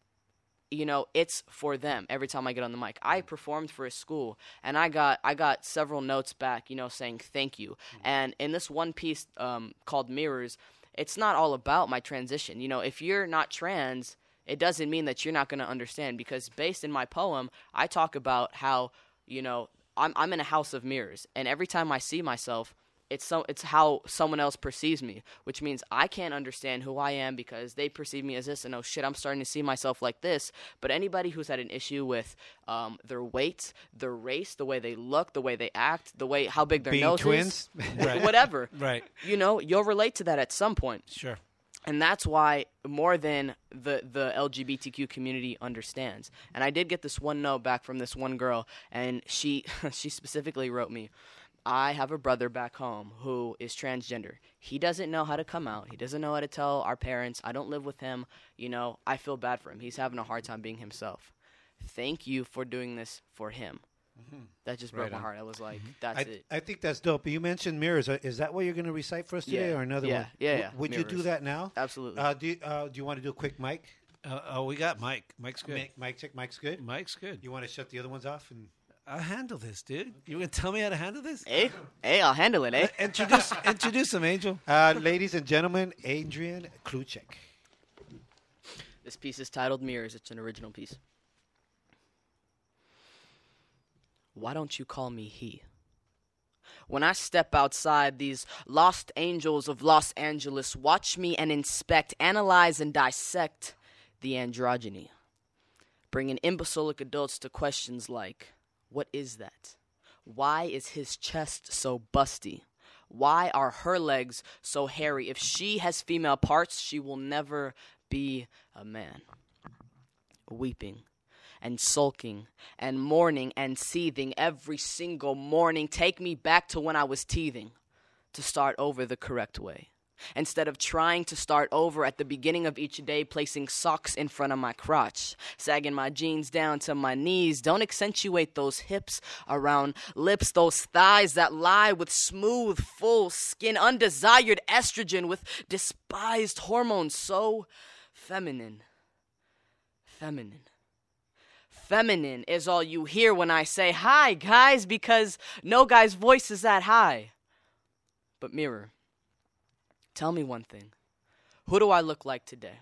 you know, it's for them every time I get on the mic. I performed for a school and I got I got several notes back, you know, saying thank you. And in this one piece um, called Mirrors, it's not all about my transition. You know, if you're not trans, it doesn't mean that you're not going to understand because based in my poem, I talk about how, you know, I'm I'm in a house of mirrors and every time I see myself, it's so it's how someone else perceives me, which means I can't understand who I am because they perceive me as this and oh shit, I'm starting to see myself like this. But anybody who's had an issue with um, their weight, their race, the way they look, the way they act, the way how big their Being nose twins? is, Right. whatever, Right. you know, you'll relate to that at some point Sure. And that's why more than the the LGBTQ community understands. And I did get this one note back from this one girl, and she she specifically wrote me. I have a brother back home who is transgender. He doesn't know how to come out. He doesn't know how to tell our parents. I don't live with him. You know, I feel bad for him. He's having a hard time being himself. Thank you for doing this for him. That just broke Right my heart. I was like, that's I, it. I think that's dope. You mentioned mirrors. Uh, Is that what you're going to recite for us today, Yeah. or another Yeah. one? Yeah, W- yeah. Would you do that now? Absolutely. Uh, do you, uh, Do you want to do a quick mic? Uh, oh, we got Mike. Mike's good. Mic, mic check. Mic's good. Mike's good. You want to shut the other ones off? And I'll handle this, dude. You gonna tell me how to handle this? Hey, hey, I'll handle it, eh? Introduce, introduce him, Angel. uh, ladies and gentlemen, Adrian Kluchek. This piece is titled Mirrors. It's an original piece. Why don't you call me he? When I step outside, these lost angels of Los Angeles watch me and inspect, analyze, and dissect the androgyny, bringing imbecilic adults to questions like what is that? Why is his chest so busty? Why are her legs so hairy? If she has female parts, she will never be a man. Weeping and sulking and mourning and seething every single morning take me back to when I was teething to start over the correct way. Instead of trying to start over at the beginning of each day, placing socks in front of my crotch, sagging my jeans down to my knees, don't accentuate those hips around lips, those thighs that lie with smooth, full skin, undesired estrogen with despised hormones so feminine. Feminine. Feminine is all you hear when I say hi, guys, because no guy's voice is that high. But, Mirror, tell me one thing. Who do I look like today?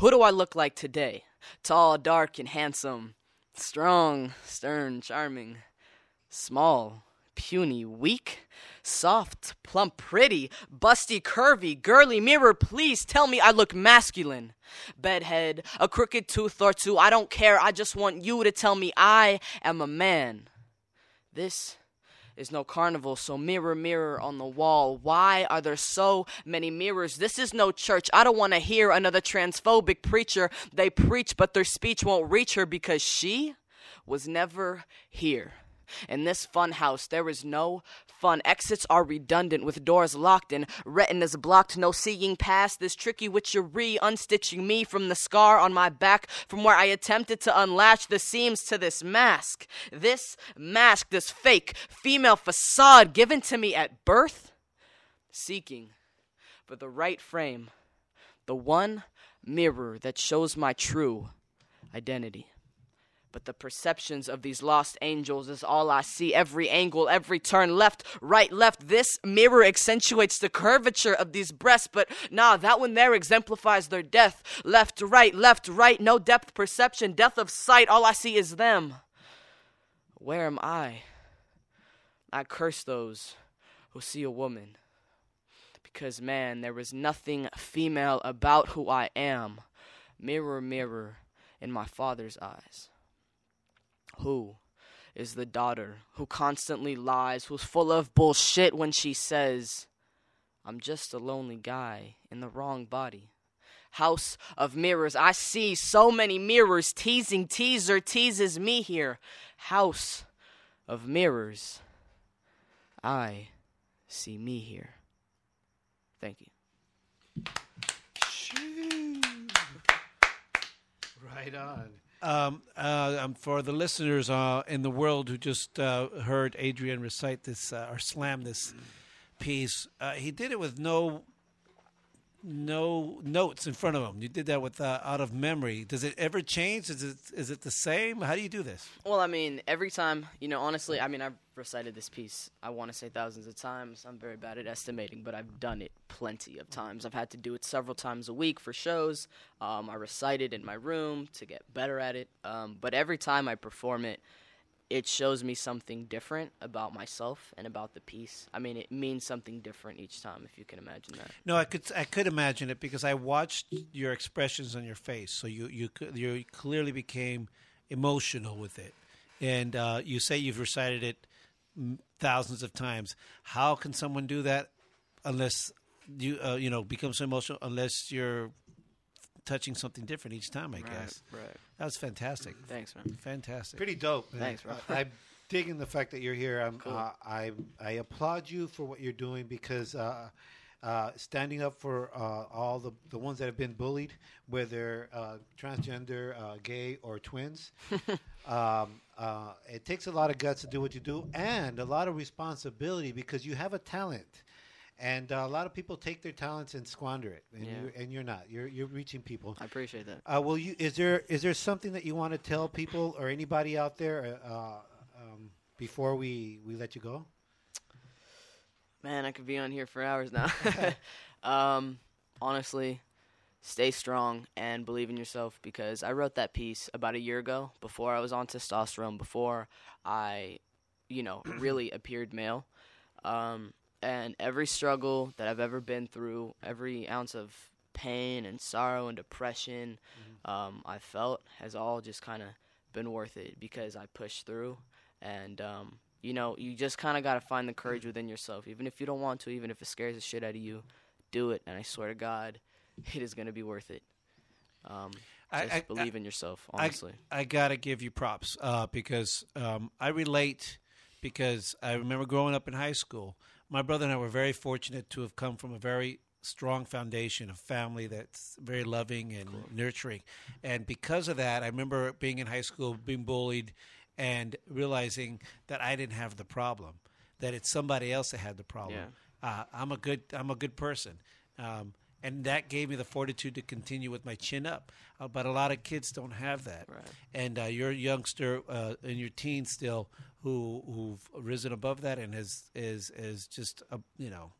Who do I look like today? Tall, dark, and handsome. Strong, stern, charming. Small, puny, weak. Soft, plump, pretty. Busty, curvy, girly. Mirror, please tell me I look masculine. Bedhead, a crooked tooth or two. I don't care. I just want you to tell me I am a man. This is no carnival, so mirror, mirror on the wall. Why are there so many mirrors? This is no church. I don't want to hear another transphobic preacher. They preach, but their speech won't reach her because she was never here. In this fun house, there is no fun. Exits are redundant with doors locked and retinas blocked. No seeing past this tricky witchery, unstitching me from the scar on my back from where I attempted to unlatch the seams to this mask. This mask, this fake female facade given to me at birth, seeking for the right frame, the one mirror that shows my true identity. But the perceptions of these lost angels is all I see. Every angle, every turn, left, right, left. This mirror accentuates the curvature of these breasts, but nah, that one there exemplifies their death. Left, right, left, right, no depth perception, death of sight. All I see is them. Where am I? I curse those who see a woman. Because, man, there is nothing female about who I am. Mirror, mirror in my father's eyes. Who is the daughter who constantly lies, who's full of bullshit when she says, I'm just a lonely guy in the wrong body? House of mirrors. I see so many mirrors. Teasing teaser teases me here. House of mirrors. I see me here. Thank you. Right on. Um, uh, um, for the listeners uh, in the world who just uh, heard Adrian recite this uh, or slam this piece, uh, he did it with no no notes in front of them. You did that with uh, out of memory. Does it ever change? Is it is it the same? How do you do this? Well, I mean, every time, you know, honestly, I mean, I've recited this piece, I want to say thousands of times. I'm very bad at estimating, but I've done it plenty of times. I've had to do it several times a week for shows. Um, I recite it in my room to get better at it. Um, but every time I perform it, it shows me something different about myself and about the piece. I mean, it means something different each time, if you can imagine that. No, I could I could imagine it because I watched your expressions on your face. So you you you clearly became emotional with it, and uh, you say you've recited it thousands of times. How can someone do that unless you uh, you know become so emotional unless you're touching something different each time? I Right, guess. right. That was fantastic. Thanks, man. Fantastic. Pretty dope. man. Thanks, bro. I, I'm digging the fact that you're here. I'm, Cool. uh, I I applaud you for what you're doing because uh, uh, standing up for uh, all the the ones that have been bullied, whether uh, transgender, uh, gay, or twins. um, uh, it takes a lot of guts to do what you do, and a lot of responsibility because you have a talent. And uh, a lot of people take their talents and squander it, and, Yeah. you're, and you're not. You're you're reaching people. I appreciate that. Uh, will you? Is there is there something that you want to tell people or anybody out there uh, um, before we we let you go? Man, I could be on here for hours now. um, honestly, stay strong and believe in yourself because I wrote that piece about a year ago before I was on testosterone, before I, you know, really appeared male. Um, and every struggle that I've ever been through, every ounce of pain and sorrow and depression um, I felt has all just kind of been worth it because I pushed through. And, um, you know, you just kind of got to find the courage within yourself. Even if you don't want to, even if it scares the shit out of you, do it. And I swear to God, it is going to be worth it. Um, I- just I- believe I- in yourself, I- honestly. I, gotta give you props uh, because um, I relate because I remember growing up in high school. My brother and I were very fortunate to have come from a very strong foundation, a family that's very loving and nurturing, and because of that, I remember being in high school, being bullied, and realizing that I didn't have the problem, that it's somebody else that had the problem. Uh, I'm a good I'm a good person. Um, and that gave me the fortitude to continue with my chin up. Uh, but a lot of kids don't have that. Right. And uh, you're a youngster uh, in your teens still who who've risen above that and is is is just uh, you know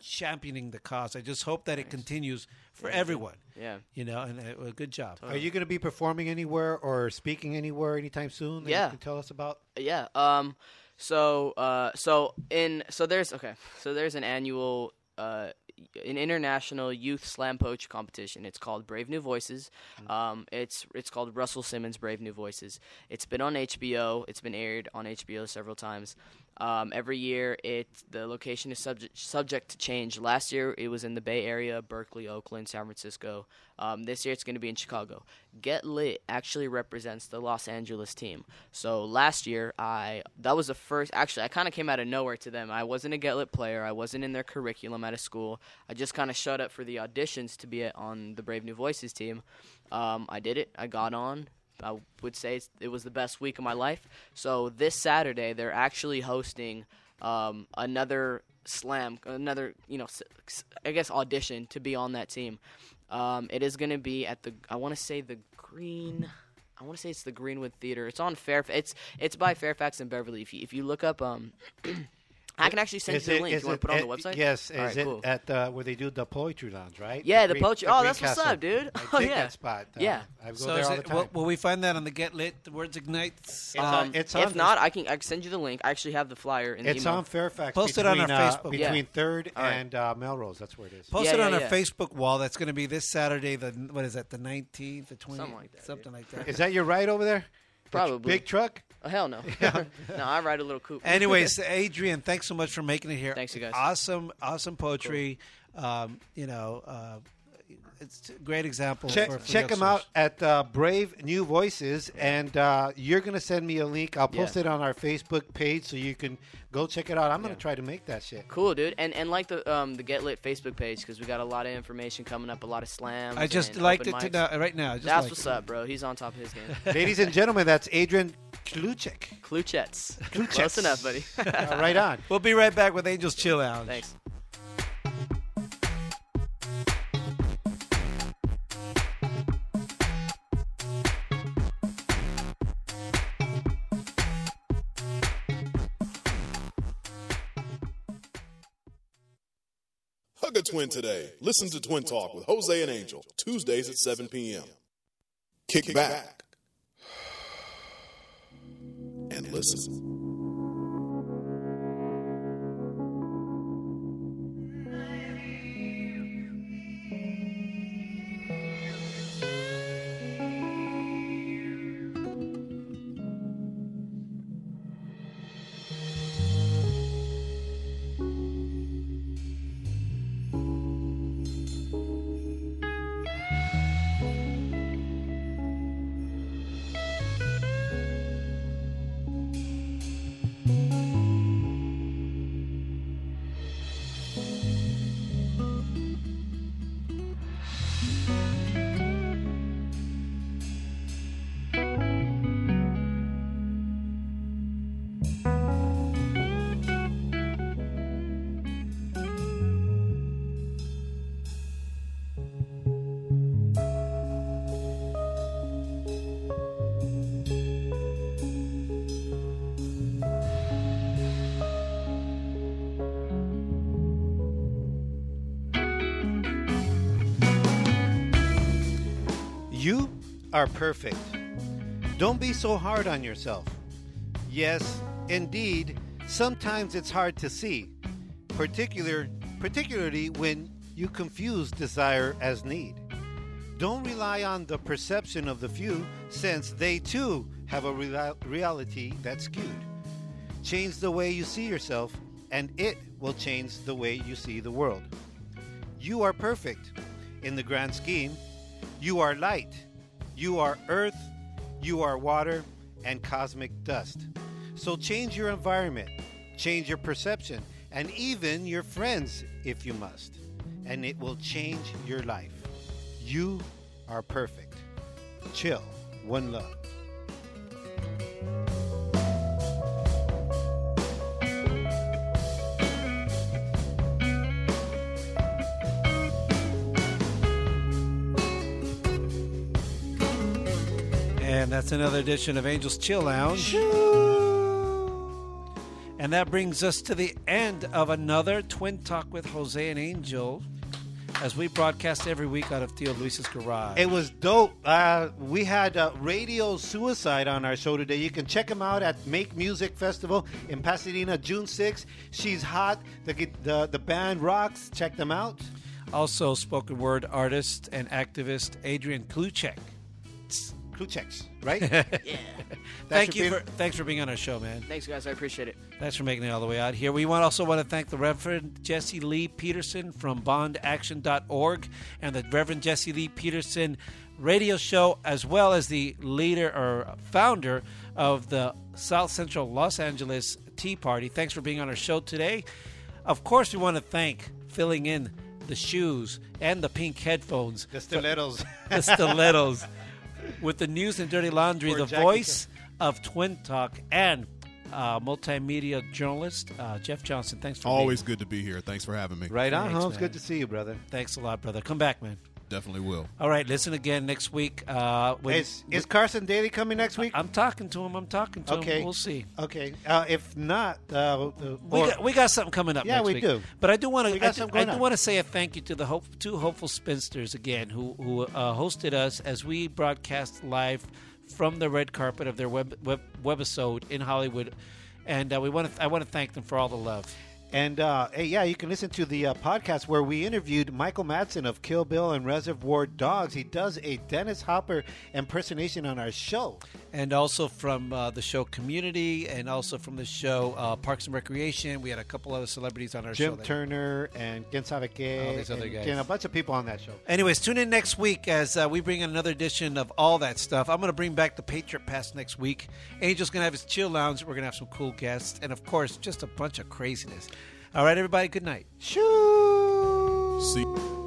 championing the cause. I just hope that it continues for Yeah, everyone. yeah. You know, and uh, good job. Are you going to be performing anywhere or speaking anywhere anytime soon? that Yeah. You can tell us about. Yeah. Um. So. Uh. So in. So there's. Okay. So there's an annual. Uh. An international youth slam poetry competition. It's called Brave New Voices. Um. It's it's called Russell Simmons Brave New Voices. It's been on HBO. It's been aired on HBO several times. Um, every year, it the location is subject subject to change. Last year, it was in the Bay Area, Berkeley, Oakland, San Francisco. Um, this year, it's going to be in Chicago. Get Lit actually represents the Los Angeles team. So last year, I that was the first. Actually, I kind of came out of nowhere to them. I wasn't a Get Lit player. I wasn't in their curriculum at a school. I just kind of showed up for the auditions to be on the Brave New Voices team. Um, I did it. I got on. I would say it was the best week of my life. So this Saturday, they're actually hosting um, another slam, another you know, I guess audition to be on that team. Um, it is going to be at the I want to say the Green. I want to say it's the Greenwood Theater. It's on Fairfax. It's it's by Fairfax and Beverly. If you, if you look up, um, I can actually send Is you the it- link. is You want to put it on the at- website? Yes. All Is right, it cool. at uh, where they do the poetry lounge, right? Yeah, the Green- poetry- oh, that's what's up, dude. I Oh, yeah. that spot. Uh, Yeah. I go So there is all it, the time. will, will we find that on the Get Lit? The words ignites. Um, it's if on- not, I can I can send you the link. I actually have the flyer in the It's email. on Fairfax. Post it on between, our uh, Facebook. between Third All right. and uh, Melrose. That's where it is. Post Yeah, it on yeah, our. Facebook wall. That's going to be this Saturday. The what is that? The nineteenth, the twentieth, Something like that, something like that. Is that your ride over there? Probably. big truck. Oh, hell no. no, I ride a little coupe. Anyways, Adrian, thanks so much for making it here. Thanks, you guys. Awesome, awesome poetry. Um, you know, uh, it's a great example. Check for, for check them out at uh, Brave New Voices, and uh, you're gonna send me a link. I'll post Yeah. it on our Facebook page so you can go check it out. I'm gonna Yeah. try to make that shit. Cool, dude. And and like the um the Get Lit Facebook page because we got a lot of information coming up, a lot of slams. I just and liked it to mics. now, right now. Just That's what's it. up, bro. He's on top of his game. Ladies and gentlemen, that's Adrian Kluchek. Kluchets. Kluchets. Close enough, buddy. Uh, right on. We'll be right back with Angels Chill Out. Thanks. Twin today. Listen to Twin Talk with Jose and Angel, Tuesdays at 7 p.m. Kick back and listen. Are perfect. Don't be so hard on yourself. Yes, indeed, sometimes it's hard to see, particular, particularly when you confuse desire as need. Don't rely on the perception of the few, since they too have a reali- reality that's skewed. Change the way you see yourself, and it will change the way you see the world. You are perfect in the grand scheme. You are light. You are earth. You are water and cosmic dust. So change your environment, change your perception, and even your friends if you must. And it will change your life. You are perfect. Chill. One love. And that's another edition of Angels Chill Lounge. And that brings us to the end of another Twin Talk with Jose and Angel as we broadcast every week out of Theo Luis's garage. It was dope. Uh, we had uh, Radio Suicide on our show today. You can check him out at Make Music Festival in Pasadena, June 6th. She's hot. The, the, the band rocks. Check them out. Also, spoken word artist and activist Adrian Kluchek. Klucheks, right? Yeah. Thank you being- for thanks for being on our show, man. Thanks, guys. I appreciate it. Thanks for making it all the way out here. We want also want to thank the Reverend Jesse Lee Peterson from bondaction.org and the Reverend Jesse Lee Peterson radio show, as well as the leader or founder of the South Central Los Angeles Tea Party. Thanks for being on our show today. Of course, we want to thank filling in the shoes and the pink headphones, The stilettos. the stilettos, with the news and dirty laundry, Poor the Jackie. voice of Twin Talk and uh, multimedia journalist uh, Jeff Johnson. Thanks for Always good to be here. Thanks for having me. right on, Thanks, Holmes. man. Good to see you, brother. Thanks a lot, brother. Come back, man. Definitely will. All right, listen again next week. Uh, when, Is, is Carson Daly coming next week? I'm talking to him. I'm talking to Okay. him. We'll see. Okay. Uh, if not, uh, We or- got, we got something coming up. Yeah, next we week. do. But I do want to. I, do, I do want to say a thank you to the hope, two hopeful spinsters again, who who uh, hosted us as we broadcast live from the red carpet of their web, web webisode in Hollywood, and uh, we want to. I want to thank them for all the love. And uh, hey, yeah, you can listen to the uh, podcast where we interviewed Michael Madsen of Kill Bill and Reservoir Dogs. He does a Dennis Hopper impersonation on our show. and also from uh, the show Community, and also from the show uh, Parks and Recreation. We had a couple other celebrities on our show. Jim that- Turner and Ken Sabe All these other and, guys. and a bunch of people on that show. Anyways, tune in next week as uh, we bring in another edition of all that stuff. I'm going to bring back the Patriot Pass next week. Angel's going to have his chill lounge. We're going to have some cool guests, and of course, just a bunch of craziness. All right, everybody. Good night. Shoo! See.